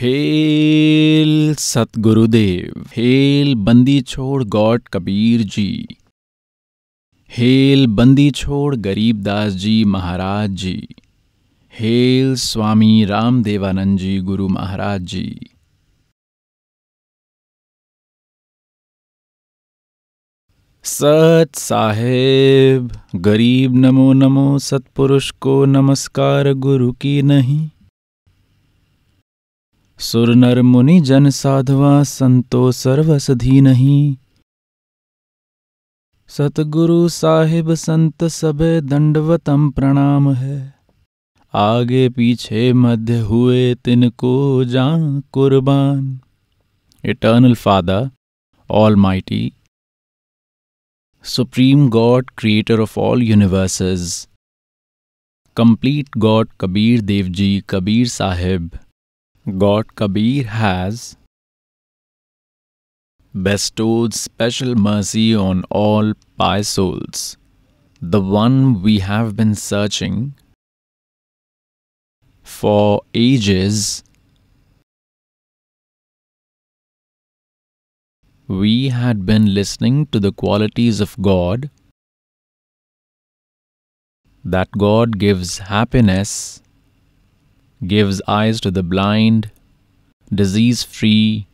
Hello Satgurudev, hello बंदी छोड़ God Kabir ji. Hello बंदी छोड़ गरीबदास जी महाराज जी। हेल स्वामी रामदेवानंद जी गुरु महाराज जी। सत साहेब, गरीब नमो नमो सतपुरुष को नमस्कार गुरु की नहीं। सुर नर मुनि जन साधवा संतो सर्वसधि नहीं सतगुरु साहिब संत सबे दंडवतम प्रणाम है। आगे पीछे मध्य हुए तिनको जा कुर्बान। Eternal father almighty supreme God creator of all universes, complete God Kabir Dev ji Kabir Sahib, God Kabir has bestowed special mercy on all pious souls, the one we have been searching for ages we had been listening to the qualities of God, that God gives happiness, gives eyes to the blind, disease free,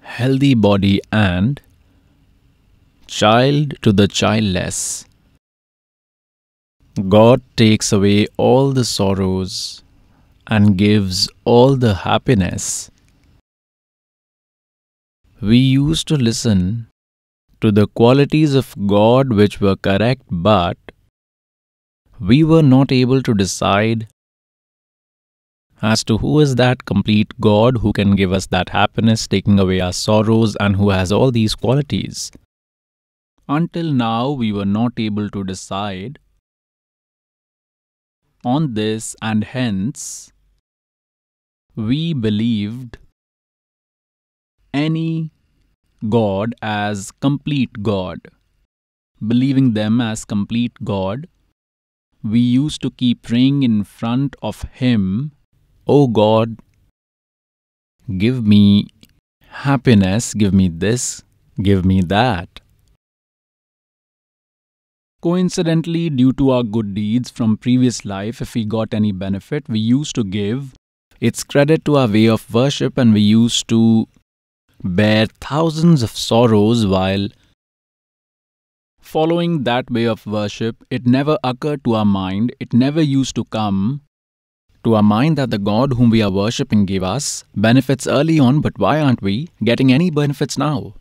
healthy body, and child to the childless. God takes away all the sorrows and gives all the happiness we used to listen to the qualities of God which were correct, but we were not able to decide as to who is that complete God who can give us that happiness, taking away our sorrows, and who has all these qualities. Until now, we were not able to decide on this, and hence we believed any God as complete God. Believing them as complete God, we used to keep praying in front of Him, O God, give me happiness, give me this, give me that. Coincidentally, due to our good deeds from previous life, if we got any benefit, we used to give its credit to our way of worship and we used to bear thousands of sorrows while following that way of worship, it never occurred to our mind, it never used to come to our mind that the God whom we are worshipping gave us benefits early on, but why aren't we getting any benefits now?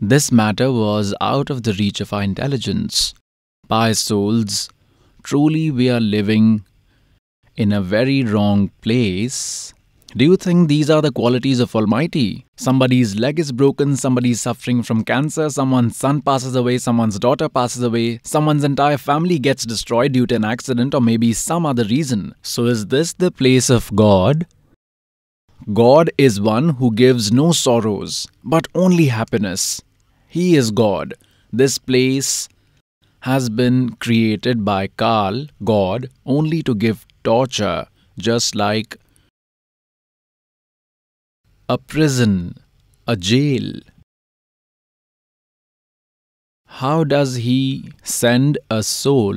This matter was out of the reach of our intelligence. Pious souls, truly we are living in a very wrong place do you think these are the qualities of Almighty? Somebody's leg is broken, somebody's suffering from cancer, someone's son passes away, someone's daughter passes away, someone's entire family gets destroyed due to an accident or maybe some other reason. So, is this the place of God? God is one who gives no sorrows, but only happiness. He is God. This place has been created by Kal, God, only to give torture, just like a prison, a jail. How does he send a soul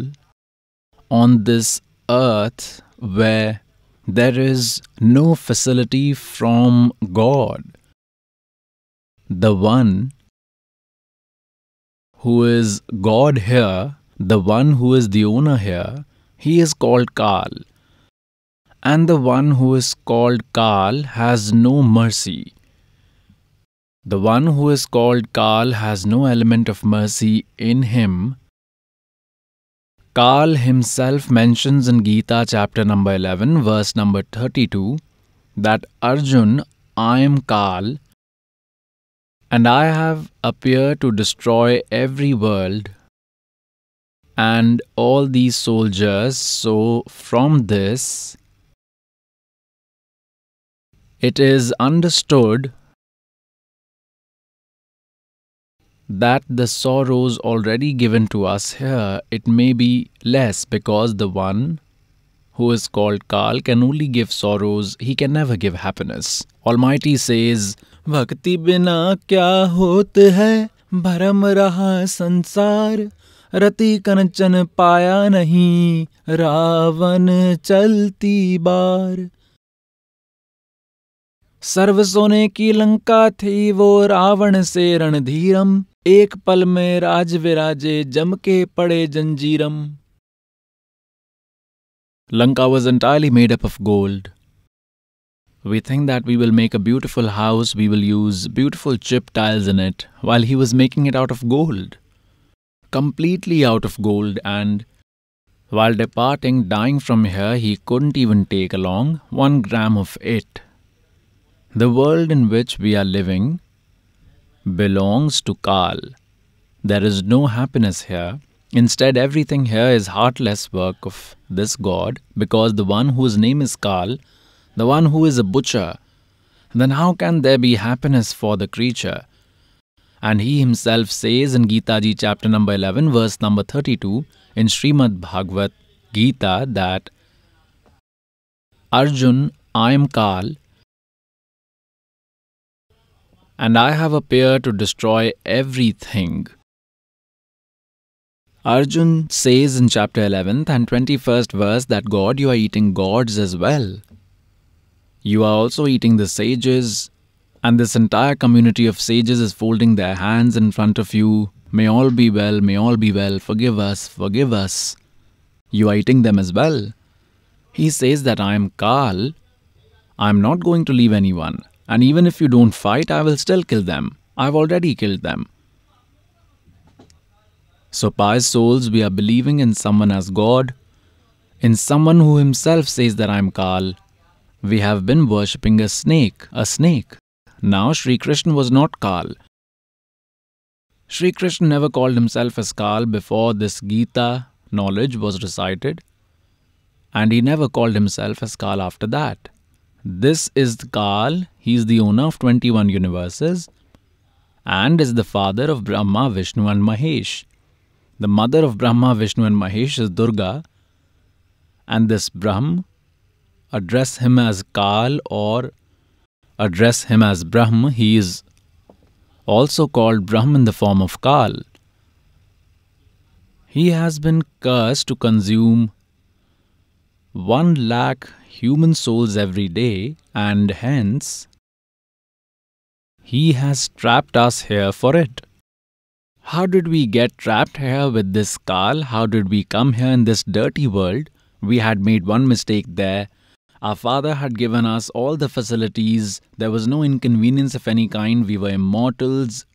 on this earth where there is no facility from God? The one who is God here, the one who is the owner here, he is called Kal and the one who is called Kal has no mercy. The one who is called Kal has no element of mercy in him. Kal himself mentions in Gita chapter number 11, verse number 32, that Arjun, I am Kal, and I have appeared to destroy every world and all these soldiers. So, from this, it is understood that the sorrows already given to us here, it may be less because the one who is called Kal, can only give sorrows, he can never give happiness. Almighty says, Bhakti bina kya hot hai, bharam raha sansar, rati kanchan paya nahi, ravan chalti bar. सर्व सोने की लंका थी वो रावण से रणधीरम एक पल में राज विराजे जम के पड़े जंजीरम Lanka was entirely made up of gold. We think that we will make a beautiful house, we will use beautiful chip tiles in it, while he was making it out of gold. Completely out of gold, and while departing, dying from here, he couldn't even take along one gram of it. The world in which we are living belongs to Kal. There is no happiness here. Instead, everything here is heartless work of this god because the one whose name is Kal, the one who is a butcher, then how can there be happiness for the creature? And he himself says in Gita Ji chapter number 11 verse number 32 in Srimad Bhagavad Gita that Arjun, I am Kal and I have appeared to destroy everything. Arjun says in chapter 11th and 21st verse that God, you are eating gods as well. You are also eating the sages, and this entire community of sages is folding their hands in front of you. May all be well, may all be well, forgive us, forgive us. You are eating them as well. He says that I am Kal. I am not going to leave anyone. And even if you don't fight, I will still kill them. I've already killed them. So, pious souls, we are believing in someone as God, in someone who himself says that I am Kal. We have been worshipping a snake, a snake. Now, Sri Krishna was not Kal. Sri Krishna never called himself as Kal before this Gita knowledge was recited, and he never called himself as Kal after that. This is Kal, he is the owner of 21 universes and is the father of Brahma, Vishnu, and Mahesh. The mother of Brahma, Vishnu, and Mahesh is Durga, and this Brahm address him as Kal or address him as Brahm. He is also called Brahm in the form of Kal. He has been cursed to consume one lakh human souls every day, and hence he has trapped us here for it. How did we get trapped here with this Kal? How did we come here in this dirty world? We had made one mistake there. Our father had given us all the facilities. There was no inconvenience of any kind. We were immortals.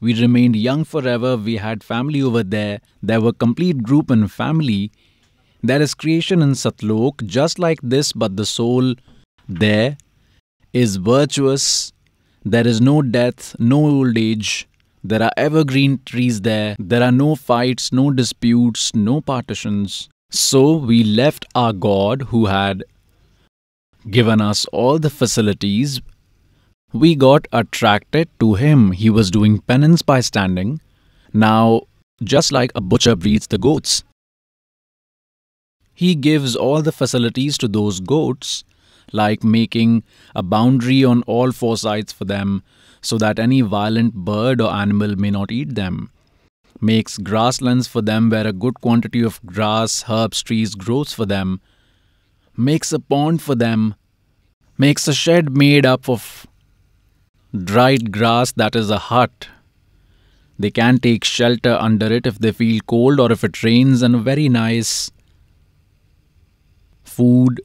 We remained young forever. We had family over there. There were complete group and family. There is creation in Satlok just like this, but the soul there is virtuous. There is no death, no old age. There are evergreen trees there. There are no fights, no disputes, no partitions. So we left our God who had given us all the facilities. We got attracted to him. He was doing penance by standing. Now, just like a butcher breeds the goats, he gives all the facilities to those goats, like making a boundary on all four sides for them so that any violent bird or animal may not eat them. Makes grasslands for them where a good quantity of grass, herbs, trees grows for them. Makes a pond for them. Makes a shed made up of dried grass that is a hut. They can take shelter under it if they feel cold or if it rains, and a very nice food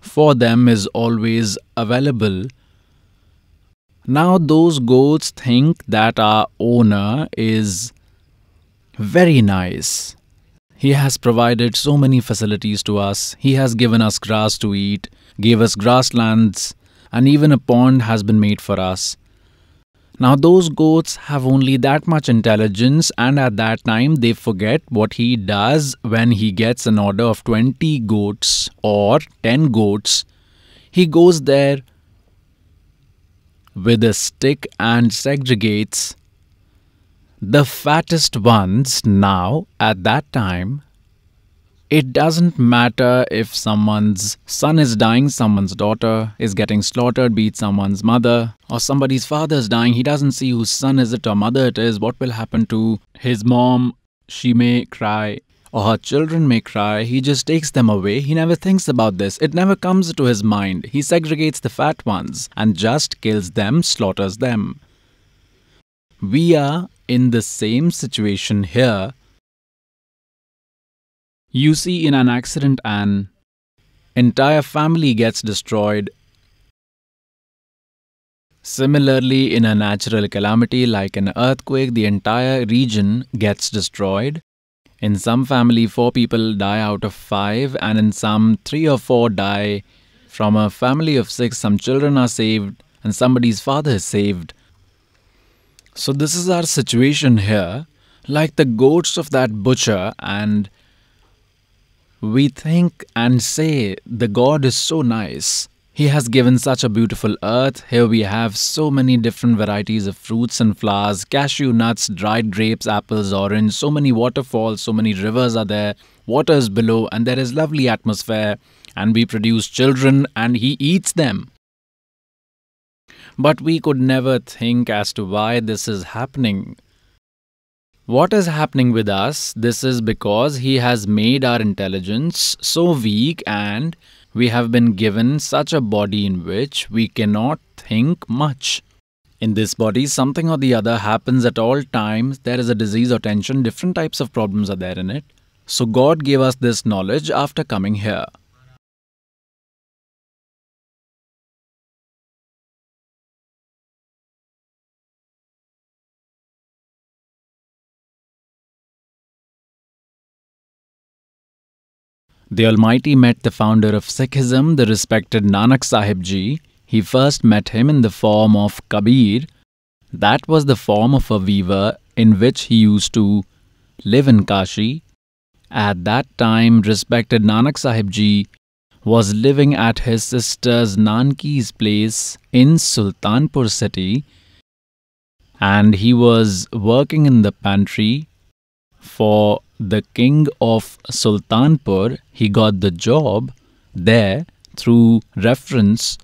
for them is always available. Now, those goats think that our owner is very nice. He has provided so many facilities to us. He has given us grass to eat, gave us grasslands, and even a pond has been made for us. Now, those goats have only that much intelligence, and at that time, they forget what he does when he gets an order of 20 goats or 10 goats. He goes there with a stick and segregates the fattest ones now at that time It doesn't matter if someone's son is dying, someone's daughter is getting slaughtered, be it someone's mother, or somebody's father is dying. He doesn't see whose son is it or mother it is. What will happen to his mom? She may cry, or her children may cry. He just takes them away. He never thinks about this. It never comes to his mind. He segregates the fat ones and just kills them, slaughters them. We are in the same situation here you see, in an accident, an entire family gets destroyed. Similarly, in a natural calamity like an earthquake, the entire region gets destroyed. In some family, four people die out of five, and in some, three or four die. From a family of six, some children are saved, and somebody's father is saved. So, this is our situation here. Like the goats of that butcher, and we think and say the God is so nice. He has given such a beautiful earth. Here we have so many different varieties of fruits and flowers, cashew nuts, dried grapes, apples, orange, so many waterfalls, so many rivers are there, water is below, and there is lovely atmosphere. And we produce children, and He eats them. But we could never think as to why this is happening. What is happening with us? This is because He has made our intelligence so weak and we have been given such a body in which we cannot think much. In this body, something or the other happens at all times. There is a disease or tension, different types of problems are there in it. So, God gave us this knowledge after coming here. The Almighty met the founder of Sikhism, the respected Nanak Sahib Ji. He first met him in the form of Kabir. That was the form of a weaver in which he used to live in Kashi. At that time, respected Nanak Sahib Ji was living at his sister's Nanki's place in Sultanpur city and he was working in the pantry for the king of Sultanpur, he got the job there through reference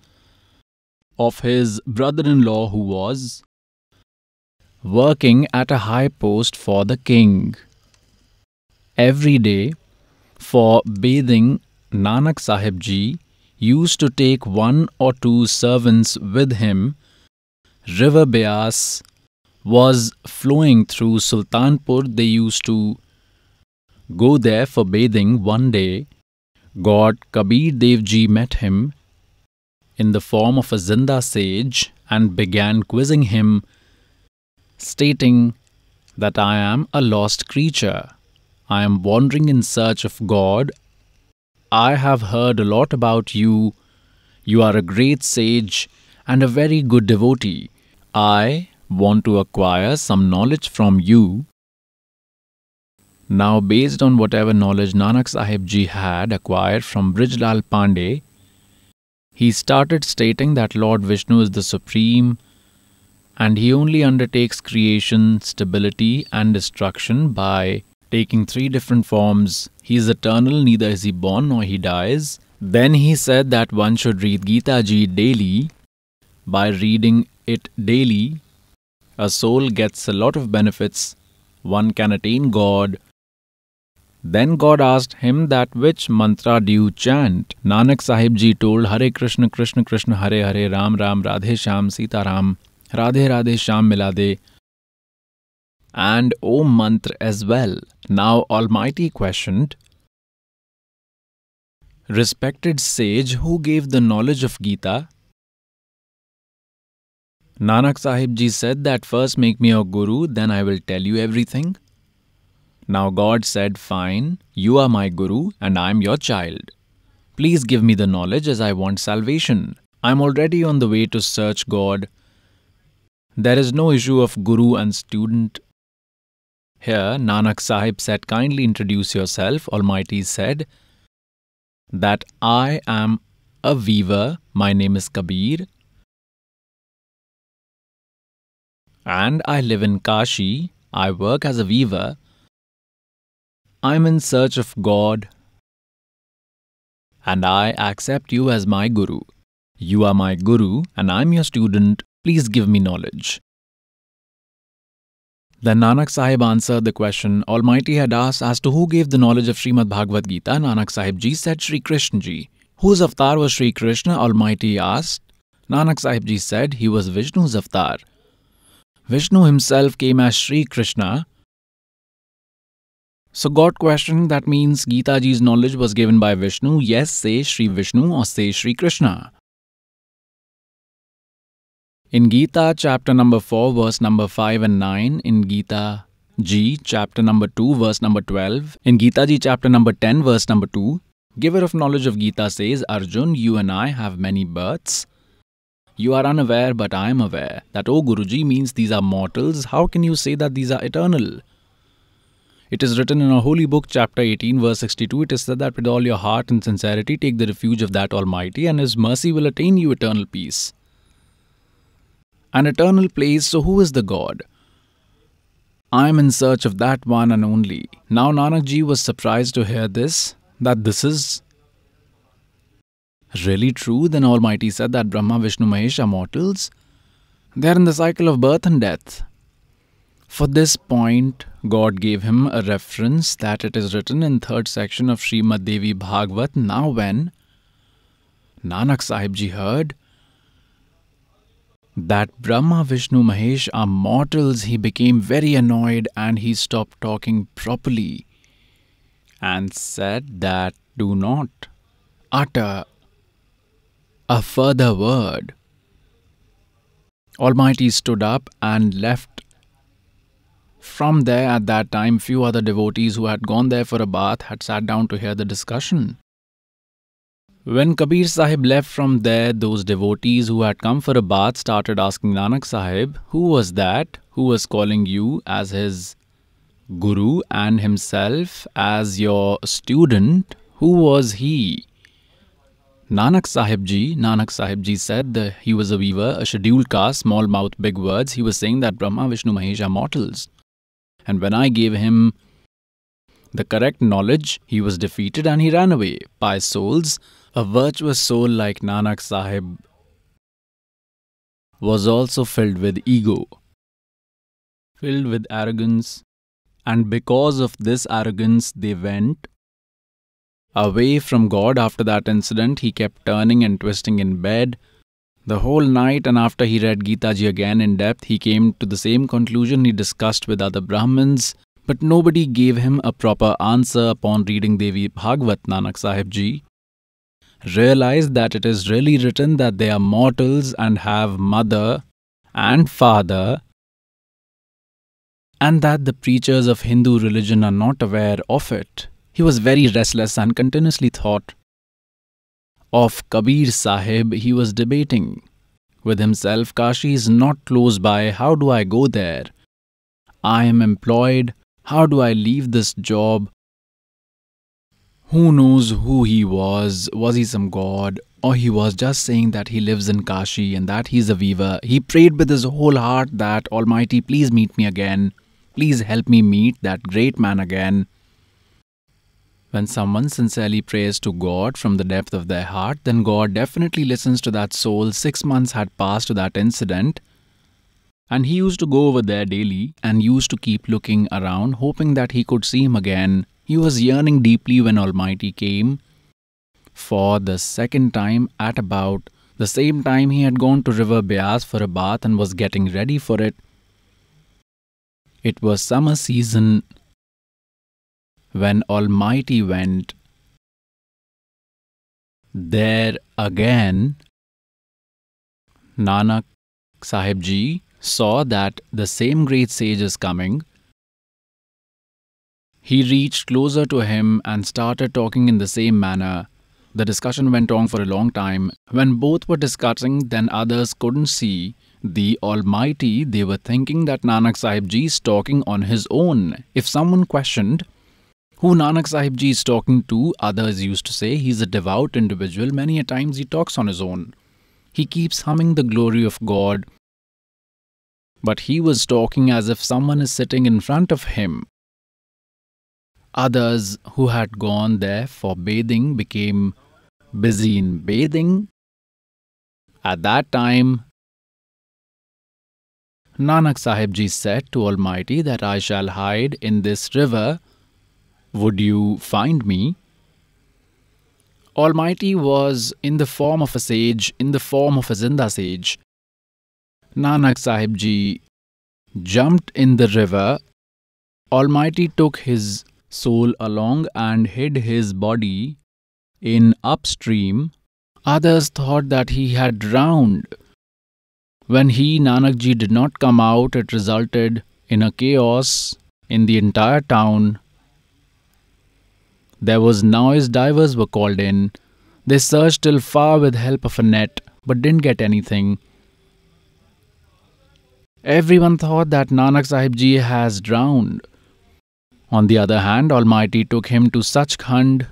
of his brother in law who was working at a high post for the king. Every day, for bathing, Nanak Sahib Ji used to take one or two servants with him. River Beas was flowing through Sultanpur. They used to go there for bathing one day, God Kabir Dev Ji met him in the form of a Zinda sage and began quizzing him, stating that I am a lost creature. I am wandering in search of God. I have heard a lot about you. You are a great sage and a very good devotee. I want to acquire some knowledge from you now, based on whatever knowledge Nanak Sahib Ji had acquired from Brijlal Pandey, he started stating that Lord Vishnu is the supreme and he only undertakes creation, stability, and destruction by taking three different forms. He is eternal, neither is he born nor he dies. Then he said that one should read Gita Ji daily. By reading it daily, a soul gets a lot of benefits. One can attain God, then God asked him that which mantra do you chant? Nanak Sahib Ji told Hare Krishna Krishna Krishna Hare Hare Ram Ram Radhe Sham Sita Ram Radhe Radhe Sham Milade and Om mantra as well. Now Almighty questioned, Respected sage, who gave the knowledge of Gita? Nanak Sahib Ji said that first make me a guru, then I will tell you everything. Now God said, Fine, you are my Guru and I am your child. Please give me the knowledge as I want salvation. I am already on the way to search God. There is no issue of Guru and student. Here, Nanak Sahib said, Kindly introduce yourself. Almighty said that I am a weaver. My name is Kabir. And I live in Kashi. I work as a weaver. I'm in search of God. and I accept you as my Guru. You are my Guru, and I'm your student. Please give me knowledge. Then Nanak Sahib answered the question Almighty had asked as to who gave the knowledge of Srimad Bhagavad Gita. Nanak Sahib ji said Sri Krishna ji. Whose avatar was Sri Krishna? Almighty asked. Nanak Sahib ji said he was Vishnu's avatar. Vishnu himself came as Sri Krishna. So God questioned that means Gita ji's knowledge was given by Vishnu. Yes, say Sri Vishnu or say Sri Krishna. In Gita, chapter number 4, verse number 5 and 9, in Gita Ji, chapter number 2, verse number 12, in Gita Ji, chapter number 10, verse number 2, giver of knowledge of Gita says, Arjun, you and I have many births. You are unaware, but I am aware. That, O Guruji, means these are mortals. How can you say that these are eternal? It is written in a holy book, chapter 18, verse 62. It is said that with all your heart and sincerity, take the refuge of that Almighty, and His mercy will attain you eternal peace an eternal place, so who is the God? I am in search of that one and only. Now Nanak ji was surprised to hear this, that this is really true. Then Almighty said that Brahma, Vishnu, Mahesh are mortals. They are in the cycle of birth and death. For this point, God gave him a reference that it is written in third section of Srimad Devi Bhagavat. Now when Nanak Sahib ji heard, that Brahma, Vishnu, Mahesh are mortals, he became very annoyed and he stopped talking properly and said that do not utter a further word. Almighty stood up and left. From there, at that time, few other devotees who had gone there for a bath had sat down to hear the discussion. When Kabir Sahib left from there, those devotees who had come for a bath started asking Nanak Sahib, Who was that who was calling you as his guru and himself as your student? Who was he? Nanak Sahib Ji, Nanak Sahib Ji said that he was a weaver, a scheduled caste, small mouth, big words. He was saying that Brahma, Vishnu, Mahesh are mortals. And when I gave him the correct knowledge, he was defeated and he ran away. Pious souls, a virtuous soul like Nanak Sahib was also filled with ego, filled with arrogance, and because of this arrogance, they went away from God. After that incident, he kept turning and twisting in bed the whole night, and after he read Gita Ji again in depth, he came to the same conclusion he discussed with other Brahmins. But nobody gave him a proper answer upon reading Devi Bhagavat Nanak Sahib Ji realize that it is really written that they are mortals and have mother and father, and that the preachers of Hindu religion are not aware of it. He was very restless and continuously thought of Kabir Sahib. He was debating with himself Kashi is not close by. How do I go there? I am employed. How do I leave this job? Who knows who he was? Was he some god? Or he was just saying that he lives in Kashi and that he's a weaver. He prayed with his whole heart that Almighty, please meet me again. Please help me meet that great man again. When someone sincerely prays to God from the depth of their heart, then God definitely listens to that soul. Six months had passed to that incident. And he used to go over there daily and used to keep looking around, hoping that he could see him again. He was yearning deeply when Almighty came for the second time at about the same time he had gone to River Beas for a bath and was getting ready for it. It was summer season when Almighty went there again. Nanak Sahib Ji saw that the same great sage is coming he reached closer to him and started talking in the same manner. The discussion went on for a long time. When both were discussing, then others couldn't see the Almighty. They were thinking that Nanak Sahib Ji is talking on his own. If someone questioned who Nanak Sahib Ji is talking to, others used to say he's a devout individual. Many a times he talks on his own. He keeps humming the glory of God. But he was talking as if someone is sitting in front of him. Others who had gone there for bathing became busy in bathing. At that time, Nanak Sahib Ji said to Almighty that I shall hide in this river. Would you find me? Almighty was in the form of a sage, in the form of a Zinda sage. Nanak Sahib Ji jumped in the river. Almighty took his soul along and hid his body in upstream. Others thought that he had drowned. When he, Nanak Ji, did not come out, it resulted in a chaos in the entire town. There was noise, divers were called in. They searched till far with help of a net, but didn't get anything. Everyone thought that Nanak Sahib Ji has drowned. On the other hand, Almighty took him to Sachkhand,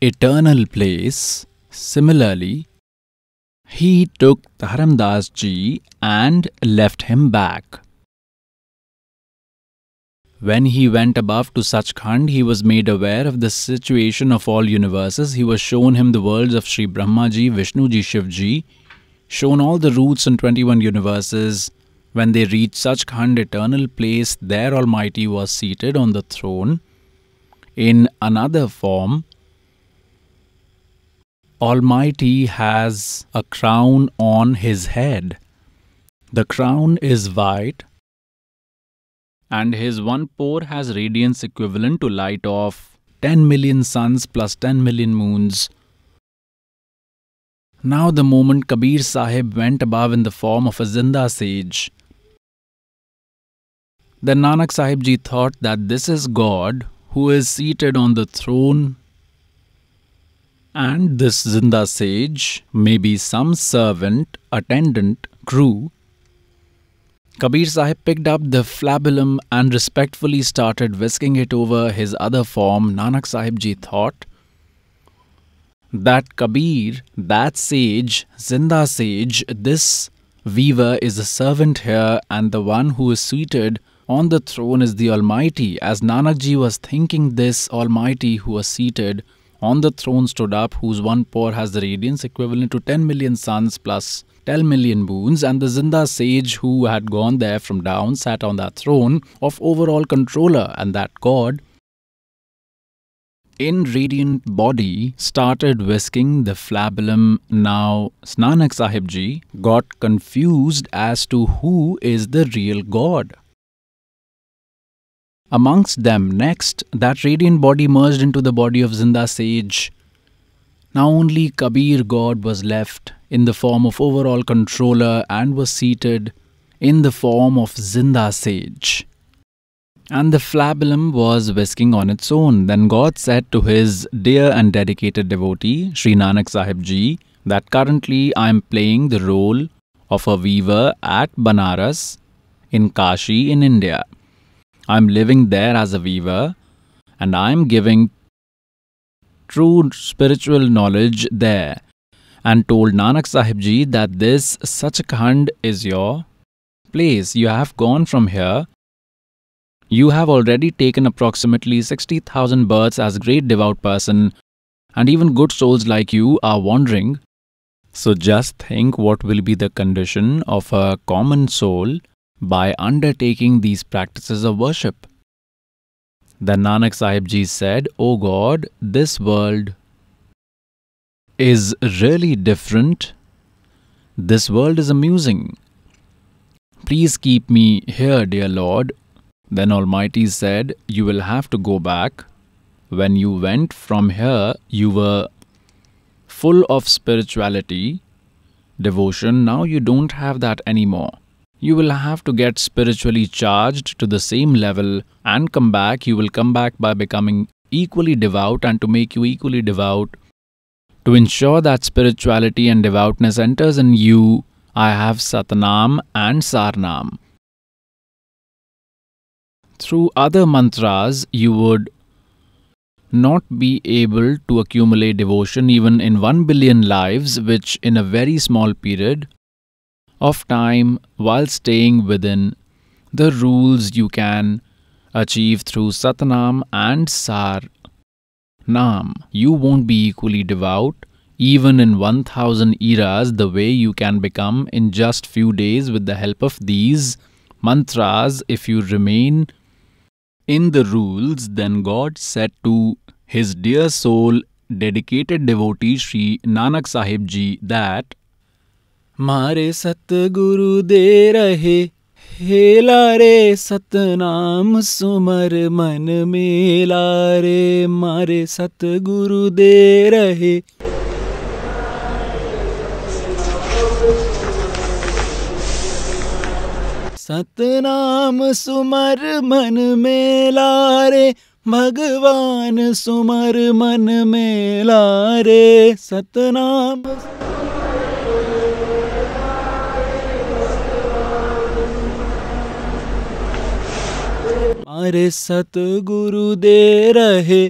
eternal place. Similarly, he took Dharamdas ji and left him back. When he went above to Sachkhand, he was made aware of the situation of all universes. He was shown him the worlds of Sri Brahma ji, Vishnu ji, Shiv ji, shown all the roots in 21 universes. When they reached Sachkhand, eternal place, there Almighty was seated on the throne in another form. Almighty has a crown on his head. The crown is white and his one pore has radiance equivalent to light of 10 million suns plus 10 million moons. Now, the moment Kabir Sahib went above in the form of a Zinda sage, then Nanak Sahib Ji thought that this is God who is seated on the throne, and this Zinda sage may be some servant, attendant, crew Kabir Sahib picked up the flabellum and respectfully started whisking it over his other form. Nanak Sahib Ji thought that Kabir, that sage, Zinda sage, this weaver is a servant here, and the one who is seated on the throne is the Almighty. As Nanak Ji was thinking this, Almighty who was seated on the throne stood up, whose one pore has the radiance equivalent to 10 million suns plus 10 million boons, and the Zinda sage who had gone there from down sat on that throne of overall controller, and that god in radiant body started whisking the flabellum. Now, Nanak Sahib Ji got confused as to who is the real God. Amongst them, next, that radiant body merged into the body of Zinda sage. Now only Kabir God was left in the form of overall controller and was seated in the form of Zinda sage. And the flabellum was whisking on its own. Then God said to his dear and dedicated devotee, Sri Nanak Sahib Ji, that currently I am playing the role of a weaver at Banaras in Kashi in India. I am living there as a weaver and I am giving true spiritual knowledge there and told Nanak Sahib Ji that this Sachkhand is your place. You have gone from here. You have already taken approximately 60,000 births as a great devout person, and even good souls like you are wandering. So just think what will be the condition of a common soul by undertaking these practices of worship. Then Nanak Sahib Ji said, O God, this world is really different. This world is amusing. Please keep me here, dear Lord. Then Almighty said, You will have to go back. When you went from here, you were full of spirituality, devotion. Now you don't have that anymore. You will have to get spiritually charged to the same level and come back. You will come back by becoming equally devout, and to make you equally devout, to ensure that spirituality and devoutness enters in you, I have Satnam and Sarnam. Through other mantras, you would not be able to accumulate devotion even in 1 billion lives, which in a very small period of time, while staying within the rules you can achieve through Satnam and Sar Nam, you won't be equally devout, even in 1000 eras, the way you can become in just few days with the help of these mantras. If you remain in the rules, then God said to his dear soul, dedicated devotee Sri Nanak Sahib Ji that, Mare Satguru De Rahe हेला रे सतनाम सुमर मन मेला रे, मारे सतगुरु दे रहे। सतनाम सुमर मन मेला रे, भगवान सुमर मन मेला रे, सतनाम मारे सतगुरु दे रहे।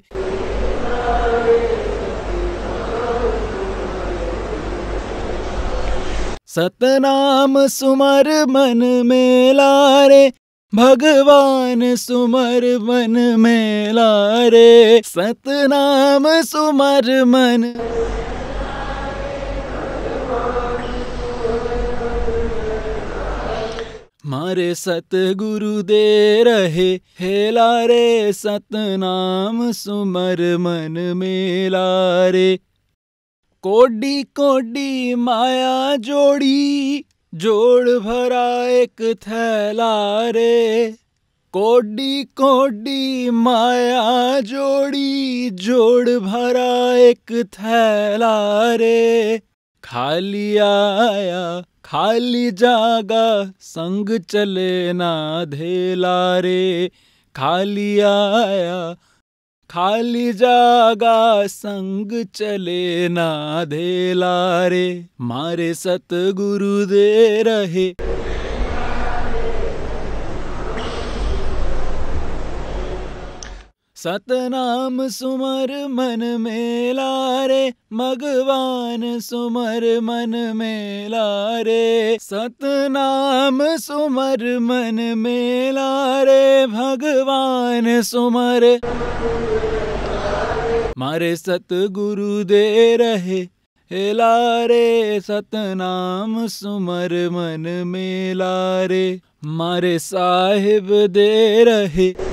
सतनाम सुमर मन मेला रे, भगवान सुमर मन मेला रे। सतनाम सुमर मन मारे सतगुरु दे रहे, हेला रे सतनाम सुमर मन मेला रे। कोडी कोडी माया जोड़ी, जोड़ भरा एक थैला रे। कोडी कोडी माया जोड़ी, जोड़ भरा एक थैला रे। खाली आया खाली जागा, संग चले ना धेला रे खाली आया, खाली जागा, संग चले ना धेला रे मारे सतगुरु दे रहे। सतनाम सुमर मन मेला रे, भगवान सुमर मन मेला रे। सतनाम सुमर मन मेला रे, भगवान सुमर। मारे सतगुरु दे रहे, हेला रे, सतनाम सुमर मन मेला रे। मारे साहिब दे रहे।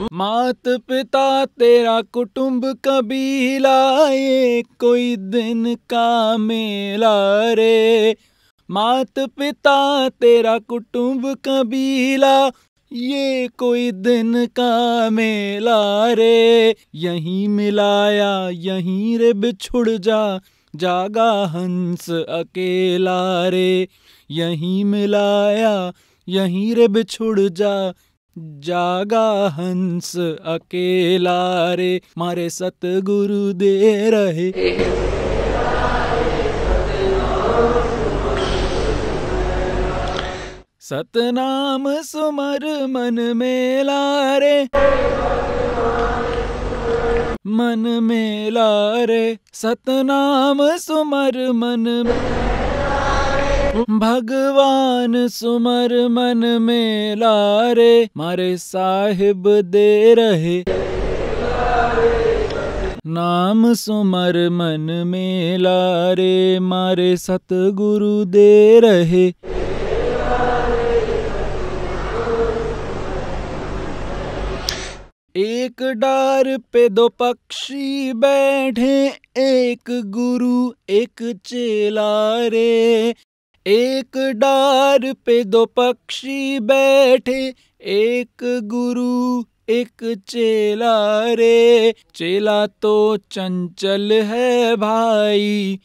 मात पिता तेरा कुटुंब कबीला ये कोई दिन का मेला रे। मात पिता तेरा कुटुंब कबीला ये कोई दिन का मेला रे। यहीं मिलाया, यहीं रे बिछुड़ जा, जागा हंस अकेला रे। यहीं मिलाया, यहीं रे बिछुड़ जा जागा हंस अकेला रे, मारे सतगुरु दे रहे। सतनाम सुमर मन मेला रे। मन मेला रे, सतनाम सुमर मन भगवान सुमर मन मेला लारे, मारे साहिब दे रहे। नाम सुमर मन मेला रे मारे सतगुरु दे रहे। एक डार पे दो पक्षी बैठे, एक गुरु, एक चेला रे। एक डार पे दो पक्षी बैठे, एक गुरु, एक चेला रे। चेला तो चंचल है भाई,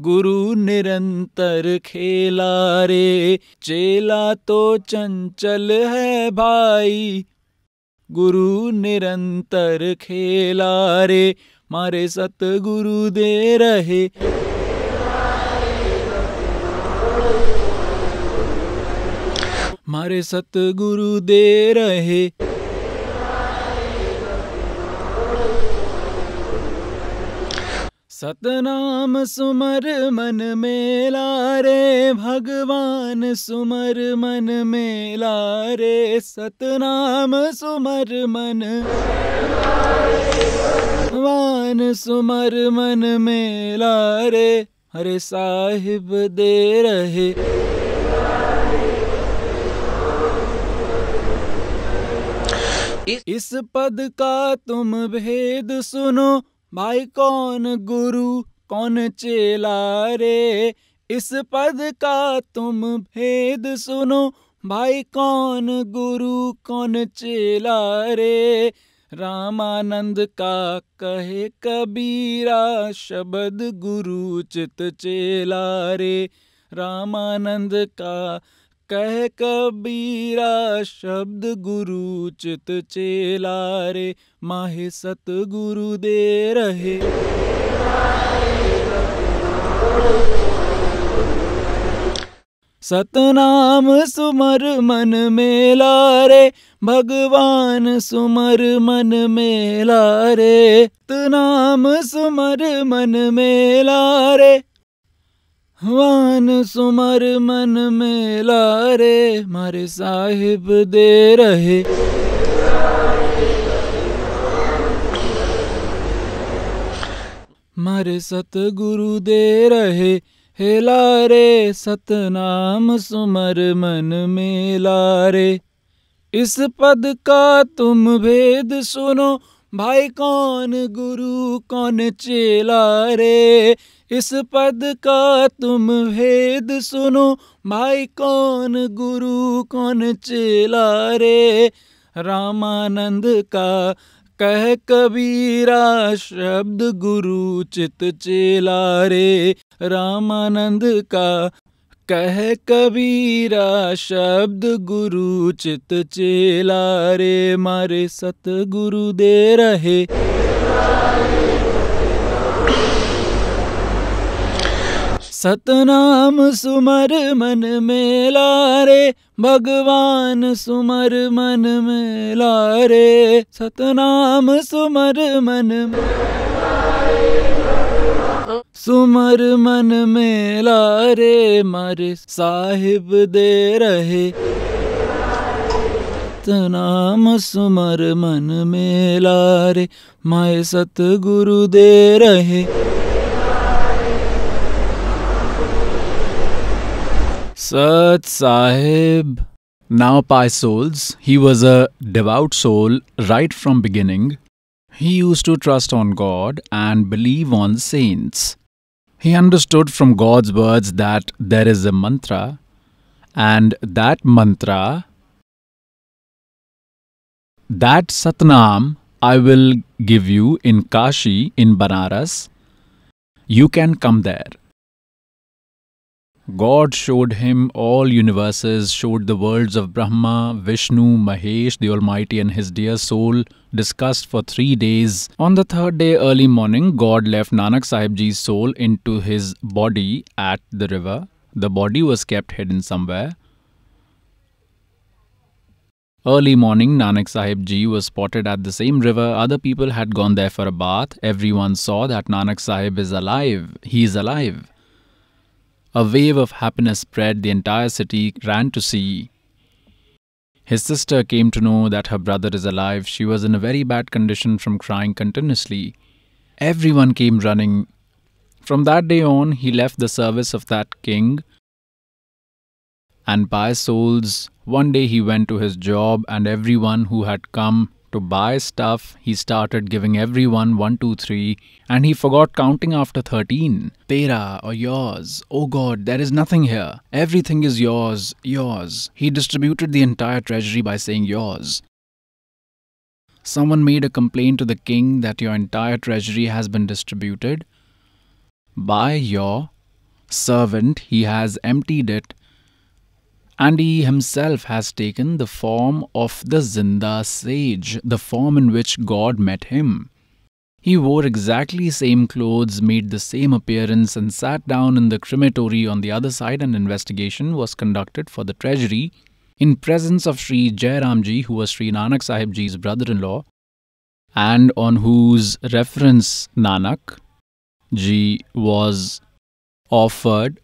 गुरु निरंतर खेला रे। चेला तो चंचल है भाई, गुरु निरंतर खेला रे। मारे सतगुरु दे रहे। मारे सतगुरु दे रहे। सतनाम सुमर मन मेला रे, भगवान सुमर मन मेला रे। सतनाम सुमर मन, भगवान सुमर मन मेला रे। हरे साहिब दे रहे। इस पद का तुम भेद सुनो। भाई, कौन गुरु, कौन चेला रे? इस पद का तुम भेद सुनो। भाई, कौन गुरु, कौन चेला रे? रामानंद का कहे कबीरा, शब्द गुरु चित चेला रे। रामानंद का कह कबीरा शब्द गुरु चित चेला रे माहे सतगुरु दे रहे। सतनाम सुमर मन मेला रे भगवान सुमर मन मेला रे तनाम सुमर मन मेला रे वान सुमर मन मेला रे, मारे साहिब दे रहे। मारे सतगुरु दे रहे, हेला रे, सतनाम सुमर मन मेला रे। इस पद का तुम भेद सुनो भाई कौन गुरु, कौन चेला रे? इस पद का तुम भेद सुनो। भाई कौन गुरु, कौन चेला रे? रामानंद का कह कबीरा शब्द गुरु चित चेला रे। रामानंद का कह कबीरा शब्द गुरु चित चेला रे, मारे सतगुरु दे रहे। सतनाम सुमर मन मेला रे, भगवान सुमर मन मेला रे। सतनाम सुमर मन सुमर मन मेला रे मर साहिब दे रहे। नाम सुमर मन मेला रे माए सतगुरु दे रहे। सत साहेब। Now pious souls he was a devout soul right from beginning He used to trust on God and believe on saints. He understood from God's words that there is a mantra, and that mantra, that Satnam, I will give you in Kashi, in Banaras. You can come there. God showed him all universes, showed the worlds of Brahma, Vishnu, Mahesh, the Almighty, and his dear soul, discussed for three days. On the third day, early morning, God left Nanak Sahib Ji's soul into his body at the river. The body was kept hidden somewhere. Early morning, Nanak Sahib Ji was spotted at the same river. Other people had gone there for a bath. Everyone saw that Nanak Sahib is alive. He is alive. A wave of happiness spread, the entire city ran to see. His sister came to know that her brother is alive. She was in a very bad condition from crying continuously. Everyone came running. From that day on, he left the service of that king. And by souls, one day he went to his job, and everyone who had come to buy stuff, he started giving everyone one, two, three, and he forgot counting after 13. Tera or yours. Oh God, there is nothing here. Everything is yours, yours. He distributed the entire treasury by saying yours. Someone made a complaint to the king that your entire treasury has been distributed. By your servant, he has emptied it and he himself has taken the form of the Zinda sage, the form in which God met him. He wore exactly same clothes, made the same appearance, and sat down in the crematory on the other side. An investigation was conducted for the treasury in presence of Sri Jairamji, who was Sri Nanak Sahib Ji's brother in law, and on whose reference Nanak ji was offered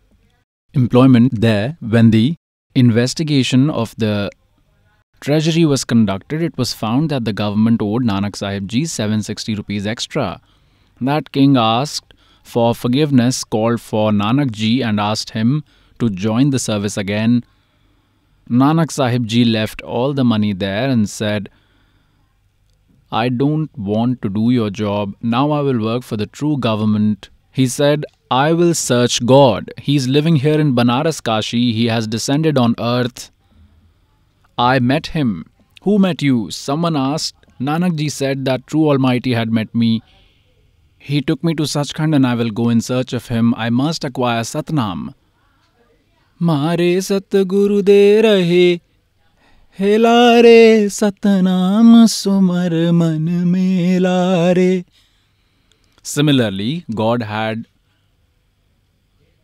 employment there when the investigation of the treasury was conducted, it was found that the government owed Nanak Sahib ji 760 rupees extra. That king asked for forgiveness, called for Nanak ji and asked him to join the service again. Nanak Sahib ji left all the money there and said, I don't want to do your job. Now I will work for the true government. He said, I will search God. He is living here in Banaras Kashi. He has descended on earth. I met him. Who met you? Someone asked. Nanak ji said that True Almighty had met me. He took me to Sachkhand and I will go in search of him. I must acquire Satnam. मारे सतगुरु दे रहे हेलारे सतनाम सुमर मन में लारे Similarly, God had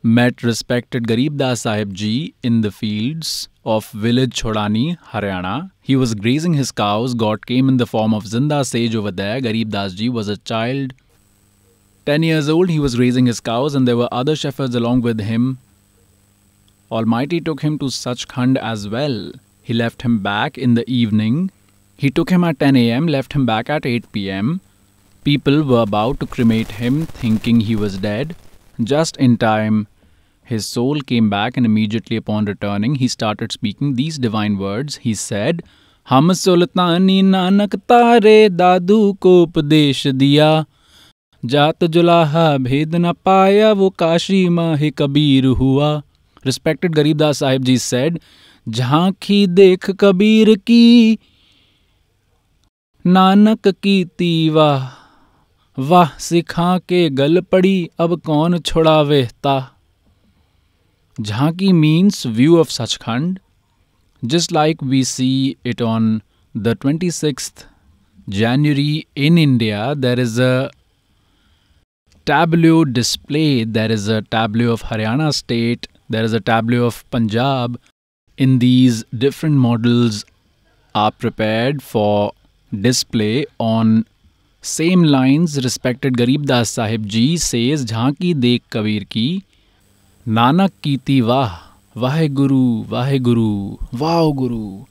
met respected Garib Das Sahib ji in the fields of village Chodani, Haryana. He was grazing his cows. God came in the form of Zinda sage over there. Garib Das ji was a child. Ten years old, he was raising his cows, and there were other shepherds along with him. Almighty took him to Sachkhand as well. He left him back in the evening. He took him at 10 am, left him back at 8 pm. People were about to cremate him, thinking he was dead. Just in time, his soul came back, and immediately upon returning, he started speaking these divine words. He said, हम सुल्तानी नानक तारे दादू को उपदेश दिया जात जुलाहा भेद न पाया वो काशी माह कबीर हुआ Garib Das Sahib ji said, झांकी देख कबीर की नानक की तीवा वाह, सिखा के गल पड़ी, अब कौन छोड़ावे ता? झांकी means view of Sachkhand just like we see it on the twenty six January in India there is a tableau display there is a tableau of Haryana state there is a tableau of Punjab in these different models are prepare for display on same lines respected Garib Das Sahib ji says Jhanki Dekh Kabir ki Nanak Kiti Vah Vaheguru Vaheguru Wow Guru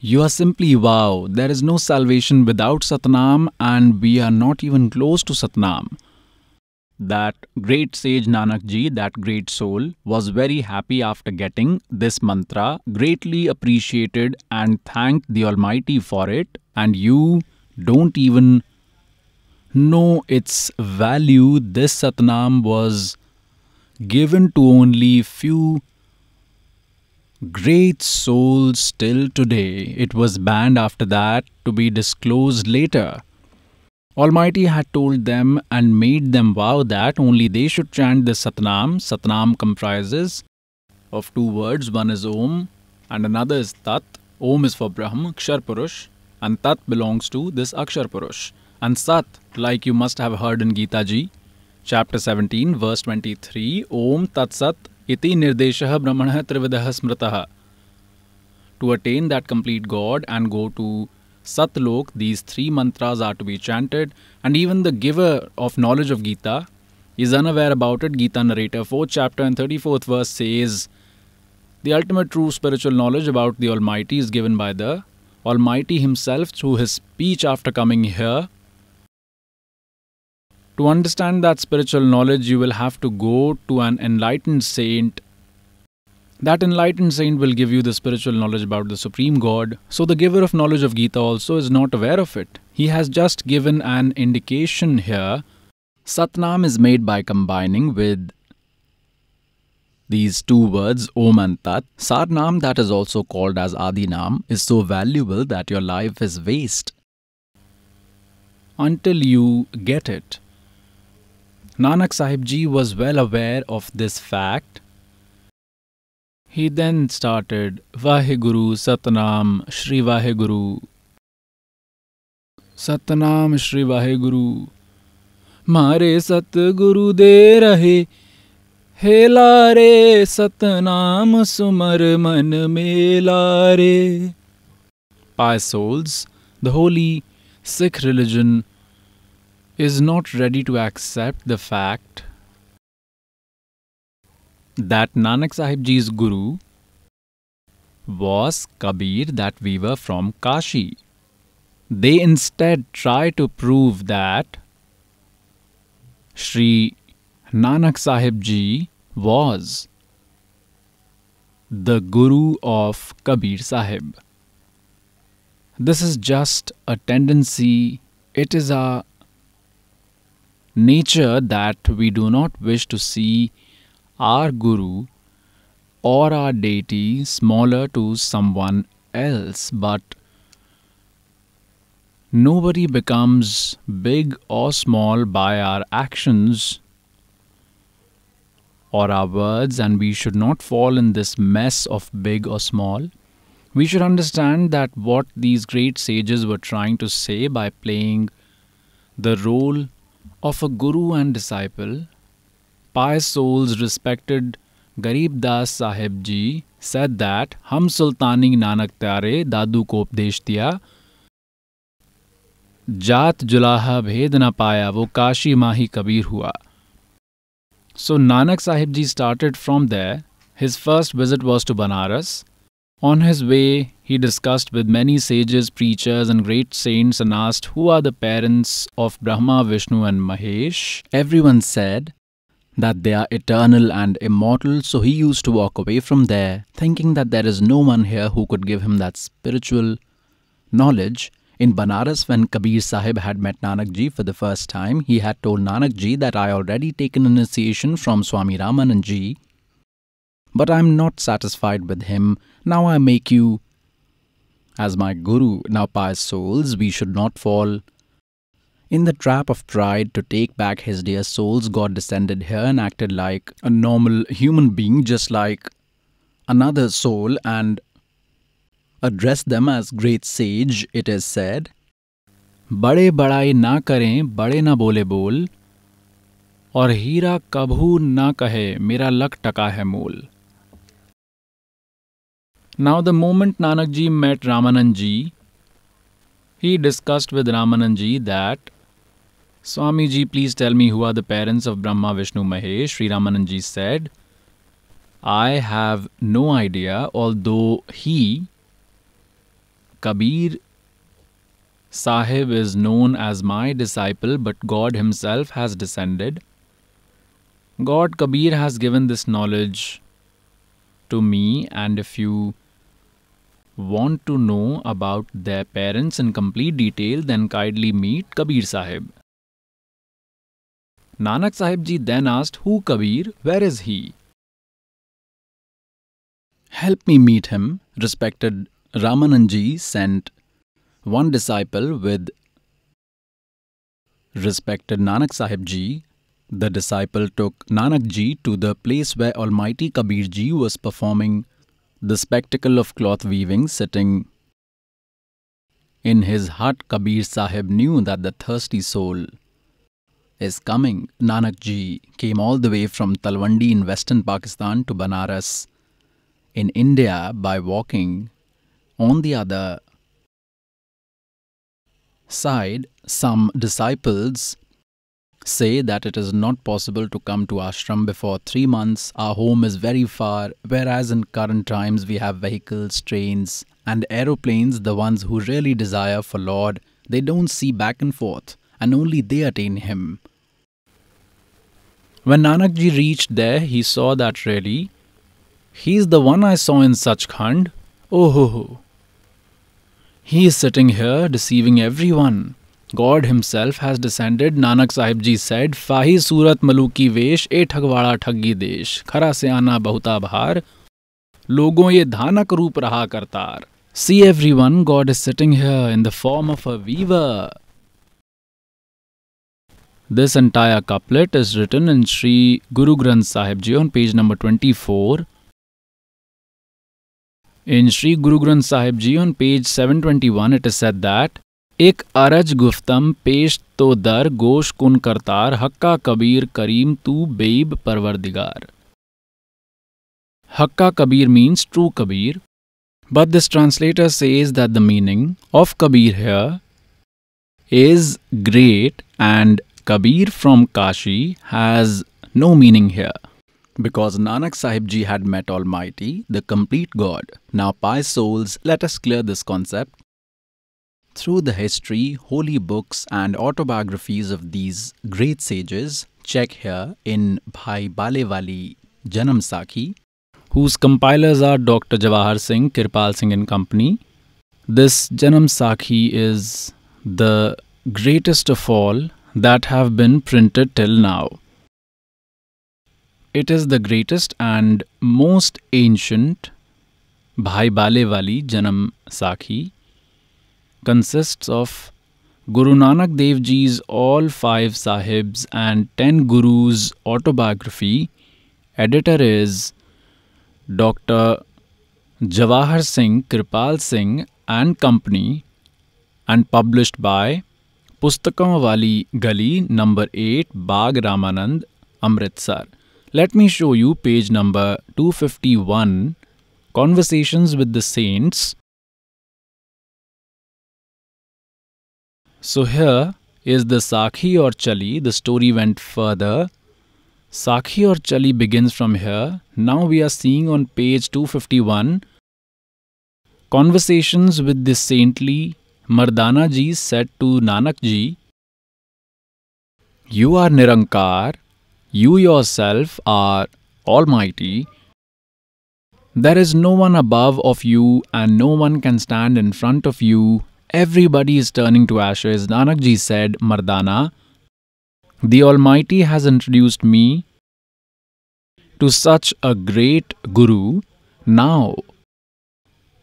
You are simply wow. There is no salvation without Satnam and we are not even close to Satnam. That great sage Nanak ji, that great soul, was very happy after getting this mantra, greatly appreciated and thanked the Almighty for it. And you don't even know its value. This Satnam was given to only few great souls till today. It was banned after that to be disclosed later. Almighty had told them and made them vow that only they should chant this Satnam. Satnam comprises of two words. One is Om and another is Tat. Om is for Brahm, Kshar Purush, and Tat belongs to this Akshar Purush. And Sat, like you must have heard in Gita Ji, chapter 17, verse 23, Om Tat Sat iti nirdeshah brahmanah trividah smrataha. To attain that complete God and go to Satlok, these three mantras are to be chanted, and even the giver of knowledge of Gita is unaware about it. Gita narrator, 4th chapter and 34th verse says, The ultimate true spiritual knowledge about the Almighty is given by the Almighty Himself through His speech after coming here. To understand that spiritual knowledge, you will have to go to an enlightened saint that enlightened saint will give you the spiritual knowledge about the Supreme God. So, the giver of knowledge of Gita also is not aware of it. He has just given an indication here. Satnam is made by combining with these two words, Om and Tat. Sarnam, that is also called as Adinam, is so valuable that your life is waste until you get it. Nanak Sahib Ji was well aware of this fact he then started Vaheguru Satnam Shri Vaheguru. Satnam Shri Vaheguru. मारे सतगुरु दे रहे हेला रे सतनाम सुमर मन मे रे। Pious souls the holy Sikh religion is not ready to accept the fact that Nanak Sahib ji is guru was Kabir that weaver from Kashi they instead try to prove that Shri Nanak Sahib ji was the Guru of Kabir Sahib. This is just a tendency, it is a nature that we do not wish to see our Guru or our deity smaller to someone else, but nobody becomes big or small by our actions or our words, and we should not fall in this mess of big or small. We should understand that what these great sages were trying to say by playing the role of a guru and disciple, pious souls respected Garib Das Sahib Ji said that Hum Sultani Nanak Tyare Dadu ko उपदेश दिया जात जुलाहा भेद न पाया वो काशी माही कबीर हुआ so Nanak Sahib Ji started from there. His first visit was to Banaras. On his way, he discussed with many sages, preachers, and great saints and asked who are the parents of Brahma, Vishnu, and Mahesh. Everyone said that they are eternal and immortal, so he used to walk away from there, thinking that there is no one here who could give him that spiritual knowledge in Banaras, when Kabir Sahib had met Nanak Ji for the first time, he had told Nanak Ji that I already taken initiation from Swami Ramanand Ji, but I am not satisfied with him. Now I make you as my Guru. Now, pious souls, we should not fall in the trap of pride to take back his dear souls. God descended here and acted like a normal human being, just like another soul, and addressed them as great sage, it is said. बड़े बड़ाई ना करें बड़े ना बोले बोल और हीरा कभू ना कहे मेरा लक टका है मोल Now, the moment Nanak ji met Ramanand ji, he discussed with Ramanand ji that Swami ji, please tell me who are the parents of Brahma, Vishnu, Mahesh. Sri Ramanand ji said, I have no idea, although he Kabir Sahib is known as my disciple, but God Himself has descended. God Kabir has given this knowledge to me, and if you want to know about their parents in complete detail, then kindly meet Kabir Sahib. Nanak Sahib ji then asked, Who Kabir? Where is he? Help me meet him, respected Ramanandji sent one disciple with respected Nanak Sahib Ji. The disciple took Nanak Ji to the place where Almighty Kabir Ji was performing the spectacle of cloth weaving sitting in his hut. Kabir Sahib knew that the thirsty soul is coming. Nanak Ji came all the way from Talwandi in western Pakistan to Banaras in India by walking on the other side, some disciples say that it is not possible to come to ashram before three months. Our home is very far, whereas in current times we have vehicles, trains, and aeroplanes. The ones who really desire for Lord, they don't see back and forth, and only they attain Him. When Nanak ji reached there, he saw that really, he is the one I saw in Sachkhand. Oh ho ho! He is sitting here deceiving everyone. God Himself has descended. Nanak Sahib Ji said, Fahi Surat Maluki Vesh, E Thagwada Thaggi Desh, Khara Se Ana Bahuta Bhar, Logon Ye Dhanak Roop Raha Kartar. See everyone, God is sitting here in the form of a weaver. This entire couplet is written in Sri Guru Granth Sahib Ji on page number 24 in Sri Guru Granth Sahib Ji on page 721 it is said that एक अरज गुफ्तम पेश तो दर गोश कुन करतार हक्का कबीर करीम तू babe परवरदिगार Hakka Kabir means true Kabir, but this translator says that the meaning of Kabir here is great and Kabir from Kashi has no meaning here. Because Nanak Sahib Ji had met Almighty, the complete God. Now, pious souls, let us clear this concept. Through the history, holy books, and autobiographies of these great sages, check here in Bhai Balewali Janam Sakhi, whose compilers are Dr. Jawahar Singh, Kirpal Singh and Company. This Janam Sakhi is the greatest of all that have been printed till now. It is the greatest and most ancient Bhai Balewali Janam Sakhi consists of Guru Nanak Dev Ji's all five Sahibs and ten Gurus autobiography. Editor is Dr. Jawahar Singh, Kripal Singh and Company and published by Pustakam Wali Gali number 8 Bag Ramanand Amritsar. Let me show you page number 251 Conversations with the Saints. So here is the Sakhi or Chali. The story went further. Sakhi or Chali begins from here. Now we are seeing on page 251 Conversations with the saintly Mardana ji said to Nanak ji, You are Nirankar, you yourself are Almighty. There is no one above of you and no one can stand in front of you. Everybody is turning to ashes. Nanak ji said, Mardana, the Almighty has introduced me to such a great Guru. Now,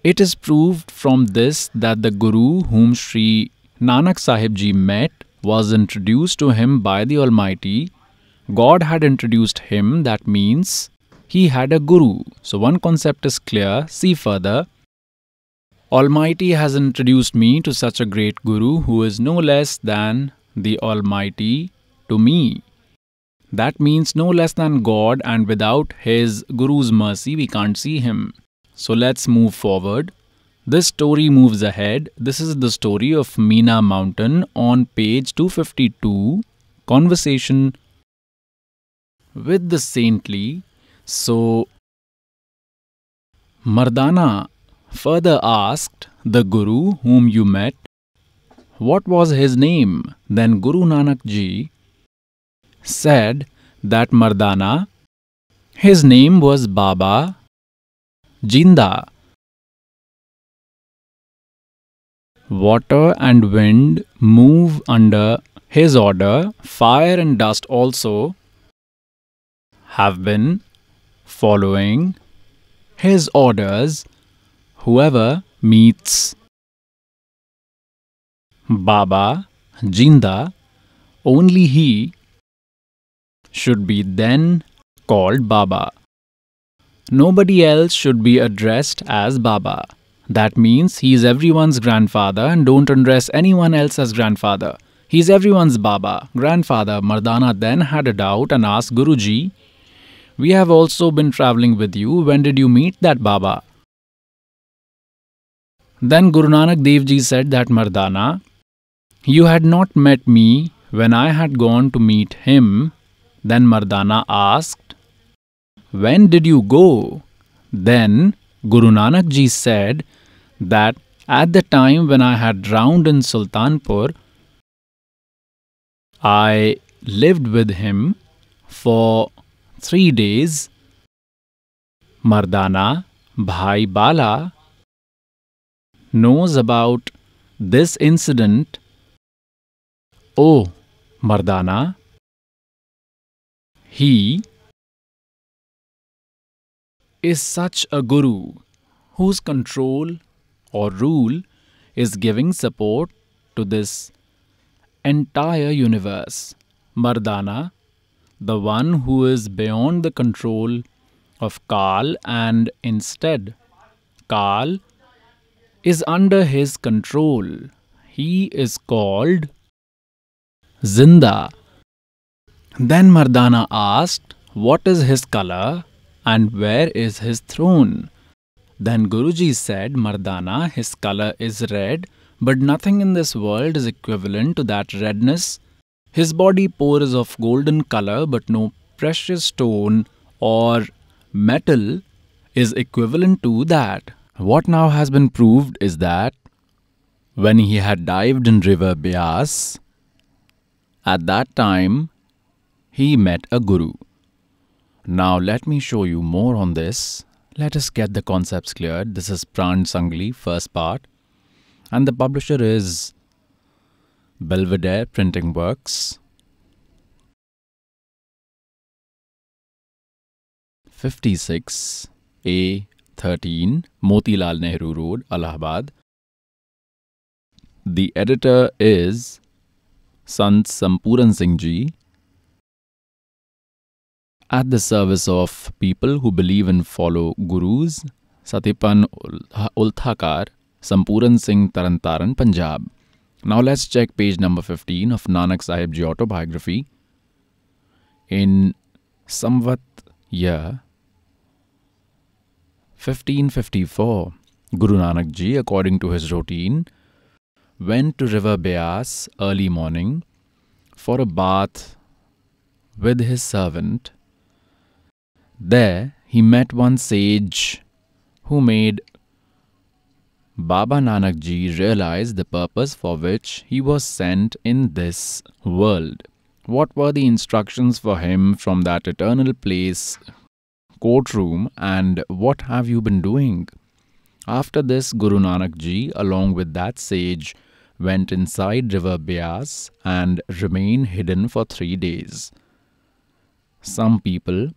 it is proved from this that the Guru whom Sri Nanak Sahib ji met was introduced to him by the Almighty God had introduced him, that means he had a guru. So, one concept is clear. See further. Almighty has introduced me to such a great guru who is no less than the Almighty to me. That means no less than God, and without his guru's mercy, we can't see him. So, let's move forward. This story moves ahead. This is the story of Meena Mountain on page 252. Conversation with the saintly. So, Mardana further asked the Guru whom you met, What was his name? Then Guru Nanak ji said that Mardana, his name was Baba Jinda. Water and wind move under his order, fire and dust also have been following his orders. Whoever meets Baba Jinda, only he should be then called Baba. Nobody else should be addressed as Baba. That means he is everyone's grandfather and don't address anyone else as grandfather. He is everyone's Baba. Grandfather Mardana then had a doubt and asked Guruji, we have also been traveling with you. When did you meet that Baba? Then Guru Nanak Dev Ji said that Mardana, you had not met me when I had gone to meet him. Then Mardana asked, When did you go? Then Guru Nanak Ji said that at the time when I had drowned in Sultanpur, I lived with him for three days, Mardana Bhai Bala knows about this incident. Oh, Mardana, he is such a guru whose control or rule is giving support to this entire universe. Mardana the one who is beyond the control of Kal and instead Kal is under his control. He is called Zinda. Then Mardana asked, What is his color and where is his throne? Then Guruji said, Mardana, his color is red, but nothing in this world is equivalent to that redness. His body pores of golden color, but no precious stone or metal is equivalent to that. What now has been proved is that when he had dived in river Beas, at that time he met a guru. Now let me show you more on this. Let us get the concepts cleared. This is Pran Sangli, first part and the publisher is Belvedere Printing Works. 56 A 13 Motilal Nehru Road, Allahabad. The editor is Sant Sampuran Singh Ji. At the service of people who believe and follow gurus, Satipan Ulthakar Sampuran Singh Tarantaran, Punjab. Now let's check page number 15 of Nanak autobiography. In Samvat year 1554, Guru Nanak Ji, according to his routine, went to river Beas early morning for a bath with his servant. There he met one sage who made Baba Nanak Ji realized the purpose for which he was sent in this world. What were the instructions for him from that eternal place, courtroom, and what have you been doing? After this, Guru Nanak Ji, along with that sage, went inside river Beas and remained hidden for three days. Some people,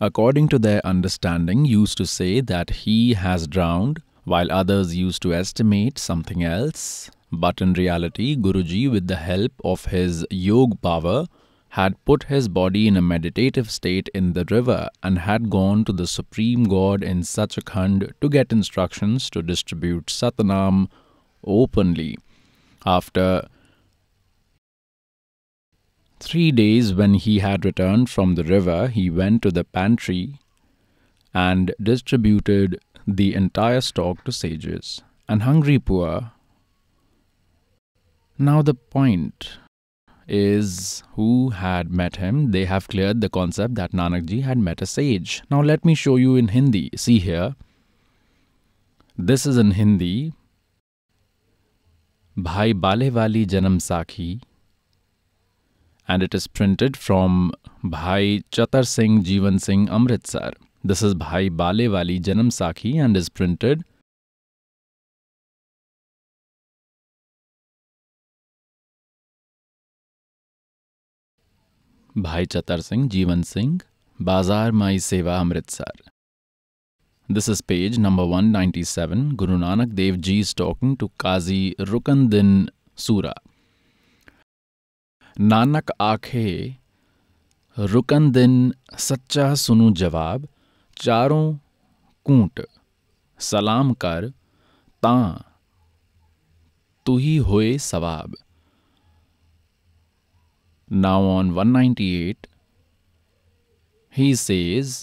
according to their understanding, used to say that he has drowned while others used to estimate something else. But in reality, Guruji, with the help of his yog power, had put his body in a meditative state in the river and had gone to the Supreme God in Sachkhand to get instructions to distribute Satnam openly. After three days, when he had returned from the river, he went to the pantry and distributed the entire stock to sages and hungry poor. Now, the point is who had met him. They have cleared the concept that Nanakji had met a sage. Now, let me show you in Hindi. See here. This is in Hindi. Bhai Balewali Janam Sakhi. And it is printed from Bhai Chatar Singh Jivan Singh Amritsar. This is Bhai Bale Wali Janam Sakhi and is printed Bhai Chatar Singh Jivan Singh Bazar Mai Seva Amritsar. This is page number 197. Guru Nanak Dev Ji is talking to Qazi Rukandin Sura. Nanak आखे रुकन दिन सच्चा सुनु जवाब चारों कूट, सलाम कर, ता तु ही होए सवाब। नाउ ऑन 198 ही सेज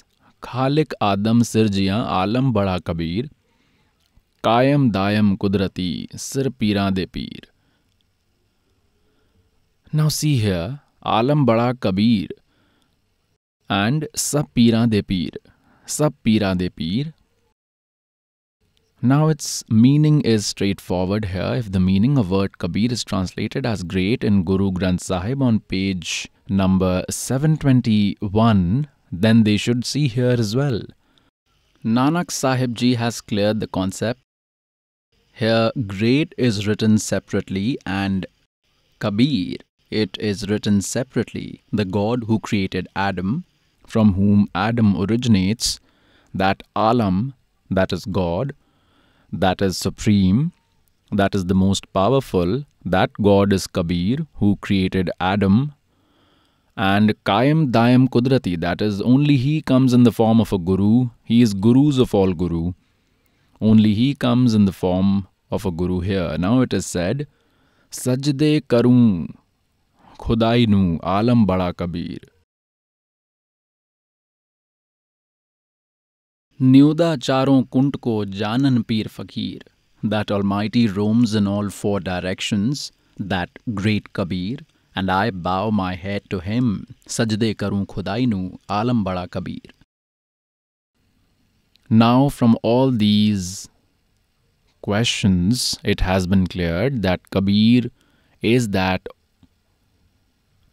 खालिक आदम सिरजियाँ आलम बड़ा कबीर, कायम दायम कुदरती सिर पीरा दे पीर। नाउ सी हियर आलम बड़ा कबीर एंड सब पीरा दे पीर। Pira De Pir. Now its meaning is straightforward here. If the meaning of word Kabir is translated as great in Guru Granth Sahib on page number 721, then they should see here as well. Nanak Sahib Ji has cleared the concept. Here, great is written separately and Kabir, it is written separately. The God who created Adam from whom Adam originates, that Alam, that is God, that is supreme, that is the most powerful, that God is Kabir, who created Adam, and Kayam Dayam Kudrati, that is, only He comes in the form of a Guru. He is Gurus of all Guru. Only He comes in the form of a Guru here. Now it is said, Sajde Karun Khudai Alam Bada Kabir. न्योदा चारों कुंट को जानन पीर फकीर that almighty roams in all four directions that great Kabir and I bow my head to him सजदे करूँ खुदाई नू आलम बड़ा Kabir now from all these questions it has been clear that Kabir is that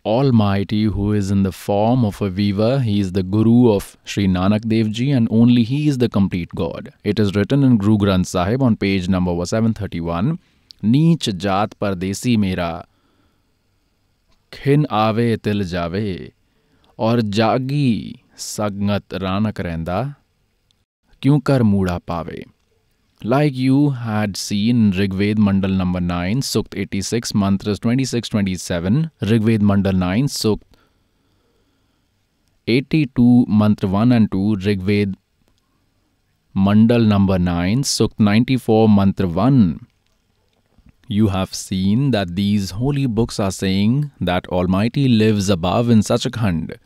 Almighty who is in the form of a weaver. He is the Guru of Sri Nanak Dev Ji and only He is the complete God. It is written in Guru Granth Sahib on page number 731 नीच जात परदेसी मेरा खिन आवे तिल जावे और जागी संगत रानक रहंदा क्यों कर मूड़ा पावे like you had seen Rigved Mandal number 9, Sukt 86, Mantras 26 27, Rigved Mandal 9, Sukt 82, Mantra 1 and 2, Rigved Mandal number 9, Sukt 94, Mantra 1. You have seen that these holy books are saying that Almighty lives above in Sachkhand.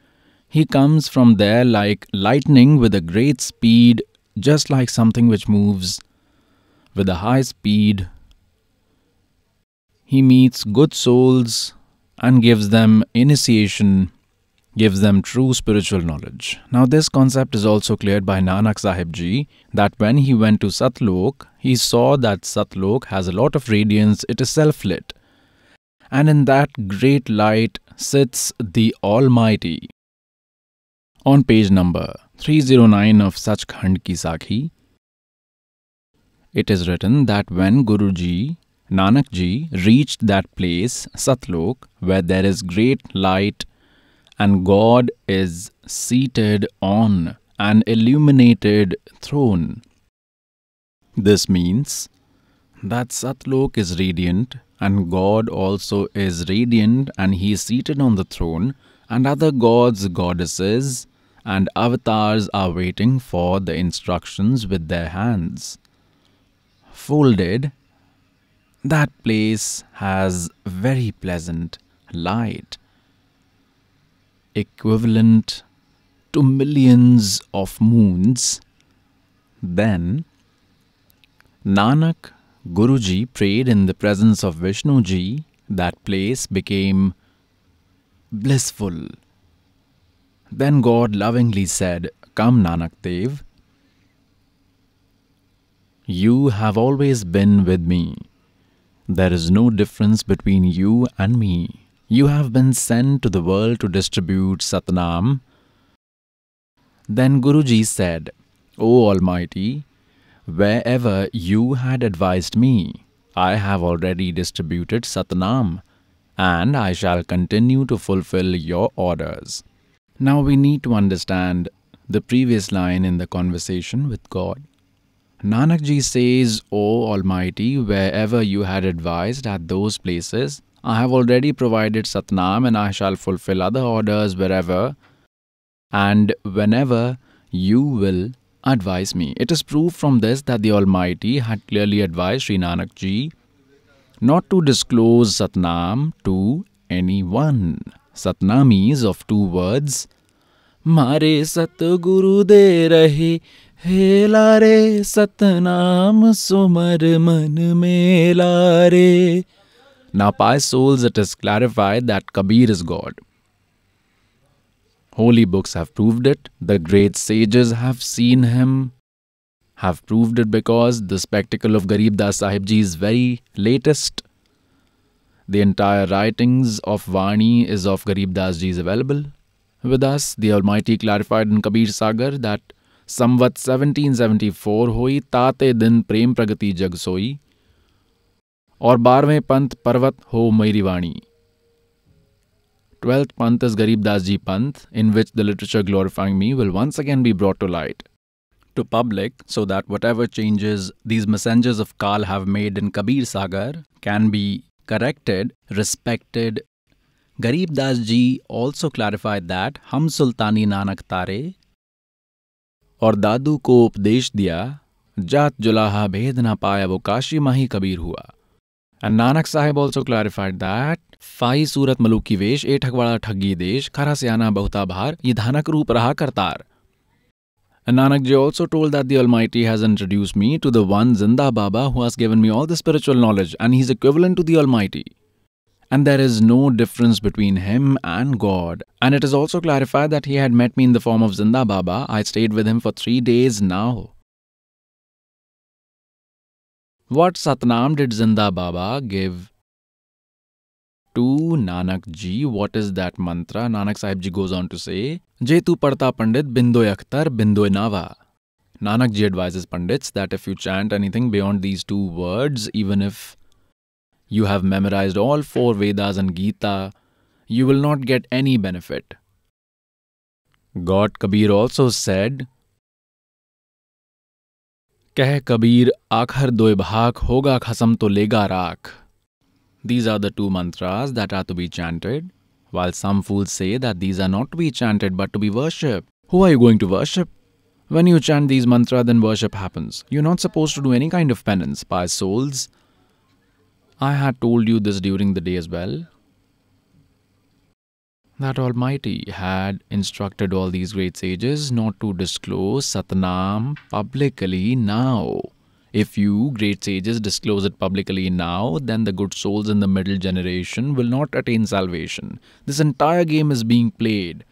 He comes from there like lightning with a great speed, just like something which moves with a high speed. He meets good souls and gives them initiation, gives them true spiritual knowledge. Now, this concept is also cleared by Nanak Sahib Ji that when he went to Satlok, he saw that Satlok has a lot of radiance, it is self lit. And in that great light sits the Almighty. On page number 309 of Sachkhand Ki Sakhi, it is written that when Guruji, Nanak ji, reached that place, Satlok, where there is great light and God is seated on an illuminated throne. This means that Satlok is radiant and God also is radiant and he is seated on the throne and other gods, goddesses and avatars are waiting for the instructions with their hands folded, that place has very pleasant light, equivalent to millions of moons. Then, Nanak Guruji prayed in the presence of Vishnuji, that place became blissful. Then God lovingly said, Come, Nanak Dev, you have always been with me. There is no difference between you and me. You have been sent to the world to distribute Satnam. Then Guruji said, O Almighty, wherever you had advised me, I have already distributed Satnam, and I shall continue to fulfill your orders. Now we need to understand the previous line in the conversation with God. Nanak ji says, O Almighty, wherever you had advised at those places, I have already provided Satnam and I shall fulfill other orders wherever and whenever you will advise me. It is proof from this that the Almighty had clearly advised Sri Nanak ji not to disclose Satnam to anyone. Satnam is of two words. Mare Satguru de rahe हेला रे सतनाम सुमर मन मेला रे Now by souls it is clarified that Kabir is God. Holy books have proved it, the great sages have seen him, have proved it because the spectacle of Garib Das Sahib Ji is very latest. The entire writings of Vani is of Garib Das Ji is available. With us, the Almighty clarified in Kabir Sagar that संवत 1774 हुई ताते दिन प्रेम प्रगति जग सोई और बारहवें पंथ पर्वत हो मेरी वाणी Twelfth Panth is Garib Das Ji Panth, in which the literature glorifying me will once again be brought to light to public so that whatever changes these messengers of Kal have made in Kabir Sagar can be corrected, respected. Garib Das Ji also clarified that Hum Sultani Nanak Tare और दादू को उपदेश दिया जात जुलाहा भेद ना पाया वो काशी माही कबीर हुआ And Nanak Sahib also clarified that फाई सूरत मलूक वेश ए ठगवाड़ा ठगी देश खरा से आना बहुता भार ये धानक रूप रहा Kartar And Nanak Ji also told that the Almighty has introduced me to the one Zinda Baba who has given me all the spiritual knowledge and he's equivalent to the Almighty. And there is no difference between him and God. And it is also clarified that he had met me in the form of Zinda Baba. I stayed with him for three days now. What Satnam did Zinda Baba give to Nanak Ji? What is that mantra? Nanak Sahib Ji goes on to say, Je tu parta pandit bindoy akhtar bindoy nava. Nanak Ji advises Pandits that if you chant anything beyond these two words, even if you have memorized all four Vedas and Gita, you will not get any benefit. God Kabir also said, कह कबीर आखर दो भाग होगा खसम तो लेगा राख These are the two mantras that are to be chanted, while some fools say that these are not to be chanted but to be worshipped. Who are you going to worship? When you chant these mantras, then worship happens. You're not supposed to do any kind of penance. By souls, I had told you this during the day as well. That Almighty had instructed all these great sages not to disclose Satnam publicly now. If you, great sages, disclose it publicly now, then the good souls in the middle generation will not attain salvation. This entire game is being played.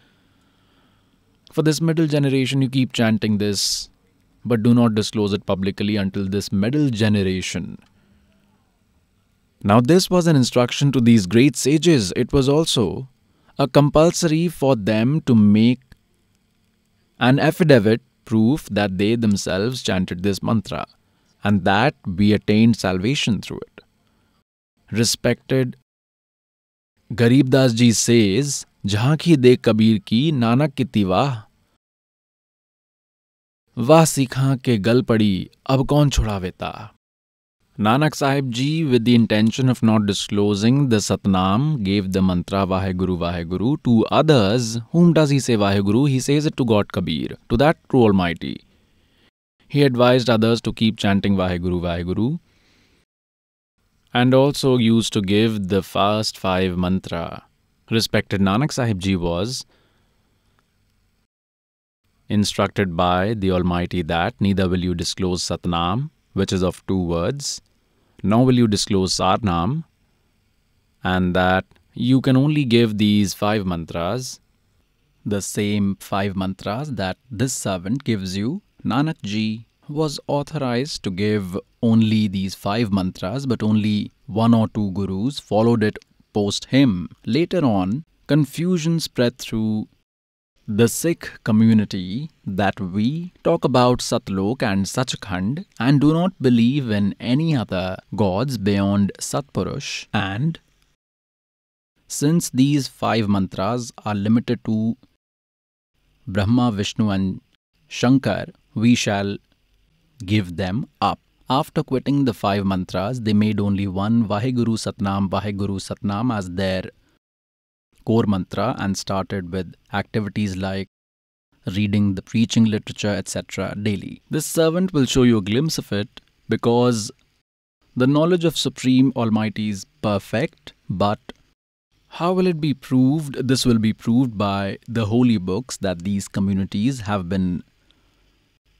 For this middle generation, you keep chanting this, but do not disclose it publicly until this middle generation now, this was an instruction to these great sages. It was also a compulsory for them to make an affidavit proof that they themselves chanted this mantra and that we attained salvation through it. Respected Garib Das ji says, जहां की दे कबीर की नानक की तिवाह वाह सीखा के गल पड़ी अब कौन छुड़ावेता Nanak Sahib Ji, with the intention of not disclosing the Satnam, gave the mantra Vaheguru Vaheguru to others. Whom does he say Vaheguru? He says it to God Kabir, to that true Almighty. He advised others to keep chanting Vaheguru Vaheguru and also used to give the first five mantra. Respected Nanak Sahib Ji was instructed by the Almighty that neither will you disclose Satnam, which is of two words, now will you disclose Sarnam and that you can only give these five mantras, the same five mantras that this servant gives you. Nanak ji was authorized to give only these five mantras, but only one or two gurus followed it post him. Later on, confusion spread through the Sikh community that we talk about Satlok and Sachkhand and do not believe in any other gods beyond Satpurush. And since these five mantras are limited to Brahma, Vishnu, and Shankar, we shall give them up. After quitting the five mantras, they made only one Vaheguru Satnam Vaheguru Satnam as their core mantra and started with activities like reading the preaching literature, etc., daily. This servant will show you a glimpse of it because the knowledge of Supreme Almighty is perfect, but how will it be proved? This will be proved by the holy books that these communities have been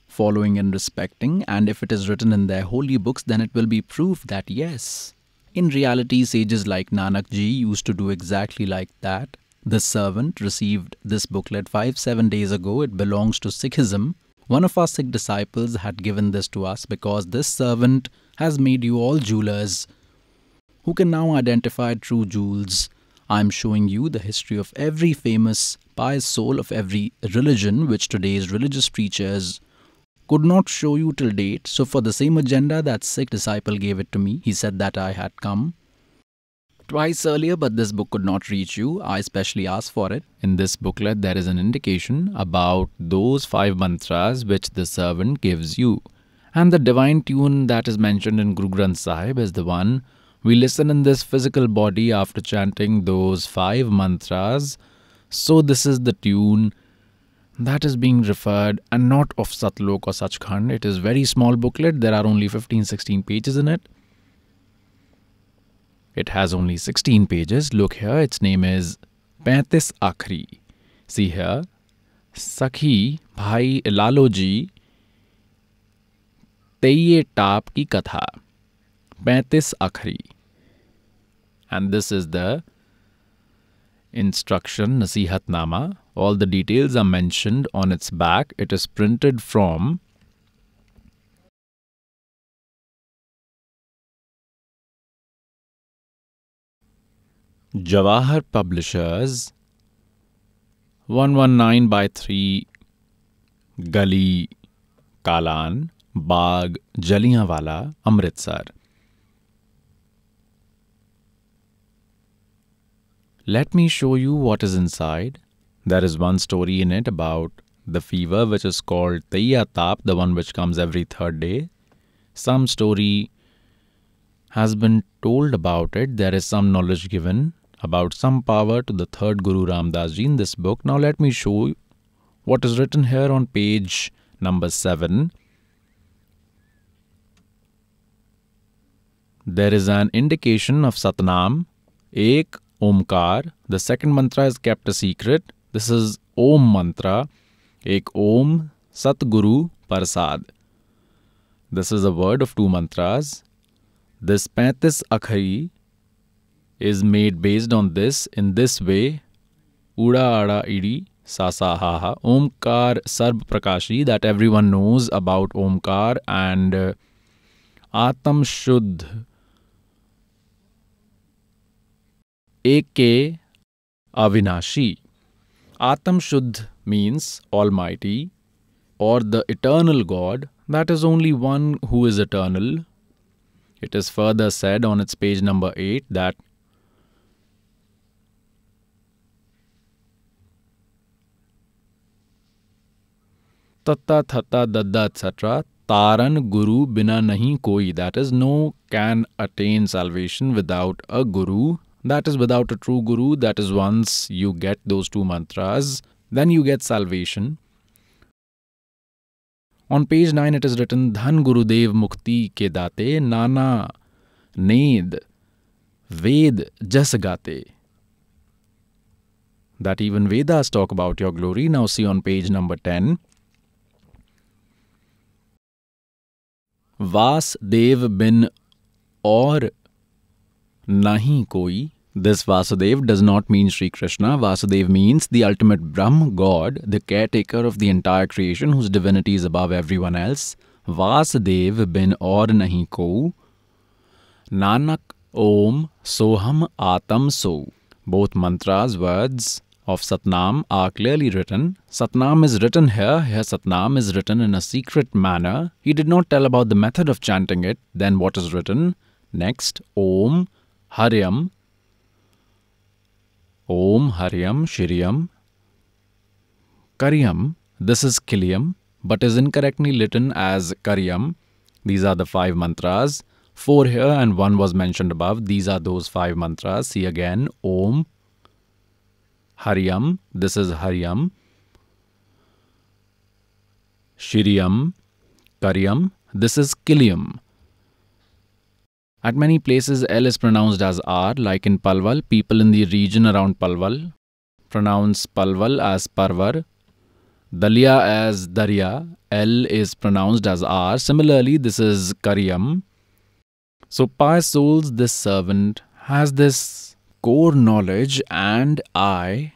following and respecting, and if it is written in their holy books, then it will be proof that yes, in reality, sages like Nanak ji used to do exactly like that. The servant received this booklet five, seven days ago. It belongs to Sikhism. One of our Sikh disciples had given this to us because this servant has made you all jewelers who can now identify true jewels. I am showing you the history of every famous pious soul of every religion which today's religious preachers could not show you till date. So, for the same agenda, that Sikh disciple gave it to me. He said that I had come twice earlier, but this book could not reach you. I specially asked for it. In this booklet, there is an indication about those five mantras which the servant gives you. And the divine tune that is mentioned in Guru Granth Sahib is the one we listen in this physical body after chanting those five mantras. So, this is the tune that is being referred and not of Satlok or Sachkhand. It is very small booklet. There are only 15-16 pages in it. It has only 16 pages. Look here, its name is Pantis Akhri. See here, Sakhi Bhai Laloji Teye Tap Ki Katha, Pantis Akhri. And this is the instruction Nasihatnama. All the details are mentioned on its back. It is printed from Jawahar Publishers 119 by 3 Gali Kalan Bagh Jallianwala Amritsar Let me show you what is inside. There is one story in it about the fever which is called Taiya Tap, the one which comes every third day. Some story has been told about it. There is some knowledge given about some power to the third Guru Ramdas ji in this book. Now let me show you what is written here on page number 7. There is an indication of Satnam, Ek Omkar the second mantra is kept secret this is Om mantra एक ओम सतगुरु प्रसाद this is a word of two mantras this पैंतीस अखई is made based on this in this way उड़ा आड़ा इड़ी सा सा हा हा ओमकार सर्व प्रकाशी that every one knows about Omkar and आत्म शुद्ध एक के अविनाशी आत्मशुद्ध मीन्स ऑल माइटी और the eternal God that is only one who is eternal it is further said on its page number eight that तत्ता थत्ता दद्दा एक्सेट्रा तारन गुरु बिना नहीं कोई that is no can attain salvation without a guru That is without a true guru. That is once you get those two mantras, then you get salvation. On page 9, it is written Dhan Gurudev Mukti Ke Date Nana Ned Ved Jasagate. That even Vedas talk about your glory. Now see on page number 10. Vas Dev Bin Or nahi koi. This Vasudev does not mean Sri Krishna. Vasudev means the ultimate Brahm, God, the caretaker of the entire creation, whose divinity is above everyone else. Vasudev bin aur nahi ko. Nanak Om Soham Atam So. Both mantras, words of Satnam are clearly written. Satnam is written here. Here Satnam is written in a secret manner. He did not tell about the method of chanting it. Then what is written? Next, Om Haryam Om Haryam Shiryam Karyam. This is Kiliam, but is incorrectly written as Karyam. These are the five mantras. Four here and one was mentioned above. These are those five mantras. See again. Om Haryam. This is Haryam. Shiryam. Karyam. This is Kiliam. At many places, L is pronounced as R, like in Palwal. People in the region around Palwal pronounce Palwal as Parvar. Dalia as Darya. L is pronounced as R. Similarly, this is Karyam. So, pious souls, this servant has this core knowledge, and I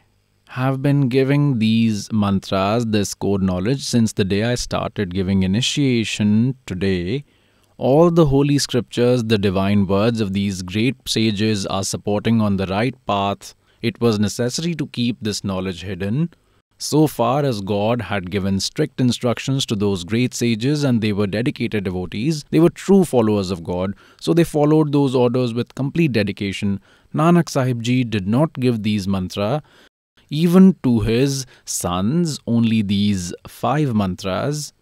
have been giving these mantras, this core knowledge, since the day I started giving initiation today all the holy scriptures, the divine words of these great sages are supporting on the right path. It was necessary to keep this knowledge hidden. So far as God had given strict instructions to those great sages and they were dedicated devotees, they were true followers of God, so they followed those orders with complete dedication. Nanak Sahib Ji did not give these mantra even to his sons, only these five mantras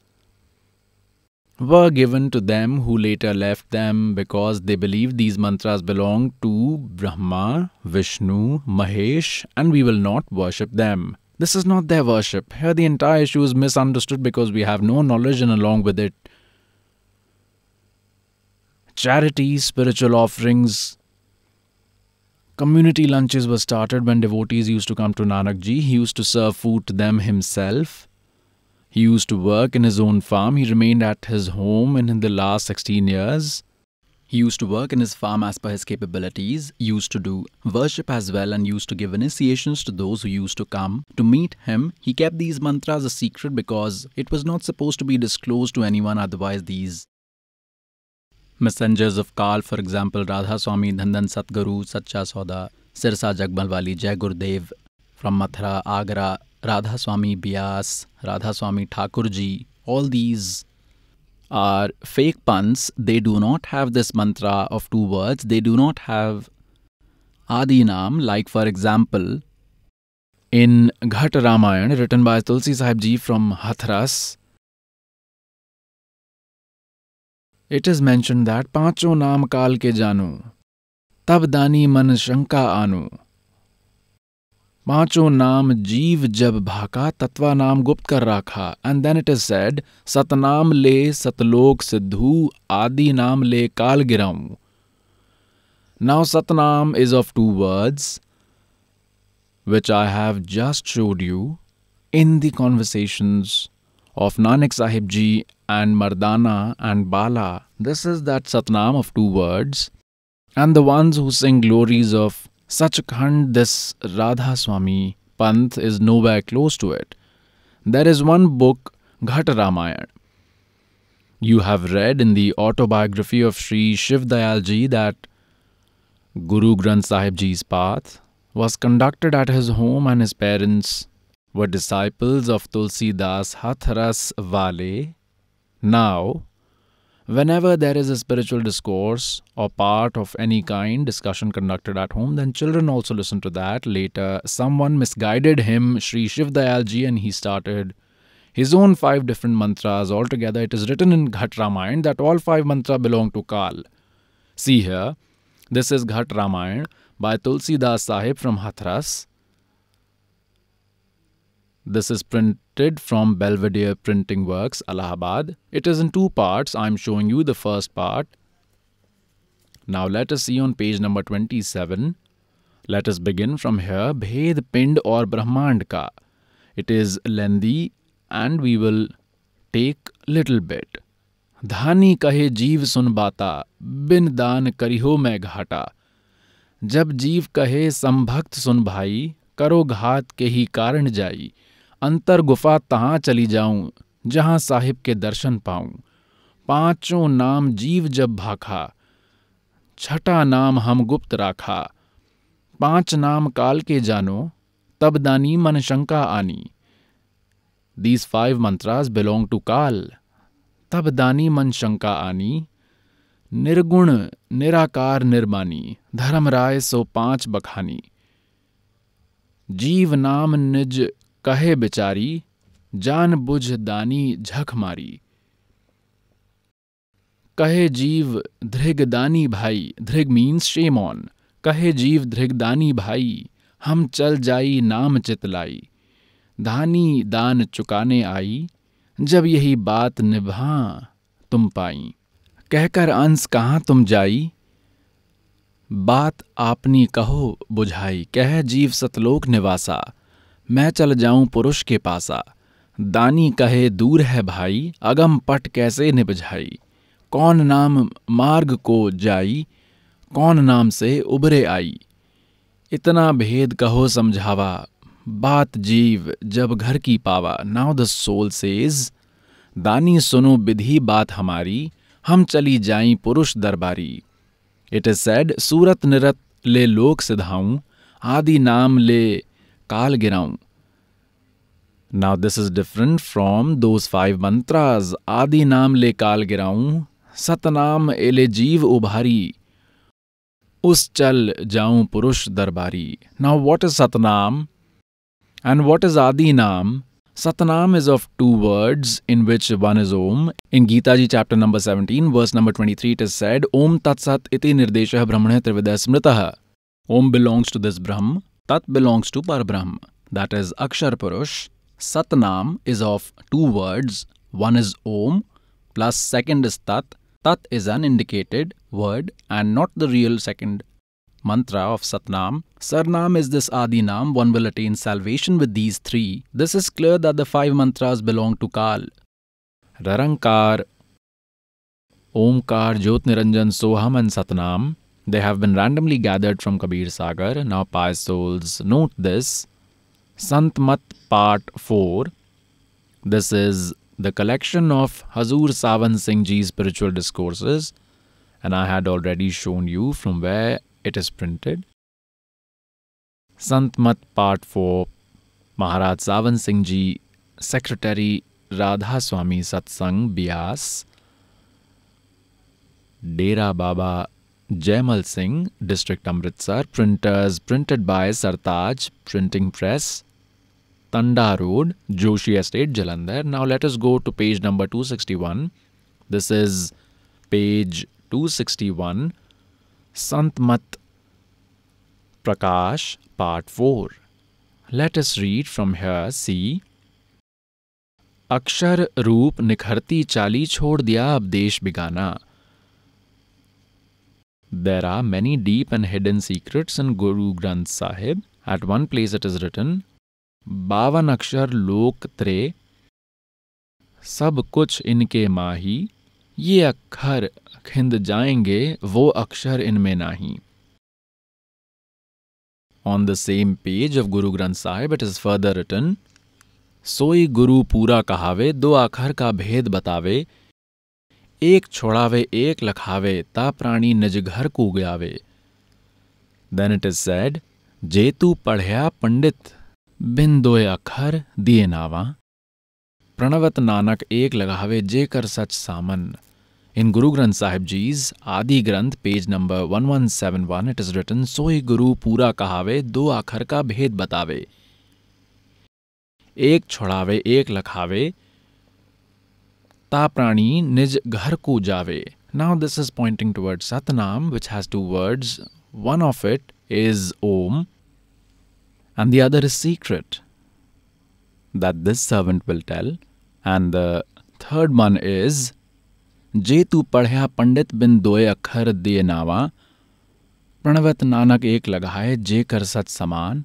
were given to them who later left them because they believed these mantras belong to Brahma, Vishnu, Mahesh, and we will not worship them. This is not their worship. Here, the entire issue is misunderstood because we have no knowledge, and along with it, charity, spiritual offerings, Community lunches were started when devotees used to come to Nanak Ji. He used to serve food to them himself. He used to work in his own farm. He remained at his home and in the last 16 years. He used to work in his farm as per his capabilities, used to do worship as well, and used to give initiations to those who used to come to meet him. He kept these mantras a secret because it was not supposed to be disclosed to anyone, otherwise, these messengers of Kal, for example, Radha Swami, Dhandan Satguru, Sacha Soda, Sirsa Jagmalwali, Jai Gurudev from Mathura, Agra, Radha Swami Beas Radha Swami Thakur ji all these are fake puns they do not have this mantra of two words they do not have आदि नाम like for example in Ghat Ramayan written by Tulsi Saheb ji from Hathras it is mentioned that पाँचों नाम काल के जानू, तब दानी मन शंका आनू। पाँचों नाम जीव जब भाका, तत्वा नाम गुप्त कर राखा। And then it is said Satnam ले सतलोक सिद्धू, आदि नाम ले काल गिराऊ। Now Satnam is of two words which I have just showed you in the conversations of Nanak Sahib ji and Mardana and Bala this is that Satnam of two words and the ones who sing glories of Sachkhand, this Radha Swami Panth is nowhere close to it. There is one book, Ghat. You have read in the autobiography of Sri Shiv Dayal Ji that Guru Granth Sahib Ji's path was conducted at his home and his parents were disciples of Tulsi Das Hathras. Now, Whenever there is a spiritual discourse or part of any kind, discussion conducted at home, then children also listen to that. Later, someone misguided him, Sri Shiv Dayalji, and he started his own five different mantras altogether. It is written in Ghat Ramayana that all five mantras belong to Kal. See here, this is Ghat Ramayana by Tulsi Das Sahib from Hathras. This is printed from Belvedere Printing Works, Allahabad. It is in two parts. I am showing you the first part. Now let us see on page number 27. Let us begin from here. Bhed Pind or Brahmand ka. It is lengthy and we will take little bit. धानी कहे जीव सुन बाता बिन दान करिहो मैं घाटा जब जीव कहे संभक्त सुन भाई करो घात के ही कारण जाई अंतर गुफा तहाँ चली जाऊँ, जहाँ साहिब के दर्शन पाऊँ। पाँचों नाम जीव जब भाखा, छठा नाम हम गुप्त राखा। पाँच नाम काल के जानो, तब दानी मन शंका आनी। These five mantras belong to Kaal, तब दानी मन शंका आनी। निर्गुण, निराकार निर्मानी धर्म राय सो पाँच बखानी। जीव नाम निज कहे बेचारी, जान बुझ दानी झक मारी। कहे जीव धृगदानी भाई, धृग मीन्स शेम ऑन कहे जीव धृगदानी भाई, हम चल जाई नाम चितलाई। धानी दान चुकाने आई, जब यही बात निभा तुम पाई। कहकर अंश कहाँ तुम जाई? बात आपनी कहो बुझाई, कह जीव सतलोक निवासा। मैं चल जाऊँ पुरुष के पासा। दानी कहे, दूर है भाई, अगम पट कैसे निपझाई कौन नाम मार्ग को जाई? कौन नाम से उभरे आई? इतना भेद कहो समझावा। बात जीव, जब घर की पावा। Now the soul says. दानी सुनो विधि बात हमारी। हम चली जाई पुरुष दरबारी। इट इज़ सेड, सूरत निरत ले लोक सिधाऊं। आदि नाम ले काल गिराऊं। Now this is different from those five mantras आदि नाम ले काल गिराऊं सतनाम एले जीव उभारी उस चल जाऊँ पुरुष दरबारी now what is Satnam and what is आदि नाम Satnam is of two words in which one is Om in गीताजी chapter number seventeen verse number twenty three it is said ओम तत्सत इति निर्देश ब्रह्मण त्रिविद स्मृत Om belongs to this Brahm Tat belongs to Parbrahm. That is Akshar Purush. Satnam is of two words. One is Om plus second is Tat. Tat is an indicated word and not the real second mantra of Satnam. Sarnam is this Adinam. One will attain salvation with these three. This is clear that the five mantras belong to Kal. Rarankar, Omkar, Jyot Niranjan, Soham, and Satnam. They have been randomly gathered from Kabir Sagar. Now, pious souls, note this. Santmat Part 4. This is the collection of Hazur Savan Singh Ji's spiritual discourses, and I had already shown you from where it is printed. Santmat Part 4 Maharaj Savan Singh Ji, Secretary Radha Swami Satsang Beas, Dera Baba Jaimal Singh district Amritsar printers printed by Sartaj printing press Tanda road Joshi estate Jalandhar now let us go to page number 261 this is page 261 Sant Mat Prakash part four let us read from here see अक्षर रूप निखरती चाली छोड़ दिया अब देश Bigana There are many deep and hidden secrets in Guru Granth Sahib. At one place it is written, बावन अक्षर लोक त्रे सब कुछ इनके माही ये अक्षर खिंद जाएँगे वो अक्षर इनमें नाही On the same page of Guru Granth Sahib, it is further written, सोई गुरु पूरा कहावे दो अखर का भेद बतावे एक छोड़ावे, एक लखावे, ता प्राणी निज घर को गयावे देन इट इज़ सेड जे तू पढ़या पंडित, बिन अखर दिए नावा। प्रणवत नानक एक लगावे जे कर सच सामन। इन Guru Granth Sahib जीज, Adi Granth, page number 1171 it is written सोई गुरु पूरा कहावे, दो आखर का भेद बतावे। एक छोड़ावे, एक लखावे ता प्राणी निज घर को जावे now this is pointing toward Satnam which has two words one of it is Om and the other is secret, that this servant will tell. And the third one is, जे तू पढ़या पंडित बिन दोए अखर दिए नावा, प्रणवत नानक एक लगाए जे कर सच समान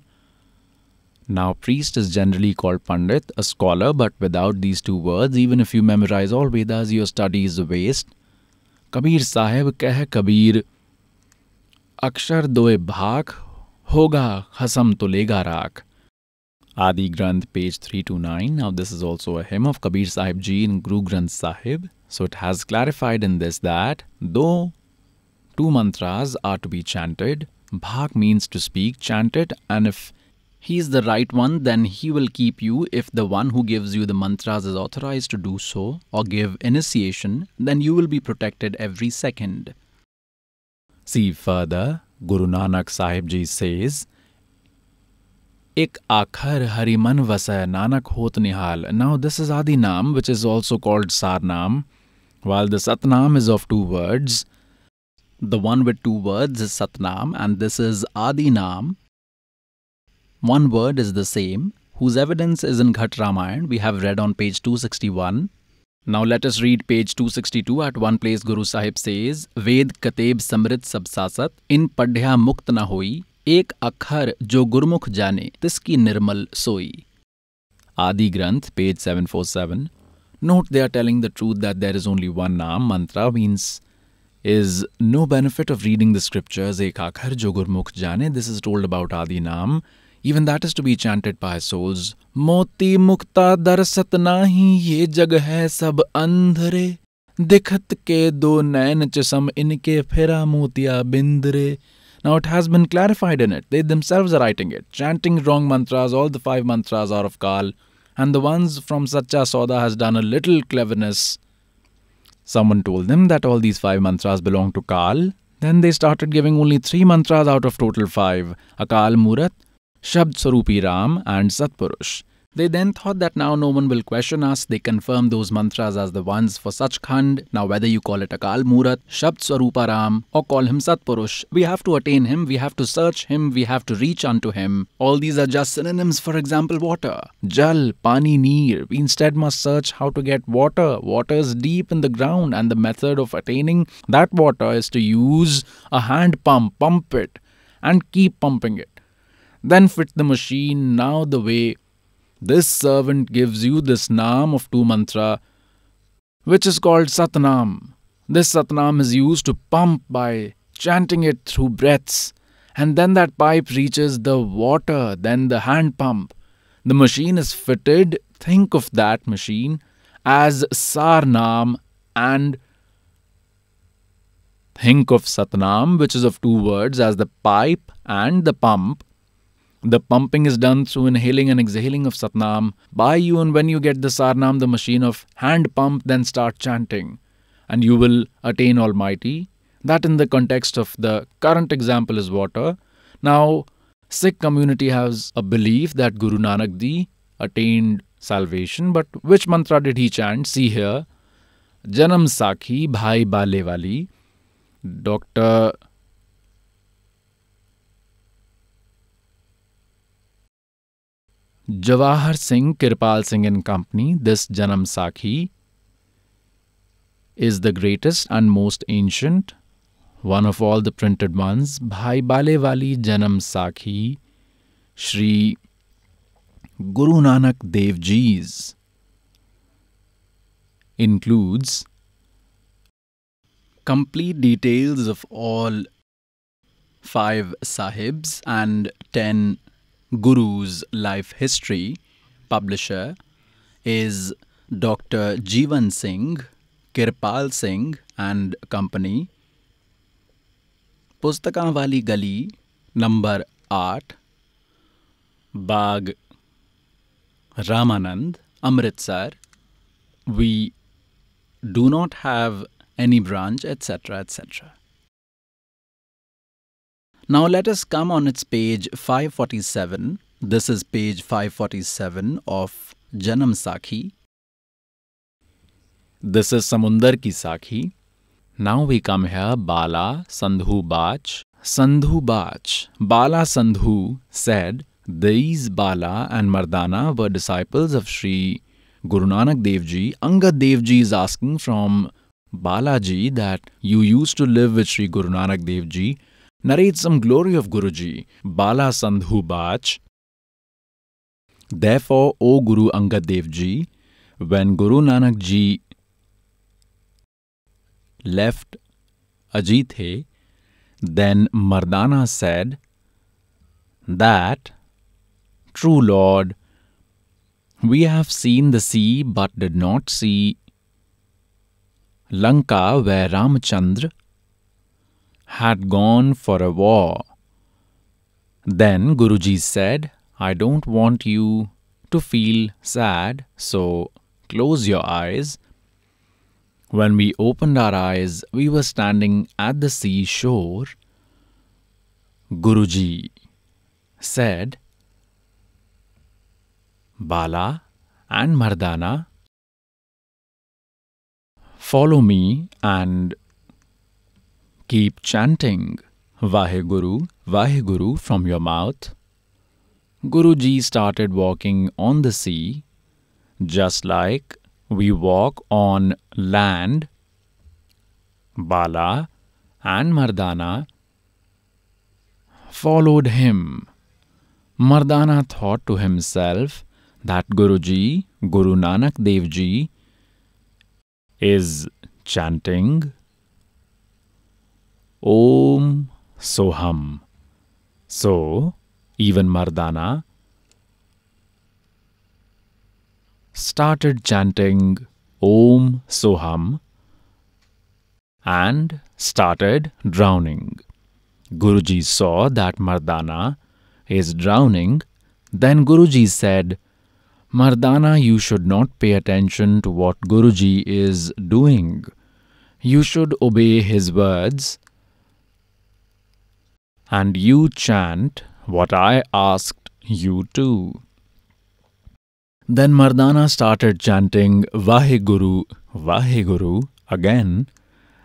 Now, priest is generally called Pandit, a scholar, but without these two words, even if you memorize all Vedas, your study is a waste. Kabir Sahib keh Kabir, Akshar doe bhak, hoga hasam to lega rak. Adi Granth, page 329. Now, this is also a hymn of Kabir Sahib Ji in Guru Granth Sahib. So, it has clarified in this that though two mantras are to be chanted, bhak means to speak, chanted, and if he is the right one, then he will keep you. If the one who gives you the mantras is authorized to do so or give initiation, then you will be protected every second. See further, Guru Nanak Sahib Ji says, Ik akhar hariman vasay nanak hot nihal. Now this is Adi Nam, which is also called Sarnam, while the Satnam is of two words. The one with two words is Satnam, and this is Adi Nam, one word is the same, whose evidence is in Ghat Ramayan, we have read on page 261. Now let us read page 262. At one place, Guru Sahib says, Ved Kateb Samrit Sabsasat, in padhya mukt na hoi, ek akhar jo gurmukh jane, tiski nirmal soi. Adi Granth, page 747. Note they are telling the truth that there is only one Naam, mantra means is no benefit of reading the scriptures, ek akhar jo gurmukh jane. This is told about Adi Naam. Even that is to be chanted by souls. Moti mukta darsat nahi ye hai sab andhre. Dikhat ke do nain chisam inke phira motiya bindre. Now it has been clarified in it. They themselves are writing it. Chanting wrong mantras, all the five mantras are of Kal. And the ones from Sacha Soda has done a little cleverness. Someone told them that all these five mantras belong to Kal. Then they started giving only three mantras out of total five. Akal Murat, Shabd Sarupi Ram and Satpurush. They then thought that now no one will question us. They confirmed those mantras as the ones for Sachkhand. Now, whether you call it Akal Murat, Shabd Swarupa Ram, or call him Satpurush, we have to attain him, we have to search him, we have to reach unto him. All these are just synonyms, for example, water. Jal, Pani, Neer. We instead must search how to get water. Water is deep in the ground, and the method of attaining that water is to use a hand pump, pump it and keep pumping it. Then fit the machine now the way this servant gives you this Naam of two mantra, which is called Satnam. This Satnam is used to pump by chanting it through breaths, and then that pipe reaches the water, then the hand pump. The machine is fitted, think of that machine as Sarnam and think of Satnam, which is of two words, as the pipe and the pump. The pumping is done through inhaling and exhaling of Satnam by you, and when you get the Sarnam, the machine of hand pump, then start chanting, and you will attain Almighty. That, in the context of the current example, is water. Now, Sikh community has a belief that Guru Nanak Dev attained salvation, but which mantra did he chant? See here. Janam Sakhi Bhai Balewali. Dr. Jawahar Singh, Kirpal Singh and Company, this Janam Sakhi is the greatest and most ancient, one of all the printed ones. Bhai Balewali Janam Sakhi, Shri Guru Nanak Dev Ji's includes complete details of all five sahibs and ten Guru's life history publisher is Dr. Jeevan Singh, Kirpal Singh and Company. Wali Gali, number 8, Bag Ramanand, Amritsar. We do not have any branch, etc., etc. Now let us come on its page 547. This is page 547 of Janam Sakhi. This is Samundar ki Sakhi. Now we come here Bala Sandhu Bach. Sandhu Bach. Bala Sandhu said these Bala and Mardana were disciples of Sri Guru Nanak Dev Ji. Angad Dev Ji is asking from Balaji that you used to live with Sri Guru Nanak Dev Ji narrate some glory of Guruji, Bala Sandhu Bach. Therefore, O Guru Angad Dev Ji, when Guru Nanak Ji left Ajithe, then Mardana said that, True Lord, we have seen the sea but did not see Lanka where Ramchandra had gone for a war. Then Guruji said, I don't want you to feel sad, so close your eyes. When we opened our eyes, we were standing at the seashore. Guruji said, Bala and Mardana, follow me and Keep chanting Vaheguru, Vaheguru from your mouth. Guruji started walking on the sea, just like we walk on land. Bala and Mardana followed him. Mardana thought to himself that Guruji, Guru Nanak Dev Ji, is chanting Om Soham. So, even Mardana started chanting Om Soham and started drowning. Guruji saw that Mardana is drowning. Then Guruji said, Mardana, you should not pay attention to what Guruji is doing. You should obey his words and you chant what I asked you to. Then Mardana started chanting Vaheguru, Vaheguru again,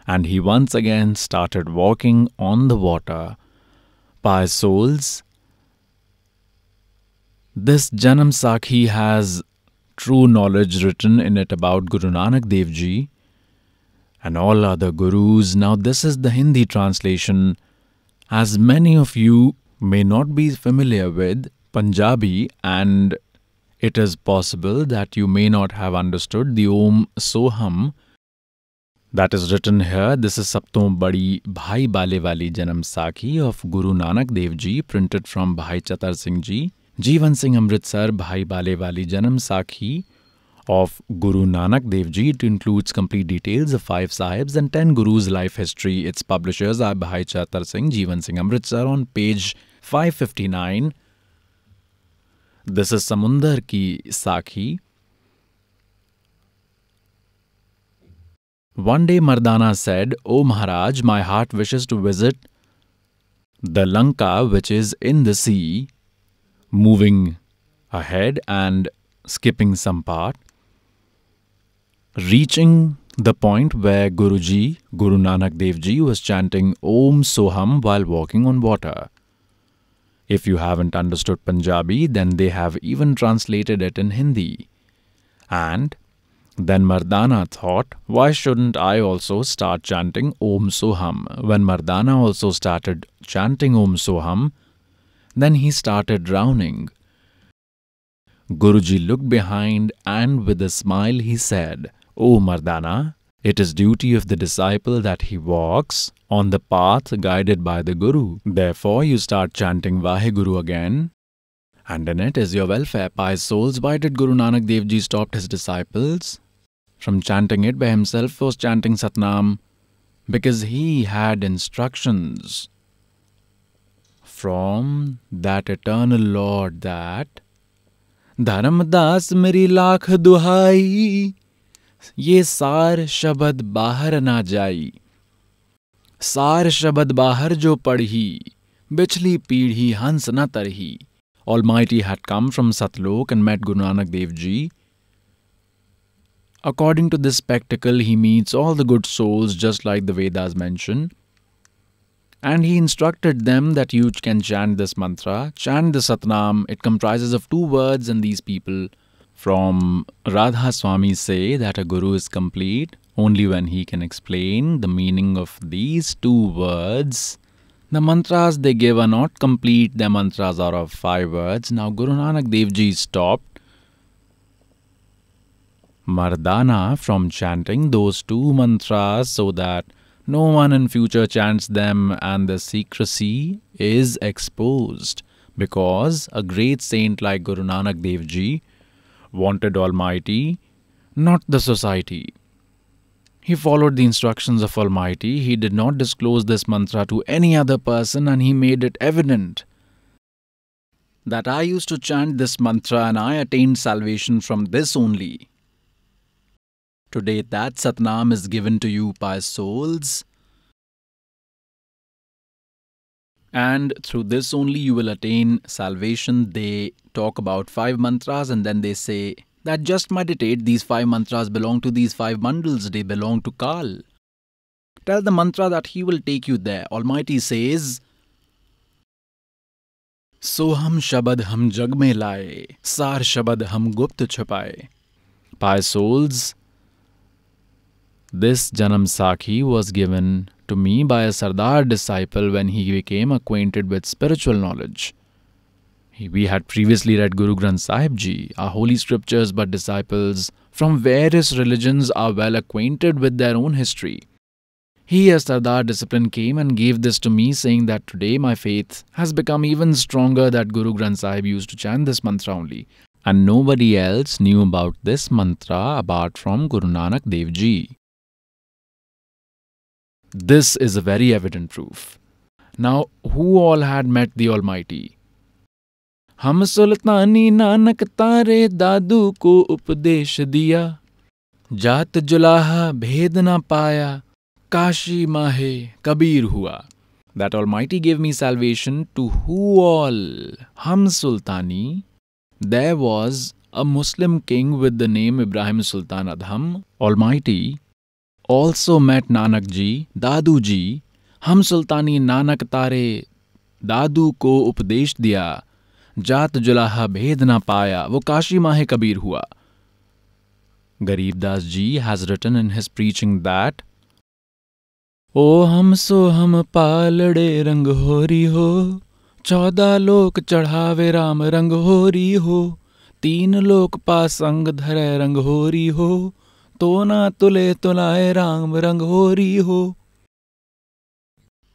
and he once again started walking on the water. By souls, this Janam Sakhi has true knowledge written in it about Guru Nanak Dev Ji and all other gurus. Now, this is the Hindi translation As many of you may not be familiar with Punjabi, and it is possible that you may not have understood the Om Soham that is written here. This is Sapton Badi Bhai Bale Wali Janam Sakhi of Guru Nanak Dev Ji, printed from Bhai Chatar Singh Ji, Jivan Singh Amritsar Bhai Bale Wali Janam Sakhi of Guru Nanak Dev Ji. It includes complete details of five sahibs and ten gurus' life history. Its publishers are Bhai Chatar Singh, Jivan Singh Amritsar on page 559. This is Samundar Ki Sakhi. One day Mardana said, O Maharaj, my heart wishes to visit the Lanka which is in the sea, moving ahead and skipping some part reaching the point where Guruji, Guru Nanak Dev Ji, was chanting Om Soham while walking on water. If you haven't understood Punjabi, then they have even translated it in Hindi. And then Mardana thought, why shouldn't I also start chanting Om Soham? When Mardana also started chanting Om Soham, then he started drowning. Guruji looked behind and with a smile he said, O Mardana, it is duty of the disciple that he walks on the path guided by the Guru. Therefore, you start chanting Vaheguru again, and in it is your welfare, pious souls. Why did Guru Nanak Dev Ji stop his disciples from chanting it by himself? Was chanting Satnam because he had instructions from that eternal Lord that Dharamdas meri lakh duhai ये सार शब्द बाहर ना जाई सार शब्द बाहर जो पढ़ी बिछली पीढ़ी हंस न तरही Almighty had come from Satlok and met Guru Nanak Dev Ji. According to this spectacle, he meets all the good souls just like the Vedas mention. And he instructed them that you can chant this mantra, chant the Satnam. It comprises of two words, and these people from Radha Swami say that a guru is complete only when he can explain the meaning of these two words. The mantras they give are not complete, the mantras are of five words. Now Guru Nanak Dev Ji stopped Mardana from chanting those two mantras so that no one in future chants them and the secrecy is exposed because a great saint like Guru Nanak Dev Ji wanted Almighty, not the society. He followed the instructions of Almighty. He did not disclose this mantra to any other person and he made it evident that I used to chant this mantra and I attained salvation from this only. Today, that Satnam is given to you by souls. And through this only you will attain salvation. They talk about five mantras and then they say that just meditate. These five mantras belong to these five bundles, they belong to Kal. Tell the mantra that he will take you there. Almighty says, Soham Shabad Hum Jag mein laye, Sar Shabad Hum Gupt Chupaye. Pious souls, this Janam Sakhi was given to me by a Sardar disciple when he became acquainted with spiritual knowledge. We had previously read Guru Granth Sahib Ji, our holy scriptures, but disciples from various religions are well acquainted with their own history. He, as Sardar discipline, came and gave this to me, saying that today my faith has become even stronger that Guru Granth Sahib used to chant this mantra only. And nobody else knew about this mantra apart from Guru Nanak Dev Ji. This is a very evident proof. Now, who all had met the Almighty? हम सुल्तानी नानक तारे दादू को उपदेश दिया। जात जुलाहा भेद ना पाया। काशी माहे कबीर हुआ। That almighty gave me salvation to who all हम सुल्तानी। There was a Muslim king with the name Ibrahim Sultan Adham almighty also met Nanak ji Dadu ji हम सुल्तानी नानक तारे दादू को उपदेश दिया जात जुलाहा भेद ना पाया वो काशी माहे कबीर हुआ Garibdas ji has written in his preaching that ओ हम सो हम पालड़े रंग हो रही हो चौदह लोक चढ़ावे राम रंग हो रही हो तीन लोक पासंग धरे रंग हो, रही हो। तो ना तुले तुलाए राम रंग होरी हो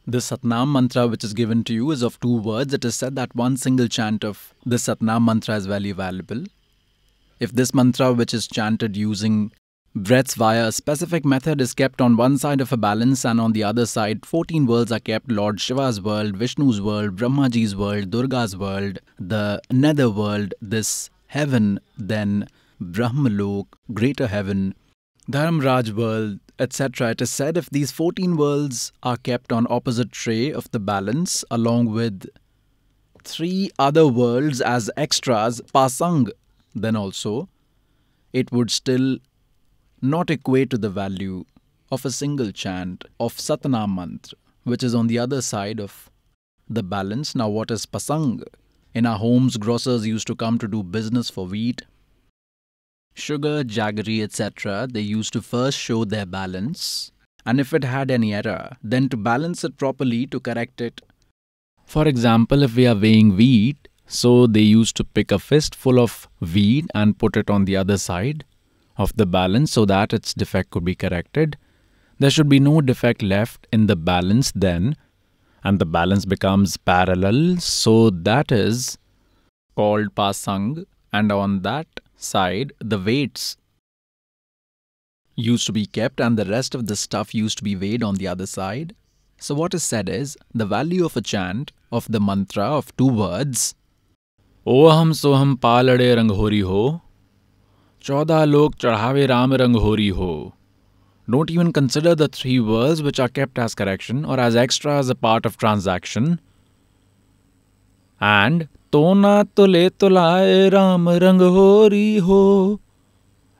The Satnam mantra, which is given to you, is of two words. It is said that one single chant of the Satnam mantra is very valuable. If this mantra, which is chanted using breaths via a specific method, is kept on one side of a balance and on the other side, 14 worlds are kept Lord Shiva's world, Vishnu's world, Brahmaji's world, Durga's world, the nether world, this heaven, then Brahmalok, greater heaven, Dharmraj world, etc. It is said if these 14 worlds are kept on opposite tray of the balance along with three other worlds as extras, pasang, then also, it would still not equate to the value of a single chant of Satnam mantra, which is on the other side of the balance. Now, what is pasang? In our homes, grocers used to come to do business for wheat, sugar, jaggery, etc., they used to first show their balance, and if it had any error, then to balance it properly to correct it. For example, if we are weighing wheat, so they used to pick a fistful of wheat and put it on the other side of the balance so that its defect could be corrected. There should be no defect left in the balance then, and the balance becomes parallel, so that is called pasang, and on that side, the weights used to be kept and the rest of the stuff used to be weighed on the other side. So, what is said is the value of a chant of the mantra of two words Oham soham palade ranghori ho. Chauda lok chadhave ram ranghori ho. Don't even consider the three words which are kept as correction or as extra as a part of transaction. And Tona tole tolae ram rang hori ho.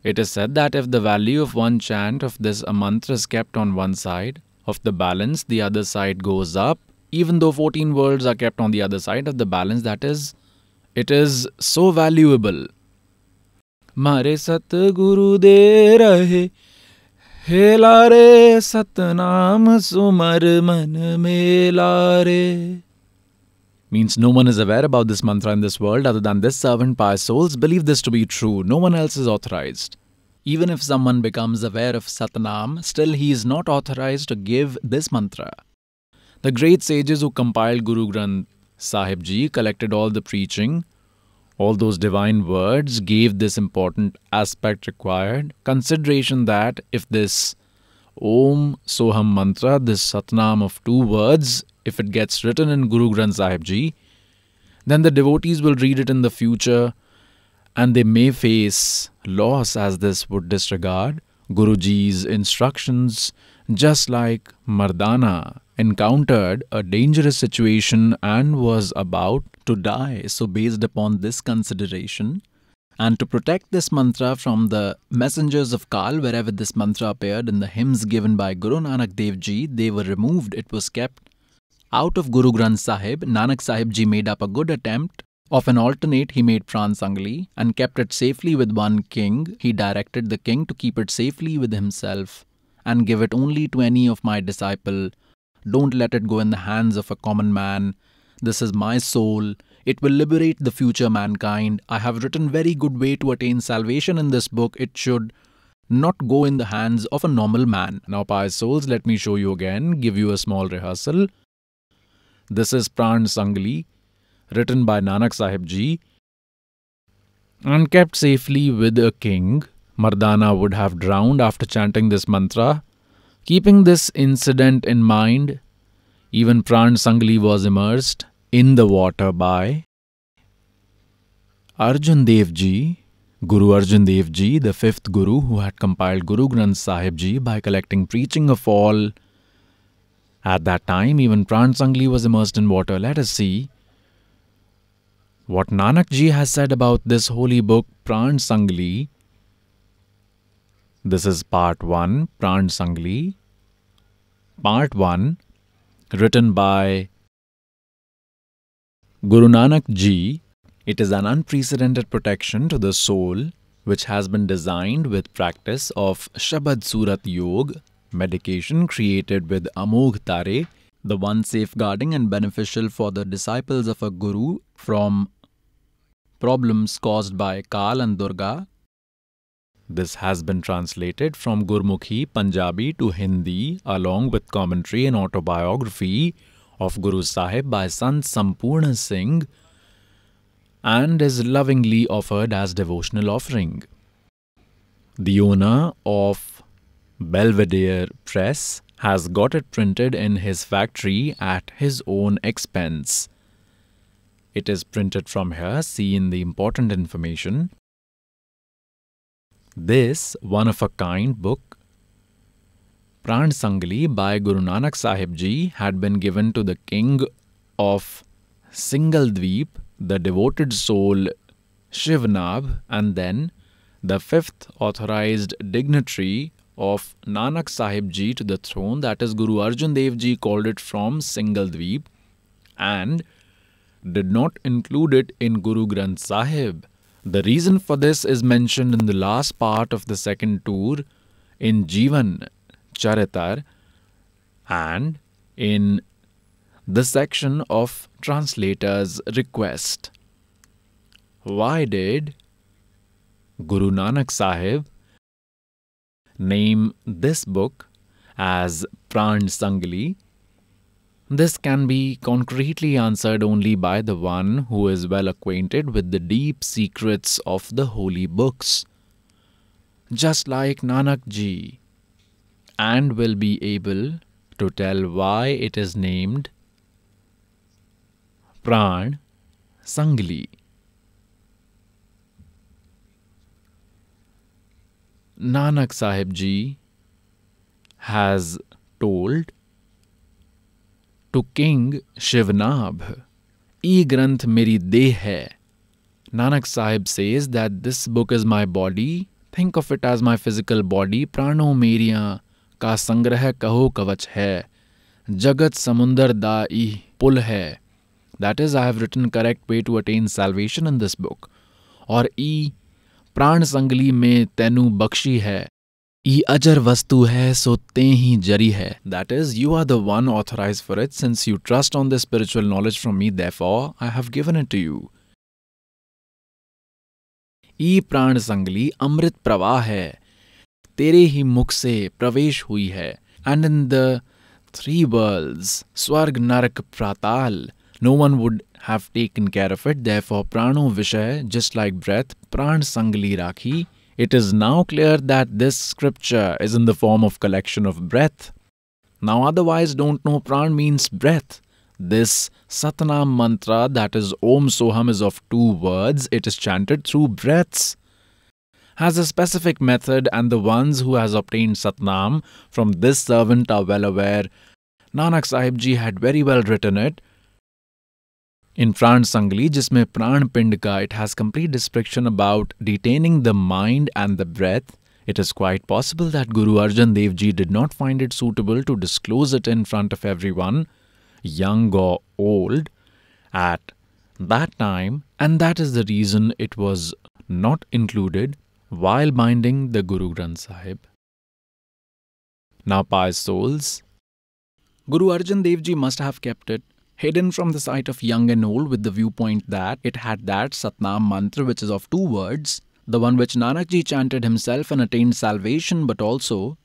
It is said that if the value of one chant of this mantra is kept on one side of the balance, the other side goes up. Even though 14 words are kept on the other side of the balance, that is, it is so valuable. Mare sat guru de rahe helare satnam sumar man melare means no one is aware about this mantra in this world other than this servant pious souls believe this to be true. No one else is authorized. Even if someone becomes aware of satnam still he is not authorized to give this mantra. The great sages who compiled guru granth sahib ji collected all the preaching. All those divine words gave this important aspect required. Consideration that if this om soham mantra this satnam of two words if it gets written in Guru Granth Sahib Ji, then the devotees will read it in the future and they may face loss as this would disregard Guruji's instructions, just like Mardana encountered a dangerous situation and was about to die. So, based upon this consideration, and to protect this mantra from the messengers of Kal, wherever this mantra appeared in the hymns given by Guru Nanak Dev Ji, they were removed. It was kept out of Guru Granth Sahib, Nanak Sahib Ji made up a good attempt. Of an alternate, he made Sangli and kept it safely with one king. He directed the king to keep it safely with himself and give it only to any of my disciple. Don't let it go in the hands of a common man. This is my soul. It will liberate the future mankind. I have written very good way to attain salvation in this book. It should not go in the hands of a normal man. Now, pious souls, let me show you again, give you a small rehearsal. This is Pran Sangli, written by Nanak Sahib Ji. And kept safely with a king, Mardana would have drowned after chanting this mantra. Keeping this incident in mind, even Pran Sangli was immersed in the water by Arjun Dev Ji, Guru Arjun Dev Ji, the fifth Guru who had compiled Guru Granth Sahib Ji by collecting preaching of all at that time, even Pran Sangli was immersed in water. Let us see what Nanak ji has said about this holy book, Pran Sangli. This is part 1, Pran Sangli. Part 1, written by Guru Nanak ji. It is an unprecedented protection to the soul which has been designed with practice of Shabad Surat Yog medication created with Amogh Tare, the one safeguarding and beneficial for the disciples of a guru from problems caused by Kal and Durga. This has been translated from Gurmukhi Punjabi to Hindi along with commentary and autobiography of Guru Sahib by Sant Sampurna Singh and is lovingly offered as devotional offering. The owner of Belvedere Press has got it printed in his factory at his own expense. It is printed from here, see in the important information. This one of a kind book, Pran Sangli by Guru Nanak Sahib Ji, had been given to the king of Singhaldweep, the devoted soul Shivnab, and then the fifth authorized dignitary of Nanak Sahib Ji to the throne, that is Guru Arjan Dev Ji called it from Singhaldweep and did not include it in Guru Granth Sahib. The reason for this is mentioned in the last part of the second tour in Jivan Charitar and in the section of translator's request. Why did Guru Nanak Sahib name this book as Pran Sangli? This can be concretely answered only by the one who is well acquainted with the deep secrets of the holy books, just like Nanak ji, and will be able to tell why it is named Pran Sangli. Nanak Sahib Ji has told to King Shivnab, E Granth Meri Deh hai. Nanak Sahib says that this book is my body. Think of it as my physical body. Prano meriyan ka sangrah kaho kavach hai. Jagat samundar da i pul hai. That is, I have written correct way to attain salvation in this book. Or e प्राण संगली में तेनु बख्शी है। ई अजर वस्तु है, सो ते ही जरी है। That is you are the one authorise for it since you trust on the spiritual knowledge from me therefore I have given it to you ई प्राण संगली अमृत प्रवाह है। तेरे ही मुख से प्रवेश हुई है। And in the three worlds स्वर्ग, नरक, प्राताल no one would have taken care of it. Therefore, prano vishay, just like breath, pran sangli rakhi. It is now clear that this scripture is in the form of collection of breath. Now, otherwise, don't know pran means breath. This Satnam mantra, that is Om Soham, is of two words. It is chanted through breaths. Has a specific method, and the ones who has obtained Satnam from this servant are well aware. Nanak Sahib Ji had very well written it In Pran Sangli, जिसमें प्राण पिंड का it has complete description about detaining the mind and the breath, it is quite possible that Guru Arjan Dev Ji did not find it suitable to disclose it in front of everyone, young or old, at that time, and that is the reason it was not included while binding the Guru Granth Sahib. Now, pious souls, Guru Arjan Dev Ji must have kept it hidden from the sight of young and old with the viewpoint that it had that Satnam mantra which is of two words, the one which Nanakji chanted himself and attained salvation, but also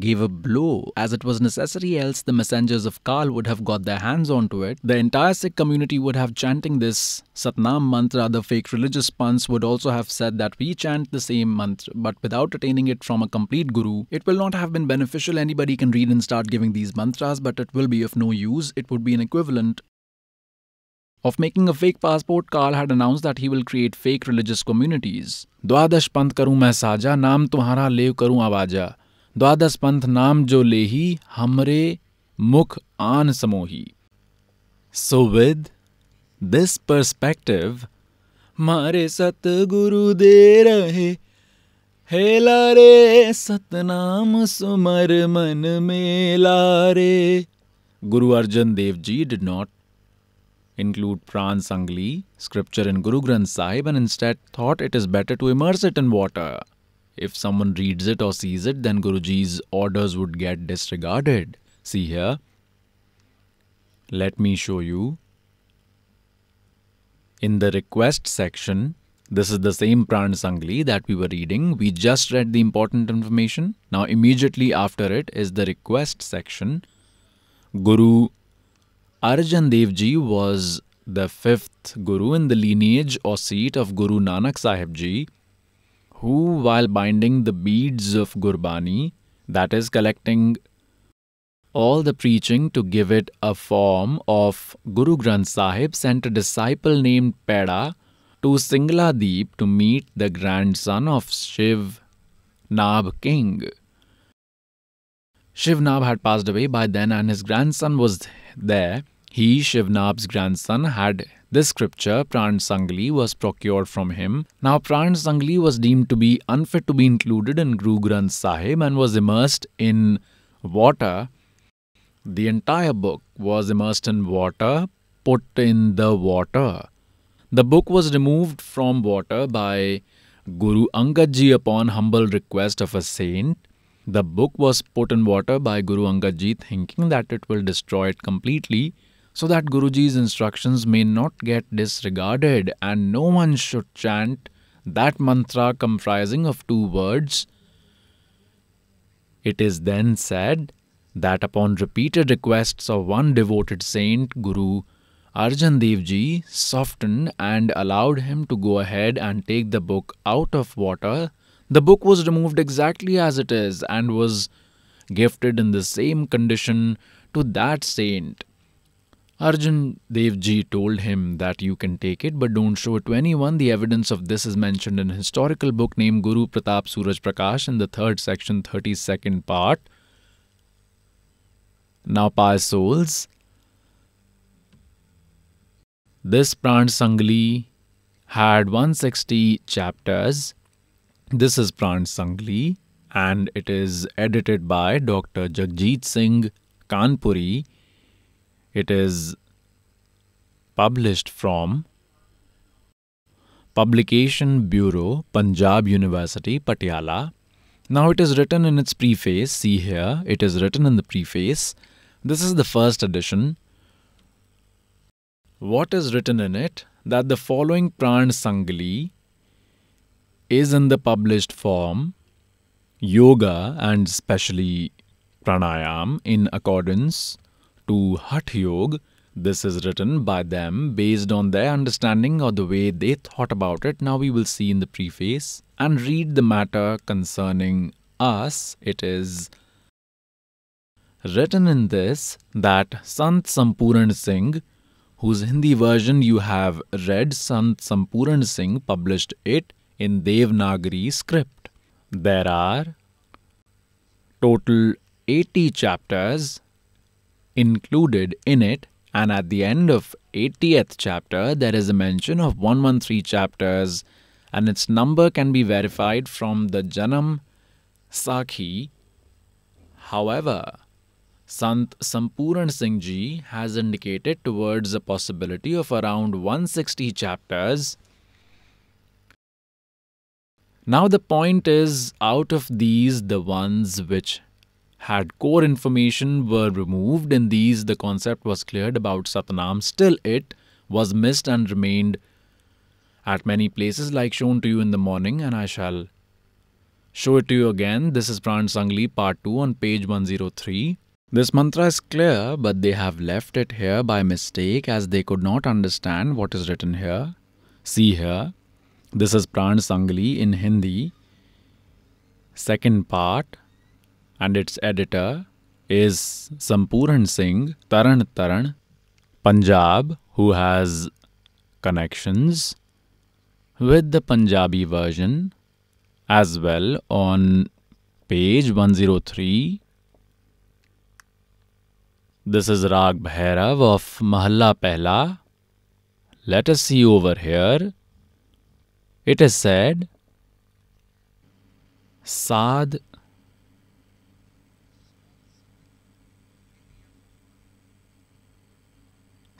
gave a blow as it was necessary else the messengers of Kal would have got their hands onto it. The entire Sikh community would have chanting this Satnam mantra. The fake religious puns would also have said that we chant the same mantra but without attaining it from a complete guru. It will not have been beneficial. Anybody can read and start giving these mantras but it will be of no use. It would be an equivalent of making a fake passport, Kal had announced that he will create fake religious communities. द्वादश पंथ karu मैं साजा नाम तुम्हारा लेव करूं द्वादश पंथ नाम जो लेही, हमरे मुख आन समोही। सो विद दिस पर्सपेक्टिव मारे सतगुरु दे रहे हे लारे सतनाम सुमर मन में लारे Guru Arjan Dev ji did not include Pran Sangli scripture in Guru Granth Sahib and instead thought it is better to immerse it in water if someone reads it or sees it, then Guruji's orders would get disregarded. See here. Let me show you. In the request section, this is the same Pran Sangli that we were reading. We just read the important information. Now, immediately after it is the request section. Guru Arjan Dev Ji was the fifth Guru in the lineage or seat of Guru Nanak Sahib Ji, who, while binding the beads of Gurbani, that is, collecting all the preaching to give it a form of Guru Granth Sahib, sent a disciple named Peda to Singla Deep to meet the grandson of Shiv Nab King. Shiv Nab had passed away by then, and his grandson was there he, Shivnab's grandson, had this scripture, Pran Sangli, was procured from him. Now, Pran Sangli was deemed to be unfit to be included in Guru Granth Sahib and was immersed in water. The entire book was immersed in water, put in the water. The book was removed from water by Guru Angad Ji upon humble request of a saint. The book was put in water by Guru Angad Ji thinking that it will destroy it completely so that Guruji's instructions may not get disregarded and no one should chant that mantra comprising of two words. It is then said that upon repeated requests of one devoted saint, Guru Arjan Dev Ji softened and allowed him to go ahead and take the book out of water. The book was removed exactly as it is and was gifted in the same condition to that saint. Arjan Dev Ji told him that you can take it but don't show it to anyone. The evidence of this is mentioned in a historical book named Guru Pratap Suraj Prakash in the third section, 32nd part. Now, pious souls, this Pran Sangli had 160 chapters. This is Pran Sangli and it is edited by Dr. Jagjit Singh Kanpuri it is published from Publication Bureau, Punjab University, Patiala. Now it is written in its preface. See here, it is written in the preface. This is the first edition. What is written in it? That the following Pran Sangli is in the published form yoga and especially pranayam in accordance to Hatha Yoga. This is written by them based on their understanding or the way they thought about it. Now we will see in the preface and read the matter concerning us. It is written in this that Sant Sampuran Singh, whose Hindi version you have read, Sant Sampuran Singh published it in Devanagari script. There are total 80 chapters included in it and at the end of 80th chapter there is a mention of 113 chapters and its number can be verified from the Janam Sakhi. However, Sant Sampuran Singh Ji has indicated towards a possibility of around 160 chapters. Now the point is, out of these, the ones which had core information were removed in these the concept was cleared about Satnam. Still it was missed and remained at many places like shown to you in the morning and I shall show it to you again. This is Pran Sangli part 2 on page 103 this mantra is clear but they have left it here by mistake as they could not understand what is written here. See here. This is Pran Sangli in Hindi. Second part and its editor is Sampuran Singh Taran Taran, Punjab, who has connections with the Punjabi version as well on page 103. This is Rag Bhairav of Mahalla Pehla. Let us see over here. It is said, Sad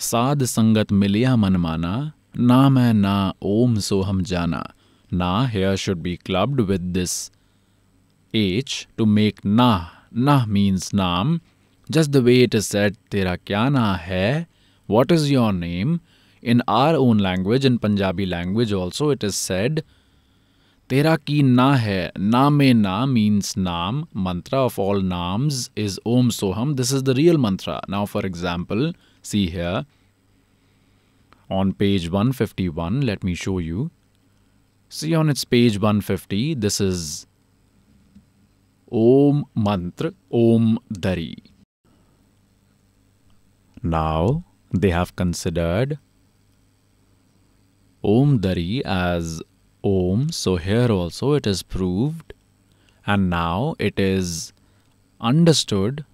साध संगत मिलिया मन माना, ना मैं, ना ओम सो हम जाना, ना here should be clubbed with this H to make ना ना मीन्स नाम just the way it is said तेरा क्या ना है? What is your name in our own language in Punjabi language also it is said तेरा की ना है? ना में ना मीन्स नाम mantra of all नाम्स is Om Soham this is the real mantra now for example see here on page 151, let me show you. See on its page 150, this is Om Mantra Om Dari. Now they have considered Om Dari as Om, so here also it is proved, and now it is understood.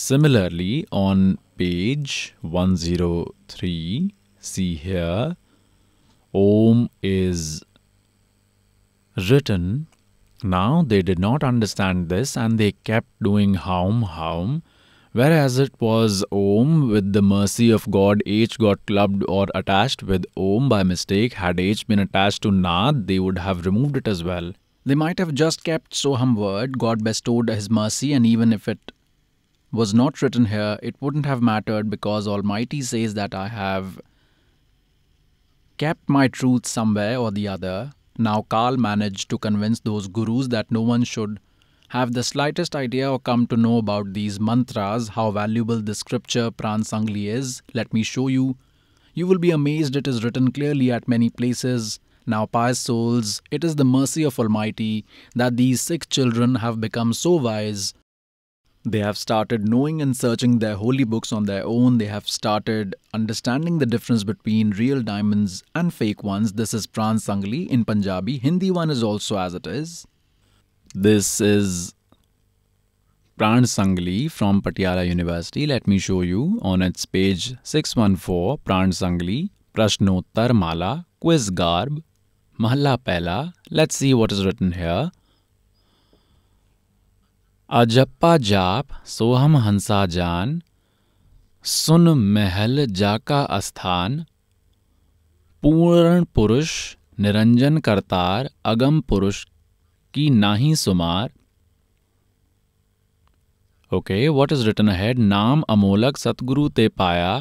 Similarly, on page 103, see here, Om is written. Now they did not understand this and they kept doing Haum Haum Whereas it was Om with the mercy of God, H got clubbed or attached with Om by mistake. Had H been attached to Nad, they would have removed it as well. They might have just kept Soham word, God bestowed His mercy, and even if it was not written here, it wouldn't have mattered because Almighty says that I have kept my truth somewhere or the other. Now, Kal managed to convince those gurus that no one should have the slightest idea or come to know about these mantras, how valuable the scripture Pran Sangli is, let me show you. You will be amazed it is written clearly at many places. Now, pious souls, it is the mercy of Almighty that these six children have become so wise. They have started knowing and searching their holy books on their own. They have started understanding the difference between real diamonds and fake ones. This is Pran Sangli in Punjabi. Hindi one is also as it is. This is Pran Sangli from Patiala University. Let me show you on its page 614 Pran Sangli Prashnottar Mala Quiz Garb Mahalla Pehla. Let's see what is written here. अजप्पा जाप, सोहम हंसा जान, सुन महल जाका स्थान, पूर्ण पुरुष निरंजन करतार, अगम पुरुष की नाही सुमार। Okay what is written head नाम अमोलक सतगुरु ते पाया।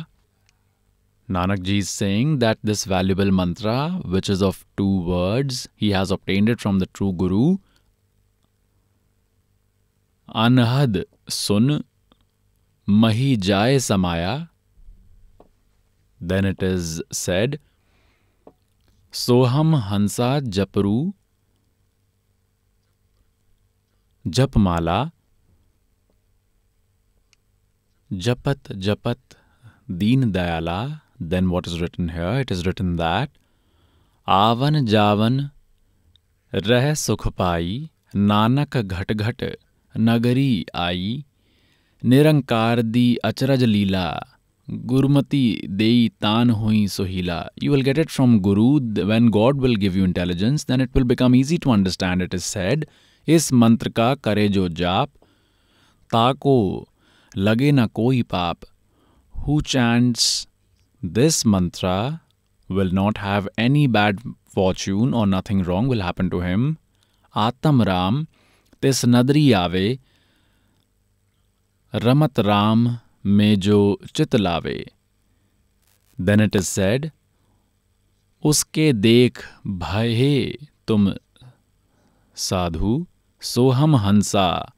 Nanak ji is saying that this valuable mantra which is of two words he has obtained it from the true guru अनहद सुन, मही जाए समाया। Then it is said Soham हंसा जपरू, जपमाला, जपत जपत दीन दयाला। Then what is written here it is written that आवन जावन रह सुख पाई, नानक घट घट नगरी आई निरंकार दी अचरज लीला गुरमति देई तान हुई सोहिला you will get it from guru when God will give you intelligence then it will become easy to understand it is said इस मंत्र का करे जो जाप ताको लगे ना कोई पाप who chants this mantra will not have any bad fortune और nothing wrong will happen to him आत्म राम tis नदरी आवे, रमत राम में जो चित लावे। देन इट इज़ सेड उसके देख भय तुम साधु सोहम हंसा।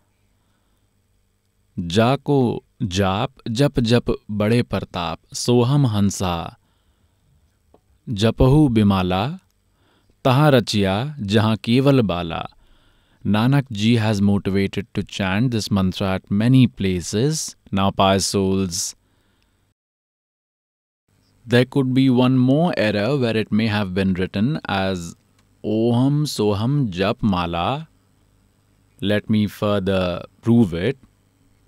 जाको जाप, जप जप बड़े प्रताप सोहम हंसा। जपहु बिमाला, तहाँ रचिया जहाँ केवल बाला। Nanak ji has motivated to chant this mantra at many places. Now, pious souls, there could be one more error where it may have been written as Oham Soham Jap Mala let me further prove it.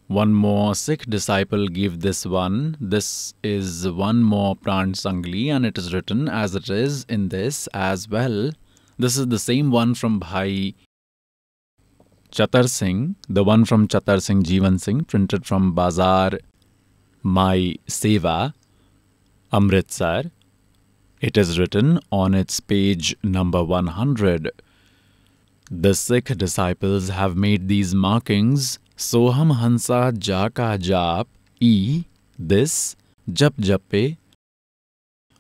One more Sikh disciple gave this one. This is one more Pran Sangli and it is written as it is in this as well. This is the same one from Bhai Chatar Singh, the one from Chatar Singh Jivan Singh, printed from Bazar My Seva, Amritsar. It is written on its page number 100. The Sikh disciples have made these markings Soham Hansa Jaka Jap E this Jap Jape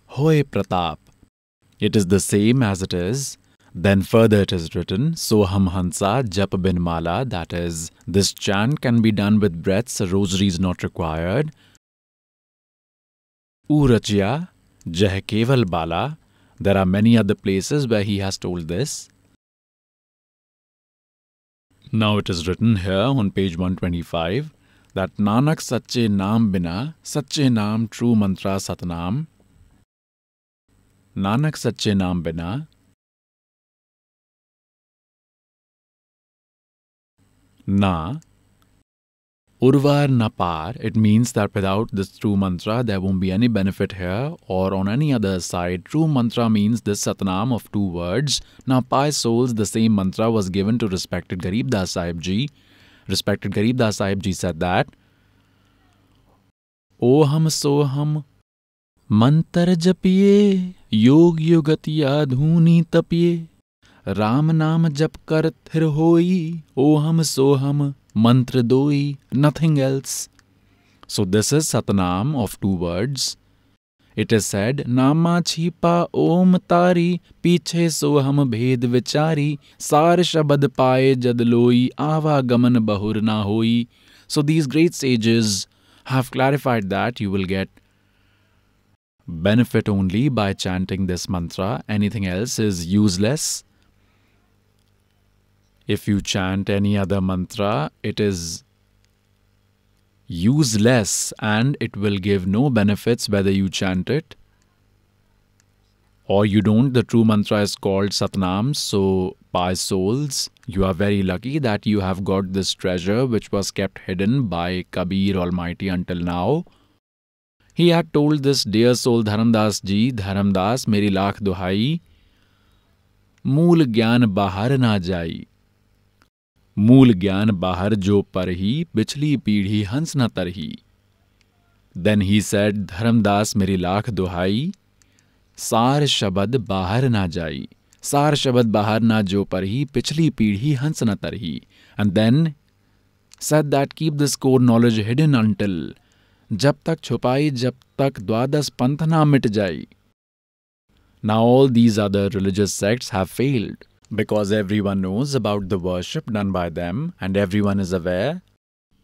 Hoy Pratap. It is the same as it is. Then further it is written Soham Hansa Jap Bin Mala that is this chant can be done with breaths, a rosary is not required. Urachya Jeh Keval Bala. There are many other places where he has told this. Now it is written here on page 125 that Nanak Sache Naam Bina, Sache Naam True Mantra Satnam. Nanak Sache Naam Bina. Na Urvar Napar, it means that without this true mantra, there won't be any benefit here or on any other side. True mantra means this Satnam of two words. Now, Pai souls, the same mantra was given to respected Garib Das Sahib Ji. Respected Garib Das Sahib Ji said that, O hum so hum mantar japiye yog yogatiya dhuni tapiye Ram नाम जप कर थिर होई ओ हम सो हम मंत्र दोई nothing else so this is Satnam of two words it is said Nama Chhipa Om तारी पीछे सो हम भेद विचारी सार शब्द पाए जद लोई आवागमन बहुर ना होई so these great sages have clarified that you will get benefit only by chanting this mantra. Anything else is useless. If you chant any other mantra, it is useless and it will give no benefits whether you chant it or you don't. The true mantra is called Satnam. So, by souls, you are very lucky that you have got this treasure which was kept hidden by Kabir Almighty until now. He had told this dear soul Dharamdas ji, Dharamdas, meri lakh duhai, मूल ज्ञान बाहर ना जाई मूल ज्ञान बाहर जो पर ही पिछली पीढ़ी हंस न तरही। देन ही सेड धर्मदास मेरी लाख दुहाई, सार शब्द बाहर ना जाई। सार शब्द बाहर ना जो पर ही पिछली पीढ़ी हंस न तरही। And then said that keep this core knowledge hidden until जब तक छुपाई, जब तक द्वादश पंथ ना मिट जाई। Now all these other religious sects have failed. Because everyone knows about the worship done by them and everyone is aware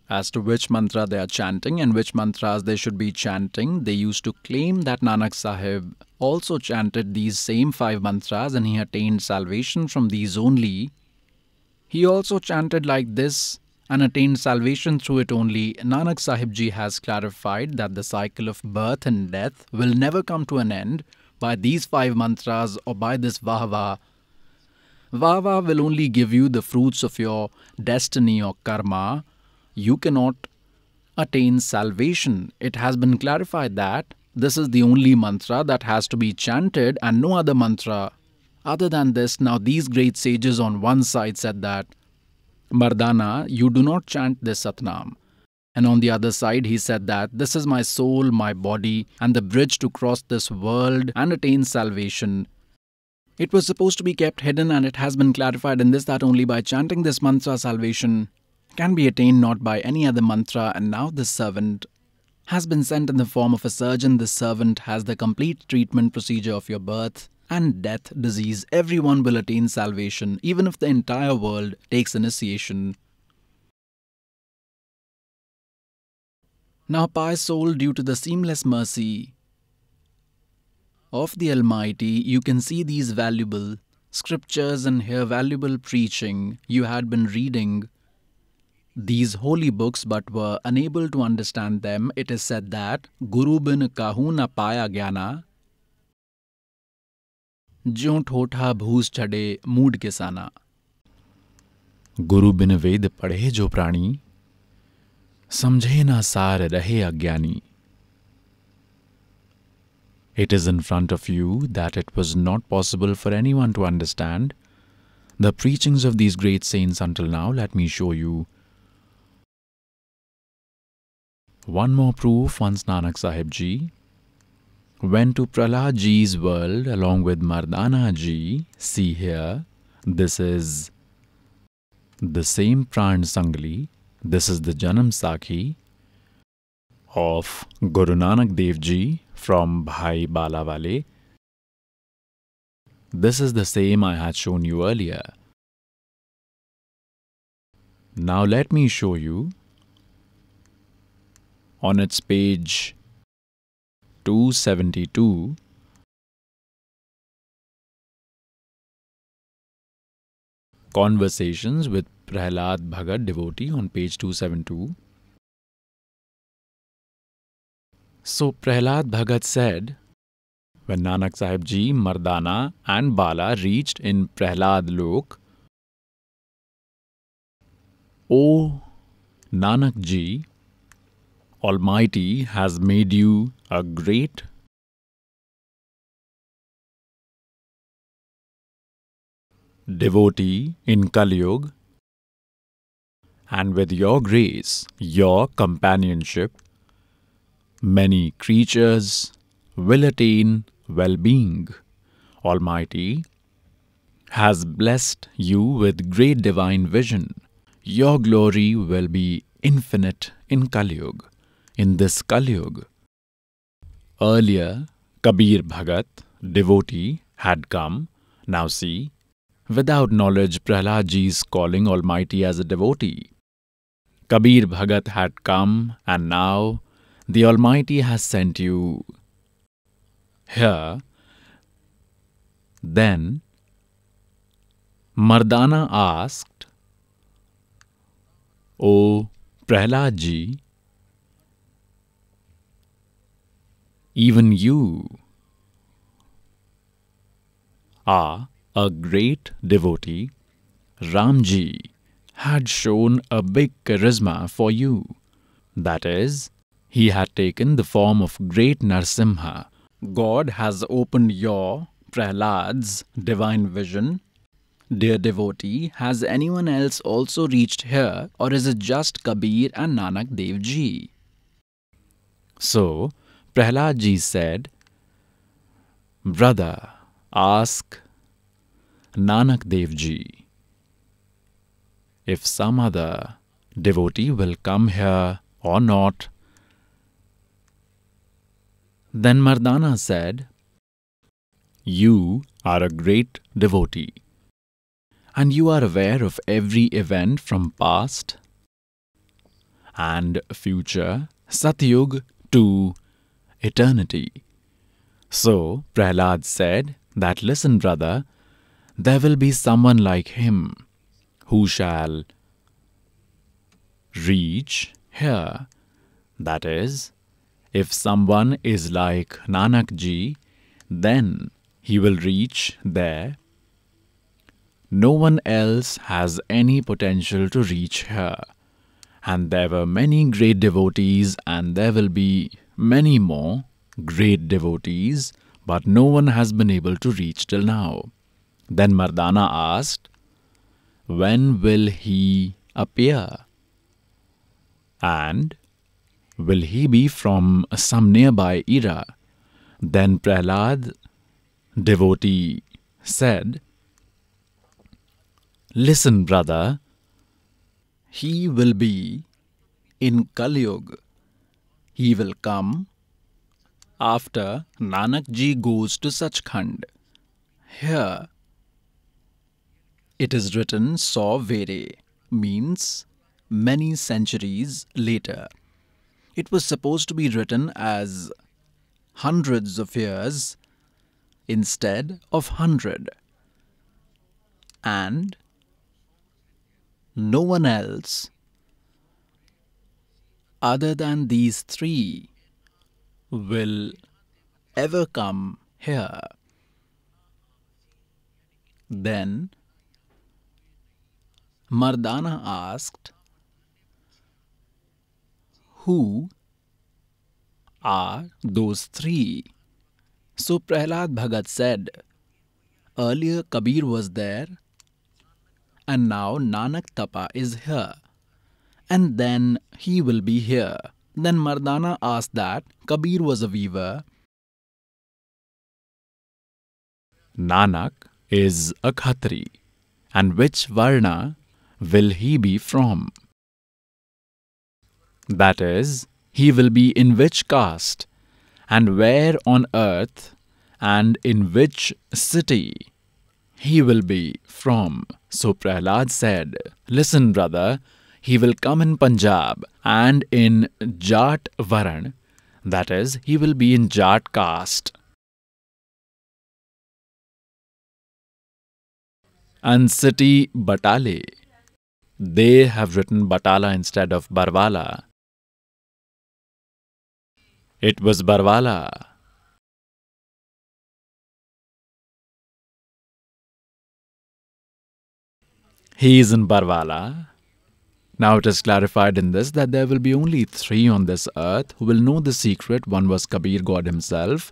as to which mantra they are chanting and which mantras they should be chanting. They used to claim that Nanak Sahib also chanted these same five mantras and he attained salvation from these only. He also chanted like this and attained salvation through it only. Nanak Sahib ji has clarified that the cycle of birth and death will never come to an end by these five mantras or by this vahva Vava will only give you the fruits of your destiny or karma. You cannot attain salvation. It has been clarified that this is the only mantra that has to be chanted and no other mantra. Other than this, now these great sages on one side said that Mardana, you do not chant this Satnam. And on the other side, he said that this is my soul, my body, and the bridge to cross this world and attain salvation. It was supposed to be kept hidden, and it has been clarified in this that only by chanting this mantra salvation can be attained, not by any other mantra. And now this servant has been sent in the form of a surgeon. This servant has the complete treatment procedure of your birth and death, disease. Everyone will attain salvation, even if the entire world takes initiation. Now, pious soul, due to the seamless mercy of the Almighty, you can see these valuable scriptures and hear valuable preaching. You had been reading these holy books but were unable to understand them. It is said that Guru bin kahuna paya gyana ज्यों ठोठा भूस चढ़े mood किसाना गुरु बिन वेद पढ़े जो प्राणी समझे ना सार रहे अज्ञानी it is in front of you that it was not possible for anyone to understand the preachings of these great saints until now. Let me show you one more proof once Nanak Sahib Ji went to Prahlad Ji's world along with Mardana Ji. See here, this is the same Pran Sangli, this is the Janam Sakhi of Guru Nanak Dev Ji from Bhai Balawale. This is the same I had shown you earlier. Now let me show you on its page 272 Conversations with Prahlad Bhagat devotee on page 272. So Prahlad Bhagat said, when Nanak Sahib Ji, Mardana and Bala reached in Prahlad Lok, O Nanak Ji, Almighty has made you a great devotee in Kali Yuga, and with your grace, your companionship, many creatures will attain well being. Almighty has blessed you with great divine vision. Your glory will be infinite in Kali Yuga, in this Kali Yuga. Earlier, Kabir Bhagat, devotee, had come. Now see, Without knowledge, Prahlad is calling Almighty as a devotee. Kabir Bhagat had come, and now the Almighty has sent you here. Then Mardana asked, O Prahladji, even you are a great devotee, Ramji, had shown a big charisma for you. That is, he had taken the form of great Narsimha. God has opened your, Prahlad's, divine vision. Dear devotee, has anyone else also reached here, or is it just Kabir and Nanak Dev Ji? So, Prahlad ji said, Brother, ask Nanak Dev Ji. If some other devotee will come here or not, then Mardana said, You are a great devotee, and you are aware of every event from past and future, Satyug to eternity. So Prahlad said that, Listen, brother, there will be someone like him who shall reach here. That is, if someone is like Nanak ji, then he will reach there. No one else has any potential to reach here. And there were many great devotees, and there will be many more great devotees, but no one has been able to reach till now. Then Mardana asked, When will he appear? And will he be from some nearby era? Then Prahlad, devotee, said, Listen, brother, he will be in Kalyug. He will come after Nanak ji goes to Sachkhand. Here, it is written Saw means many centuries later. It was supposed to be written as hundreds of years instead of hundred. And no one else other than these three will ever come here. Then Mardana asked, Who are those three? So Prahlad Bhagat said, Earlier Kabir was there, and now Nanak Tapa is here, and then he will be here. Then Mardana asked that Kabir was a weaver. Nanak is a Khatri, and which Varna will he be from? That is, he will be in which caste, and where on earth, and in which city he will be from. So Prahlad said, Listen, brother, he will come in Punjab and in Jat Varan, that is, he will be in Jat caste. And city Batale. They have written Batala instead of Barwala. It was Barwala. He is in Barwala. Now it is clarified in this that there will be only three on this earth who will know the secret. One was Kabir, God himself,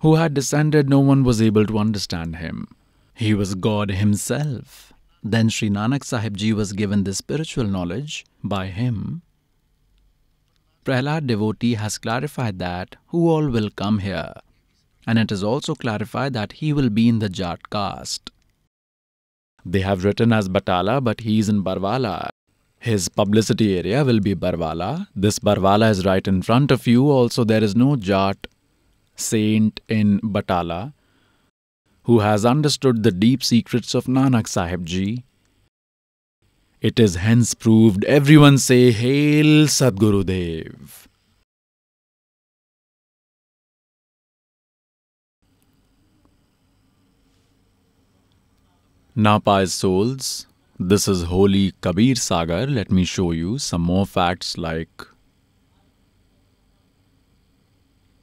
who had descended, no one was able to understand him. He was God himself. Then Sri Nanak Sahib Ji was given this spiritual knowledge by him. Prahlad devotee has clarified that who all will come here, and it is also clarified that he will be in the Jat caste. They have written as Batala, but he is in Barwala. His publicity area will be Barwala. This Barwala is right in front of you. Also, there is no Jat saint in Batala who has understood the deep secrets of Nanak Sahib Ji. It is hence proved everyone say Hail Sadguru Dev. Pious souls, this is holy Kabir Sagar. Let me show you some more facts like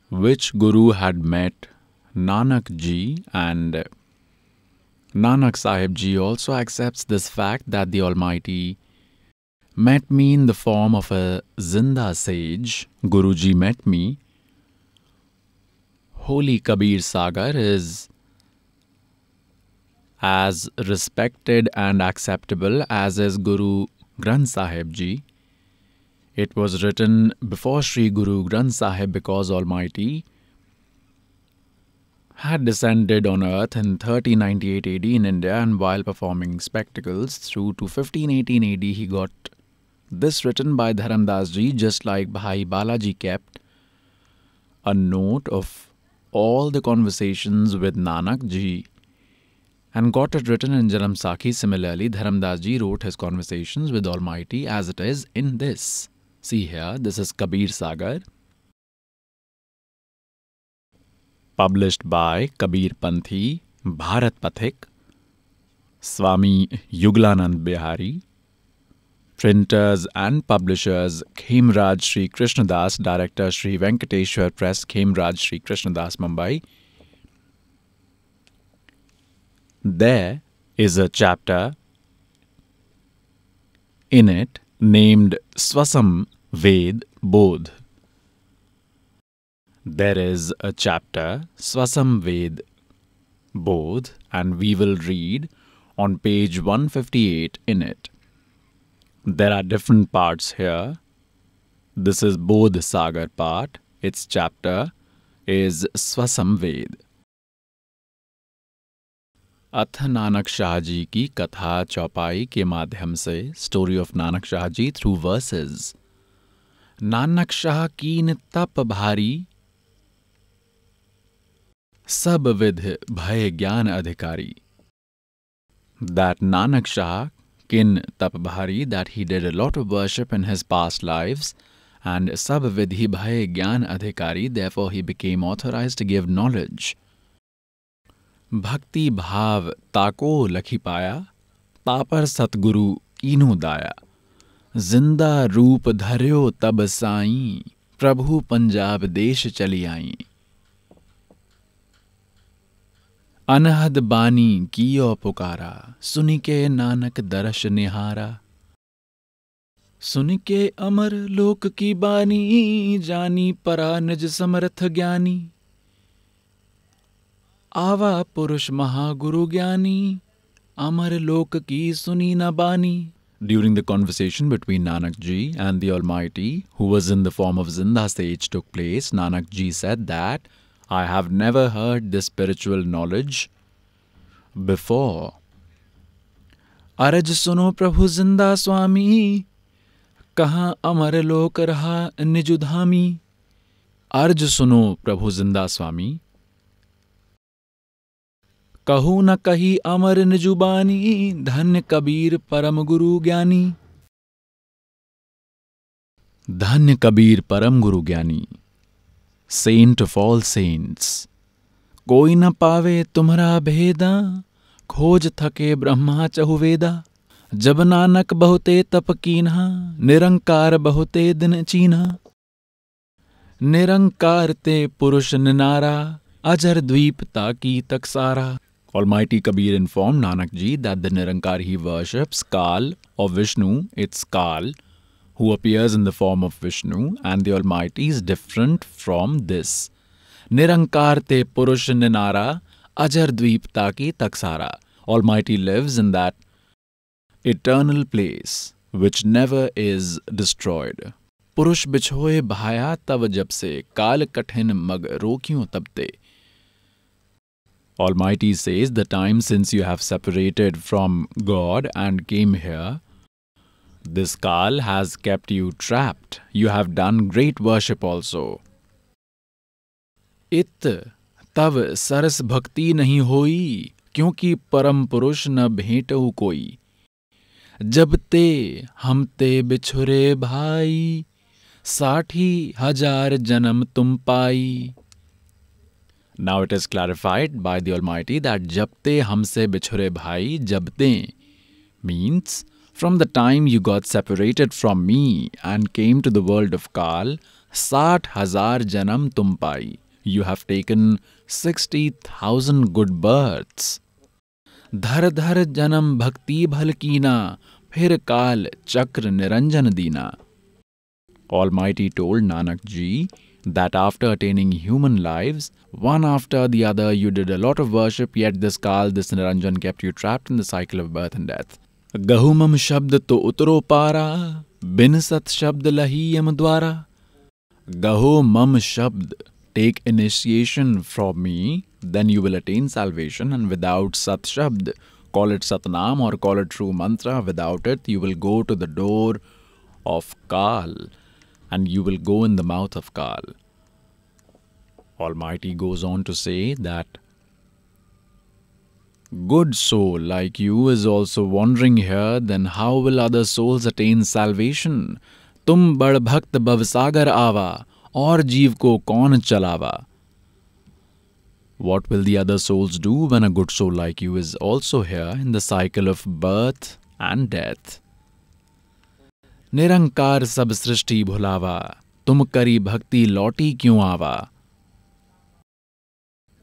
which Guru had met Nanak Ji and Nanak Sahib Ji also accepts this fact that the Almighty met me in the form of a Zinda sage. Guruji met me. Holy Kabir Sagar is as respected and acceptable as is Guru Granth Sahib Ji. It was written before Sri Guru Granth Sahib because Almighty had descended on earth in 1398 AD in India and while performing spectacles through to 1518 AD he got this written by Dharamdas ji just like Bhai Balaji kept a note of all the conversations with Nanak ji and got it written in Janam Sakhi. Similarly, Dharamdas ji wrote his conversations with Almighty as it is in this. See here, this is Kabir Sagar. Published by Kabir Panthi, Bharat Pathik, Swami Yuglanand Bihari. Printers and publishers Khemraj Sri Krishnadas, Director Sri Venkateshwar Press, Khemraj Sri Krishnadas, Mumbai. There is a chapter in it named Swasam Ved Bodh. there is a chapter, Swasamved, Bodh, and we will read on page 158 in it. There are different parts here. This is Bodh Sagar part. Its chapter is Swasamved. अथ नानक शाह जी की कथा चौपाई के माध्यम से story of Nanak Shah ji through verses Nanak Shah कीन तप भारी सब विध भय ज्ञान अधिकारी। दैट नानक शाह किन तप भारी that he did lot of worship in his past life and सब विधि भय ज्ञान अधिकारी therefore he became authorise give knowledge भक्ति भाव ताको लखी पाया पापर सतगुरु इनु दाया ज़िंदा रूप धर्यो तब साई प्रभु पंजाब देश चली आई अनहद बानी कियो पुकारा सुनिके नानक दर्श निहारा सुनिके अमर लोक की बानी जानी परा निज समर्थ ज्ञानी आवा पुरुष महागुरु ज्ञानी अमर लोक की सुनी न बानी During the conversation between Nanak ji and the Almighty, who was in the form of Zinda sage, took place, Nanak ji said that I have never heard this spiritual knowledge before. अरज सुनो प्रभु ज़िंदा स्वामी, कहाँ अमर लोक रहा निजुधामी? अर्ज़ सुनो प्रभु ज़िंदा स्वामी, कहू न कही अमर निजुबानी धन्य कबीर परम गुरु ज्ञानी। धन्य कबीर परम गुरु ज्ञानी। सेंट ऑफ़ ऑल सेंट्स कोई न पावे तुम्हारा भेदा खोज थके ब्रह्मा चहुवेदा। जब नानक बहुते तप कीन्हा निरंकार बहुते दिन चीन्हा। निरंकार ते पुरुष निनारा अजर द्वीप ताकी तक सारा। Almighty Kabir informed Nanak Ji that the Nirankar he worships, Kal or Vishnu, it's Kal, who appears in the form of Vishnu, and the Almighty is different from this. Nirankar te Purush Ninara Ajar Dweep Taki Taksara. Almighty lives in that eternal place which never is destroyed. पुरुष बिछोए भाया तब जब से काल कठिन मग रोकियों तब ते Almighty says, The time since you have separated from God and came here, this Kal has kept you trapped. You have done great worship also. इत तब सरस भक्ति नहीं होई क्योंकि परम पुरुष न भेंटऊ कोई जब ते हम ते बिछुरे भाई साठी हज़ार जन्म तुम पाई Now it is clarified by the Almighty that Jabte Hamse Bichhure Bhai Jabte means from the time you got separated from me and came to the world of Kal, Sat Hazar Janam Tumpai. You have taken 60,000 good births. धर धर जन्म भक्ति भल कीना फिर काल चक्र निरंजन दीना Almighty told Nanak ji that after attaining human lives, one after the other, you did a lot of worship, yet this Kal, this Niranjan kept you trapped in the cycle of birth and death. गहुमम शब्द तो उतरो पारा, बिन सत शब्द लही यम द्वारा। गहो मम शब्द take initiation from me then you will attain salvation and without सत शब्द कॉल इट सतनाम और call it true mantra without it you will go to the door of Kaal and you will go in the mouth of Kaal almighty goes on to say that good soul like you is also wandering here, then how will other souls attain salvation? Tum bad bhakt bhavsagar ava, or jeev ko kaun chalava? What will the other souls do when a good soul like you is also here in the cycle of birth and death? निरंकार सब सृष्टि भुलावा तुम करी भक्ति लौटी क्यों आवा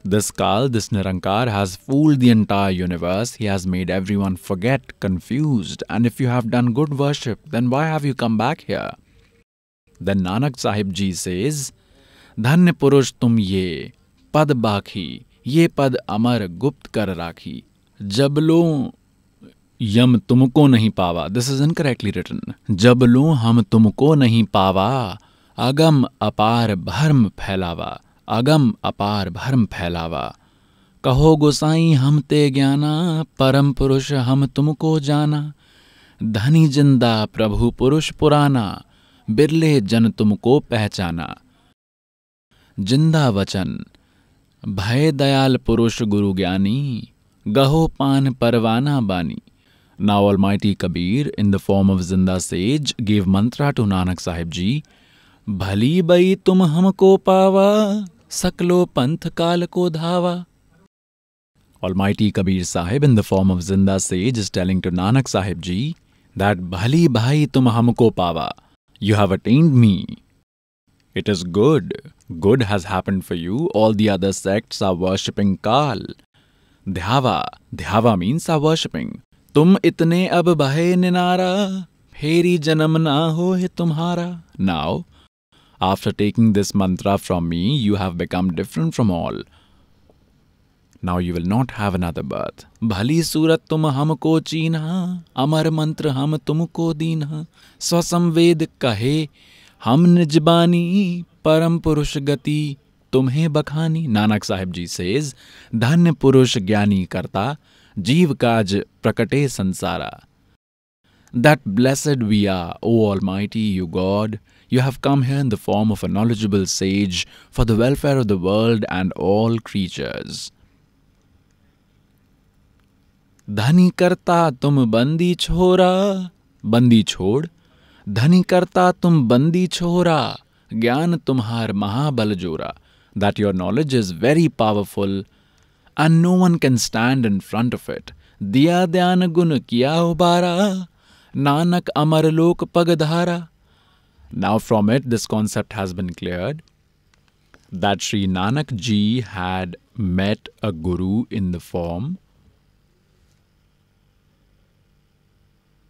This Kal, this Nirankar, has fooled the entire universe. He has made everyone forget, confused. And if you have done good worship, then why have you come back here? Then Nanak Sahib Ji says, धन्य पुरुष तुम ये पद बाखी ये पद अमर गुप्त कर राखी जब लो यम तुमको नहीं पावा दिस इज़ इनकरेक्टली रिटन जब लू हम तुमको नहीं पावा अगम अपार भर्म फैलावा अगम अपार भर्म फैलावा। कहो गोसाई हम ते ज्ञाना परम पुरुष हम तुमको जाना। धनी ज़िंदा प्रभु पुरुष पुराना बिरले जन तुमको पहचाना। ज़िंदा वचन भय दयाल पुरुष गुरु ज्ञानी गहो पान परवाना बानी। Now Almighty Kabir, in the form of Zinda Sage, gave mantra to Nanak Sahib Ji, Bhali bai tum humko pawa, सकलो पंथ काल को धावा। T Kabir Saheb in the form of ज़िंदा sage is telling to Nanak Sahib ji that भली भाई तुम हमको पावा you have attained me it is good good has happen for you all the other sects are worshipping Kaal ध्यावा ध्यावा means are worshipping तुम इतने अब बहे निनारा फेरी जन्म ना हो है तुम्हारा नाव after taking this mantra from me you have become different from all now you will not have another birth भली सूरत तुम हमको चीना अमर मंत्र हम तुमको दीना स्वसंवेद कहे हम निजबानी परम पुरुष गति तुम्हें बखानी। नानक साहिब जी सेज धन्य पुरुष ज्ञानी करता जीव काज prakate sansara. That blessed we are, O Almighty, you God, you have come here in the form of a knowledgeable sage for the welfare of the world and all creatures. धनी करता तुम बंदी छोरा बंदी छोड़ धनी करता तुम बंदी छोरा ज्ञान तुम्हार महाबल जोरा that your knowledge is very powerful and no one can stand in front of it. Diya dhyan gun kiya ubara, nanak amar lok pagadhara. Now from it this concept has been cleared that Sri Nanak ji had met a guru in the form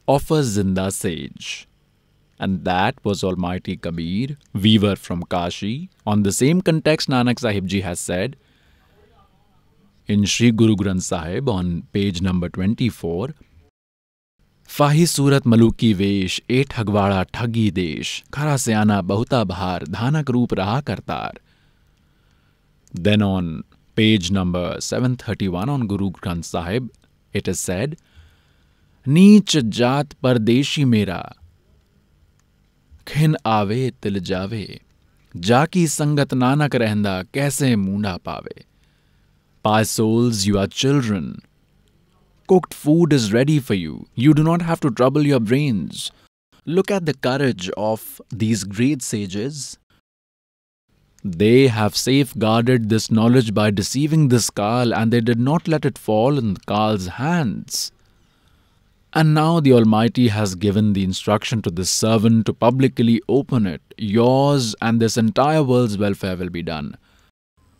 of a Zinda sage and that was Almighty Kabir, weaver from Kashi. On the same context, Nanak Sahib Ji has said in Sri Guru Granth Sahib on page number 24 फाही सूरत मलुकी वेश ए ठगवाड़ा ठगी देश खरा सयाना बहुता भार धानक रूप रहा Kartar Then on page number 731 on Guru Granth Sahib, it is said, नीच जात परदेशी मेरा खिन आवे तिल जावे जाकी संगत नानक रहंदा कैसे मूंडा पावे By souls, you are children. Cooked food is ready for you. You do not have to trouble your brains. Look at the courage of these great sages. They have safeguarded this knowledge by deceiving this Kal and they did not let it fall in Kal's hands. And now the Almighty has given the instruction to this servant to publicly open it. Yours and this entire world's welfare will be done.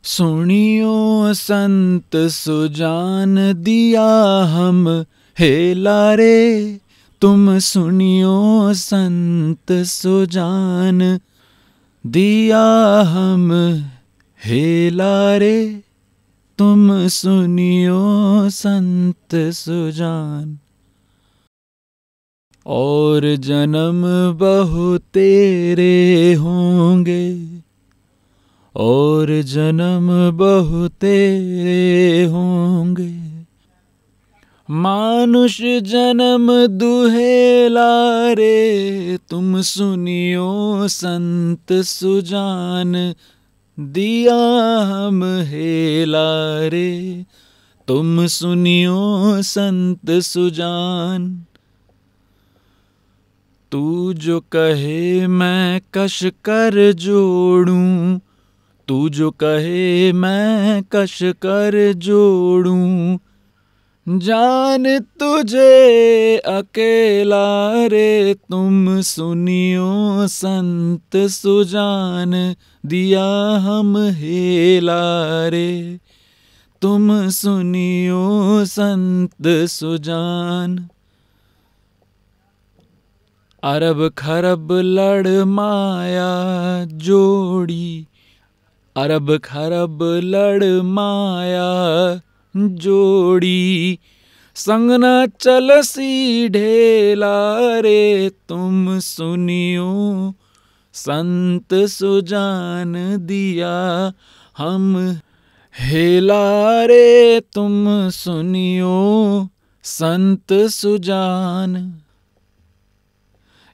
सुनियो संत सुजान दिया हम। हे लारे, तुम सुनियो संत सुजान दिया हम। हे लारे, तुम सुनियो संत सुजान। और जन्म बहु तेरे होंगे। और जन्म बहु तेरे होंगे। मानुष जन्म दुहेला रे तुम सुनियो संत सुजान, दिया हम हेला रे तुम सुनियो संत सुजान। तू जो कहे मैं कश कर जोड़ूं तू जो कहे मैं कश कर जोड़ूं। जान तुझे अकेला रे, तुम सुनियो संत सुजान, दिया हम हेला रे। तुम सुनियो संत सुजान। अरब खरब लड़ माया जोड़ी अरब खरब लड़ माया जोड़ी संग न चल सी ढेला रे तुम सुनियो संत सुजान दिया हम। हेला रे तुम सुनियो संत सुजान।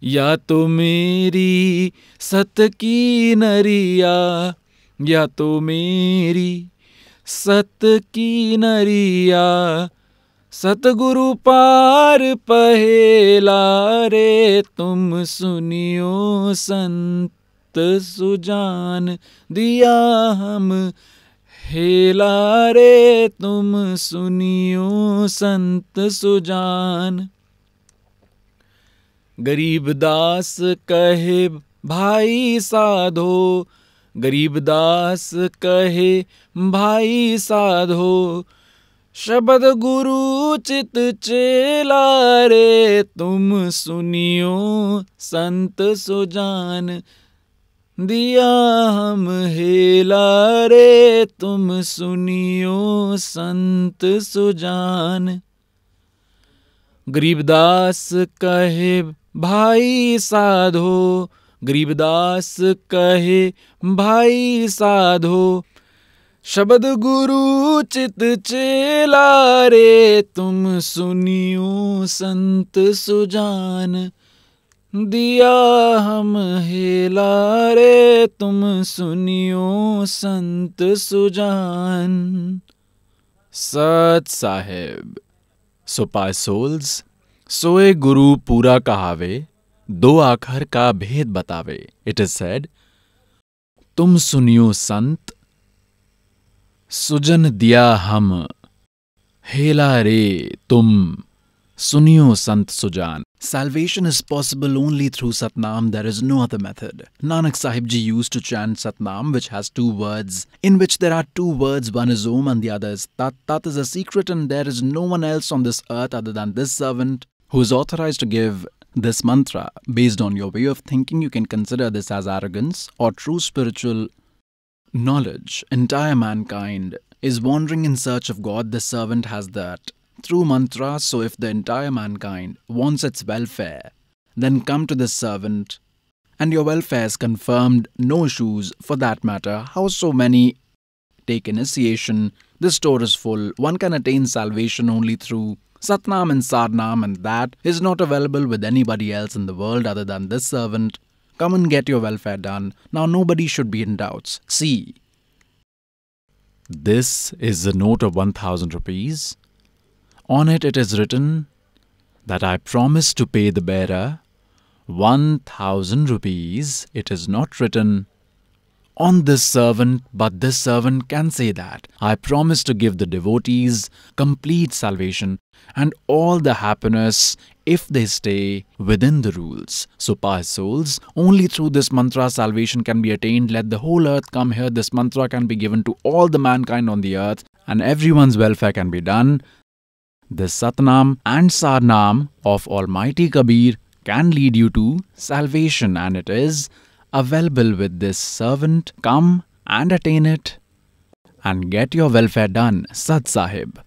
या तो मेरी सत की नरिया या तो मेरी सत की नरिया सतगुरु पार पहेला। रे तुम सुनियो संत सुजान, दिया हम हेला। रे तुम सुनियो संत सुजान। गरीब दास कहे, भाई साधो गरीबदास कहे, भाई साधो, शब्द गुरु चित चेला रे, तुम सुनियो संत सुजान, दिया हम हेला रे, तुम सुनियो संत सुजान। गरीबदास कहे, भाई साधो गरीबदास कहे, भाई साधो, शब्द गुरु चित चेला रे, तुम सुनियो संत सुजान, दिया हम हेला रे, तुम सुनियो संत सुजान। सत साहेब, सो पाय सोल्स, सोए गुरु पूरा कहावे दो आखर का भेद बतावे इट इज़ सेड तुम सुनियो संत सुजन दिया हम हेला रे तुम सुनियो संत Sujan Salvation is possible only through Satnam, there is no other method. Nanak Sahib Ji used to chant Satnam, which has two words, in which there are two words, one is Om and the other is Tat. Tat is a secret, and there is no one else on this earth other than this servant who is authorized to give this mantra. Based on your way of thinking, you can consider this as arrogance or true spiritual knowledge. Entire mankind is wandering in search of God. This servant has that through mantra, so if the entire mankind wants its welfare, then come to this servant, and your welfare is confirmed, no issues for that matter. How so many take initiation, the store is full, one can attain salvation only through Satnam and Sarnam, and that is not available with anybody else in the world other than this servant. Come and get your welfare done. Now nobody should be in doubts. See. This is the note of 1000 rupees on it, it is written that I promise to pay the bearer 1000 rupees. It is not written on this servant, but this servant can say that I promise to give the devotees complete salvation and all the happiness if they stay within the rules. So, pious souls, only through this mantra salvation can be attained. Let the whole earth come here. This mantra can be given to all the mankind on the earth, and everyone's welfare can be done. This Satnam and Sarnam of Almighty Kabir can lead you to salvation and it is available with this servant. Come and attain it and get your welfare done, Sat Sahib.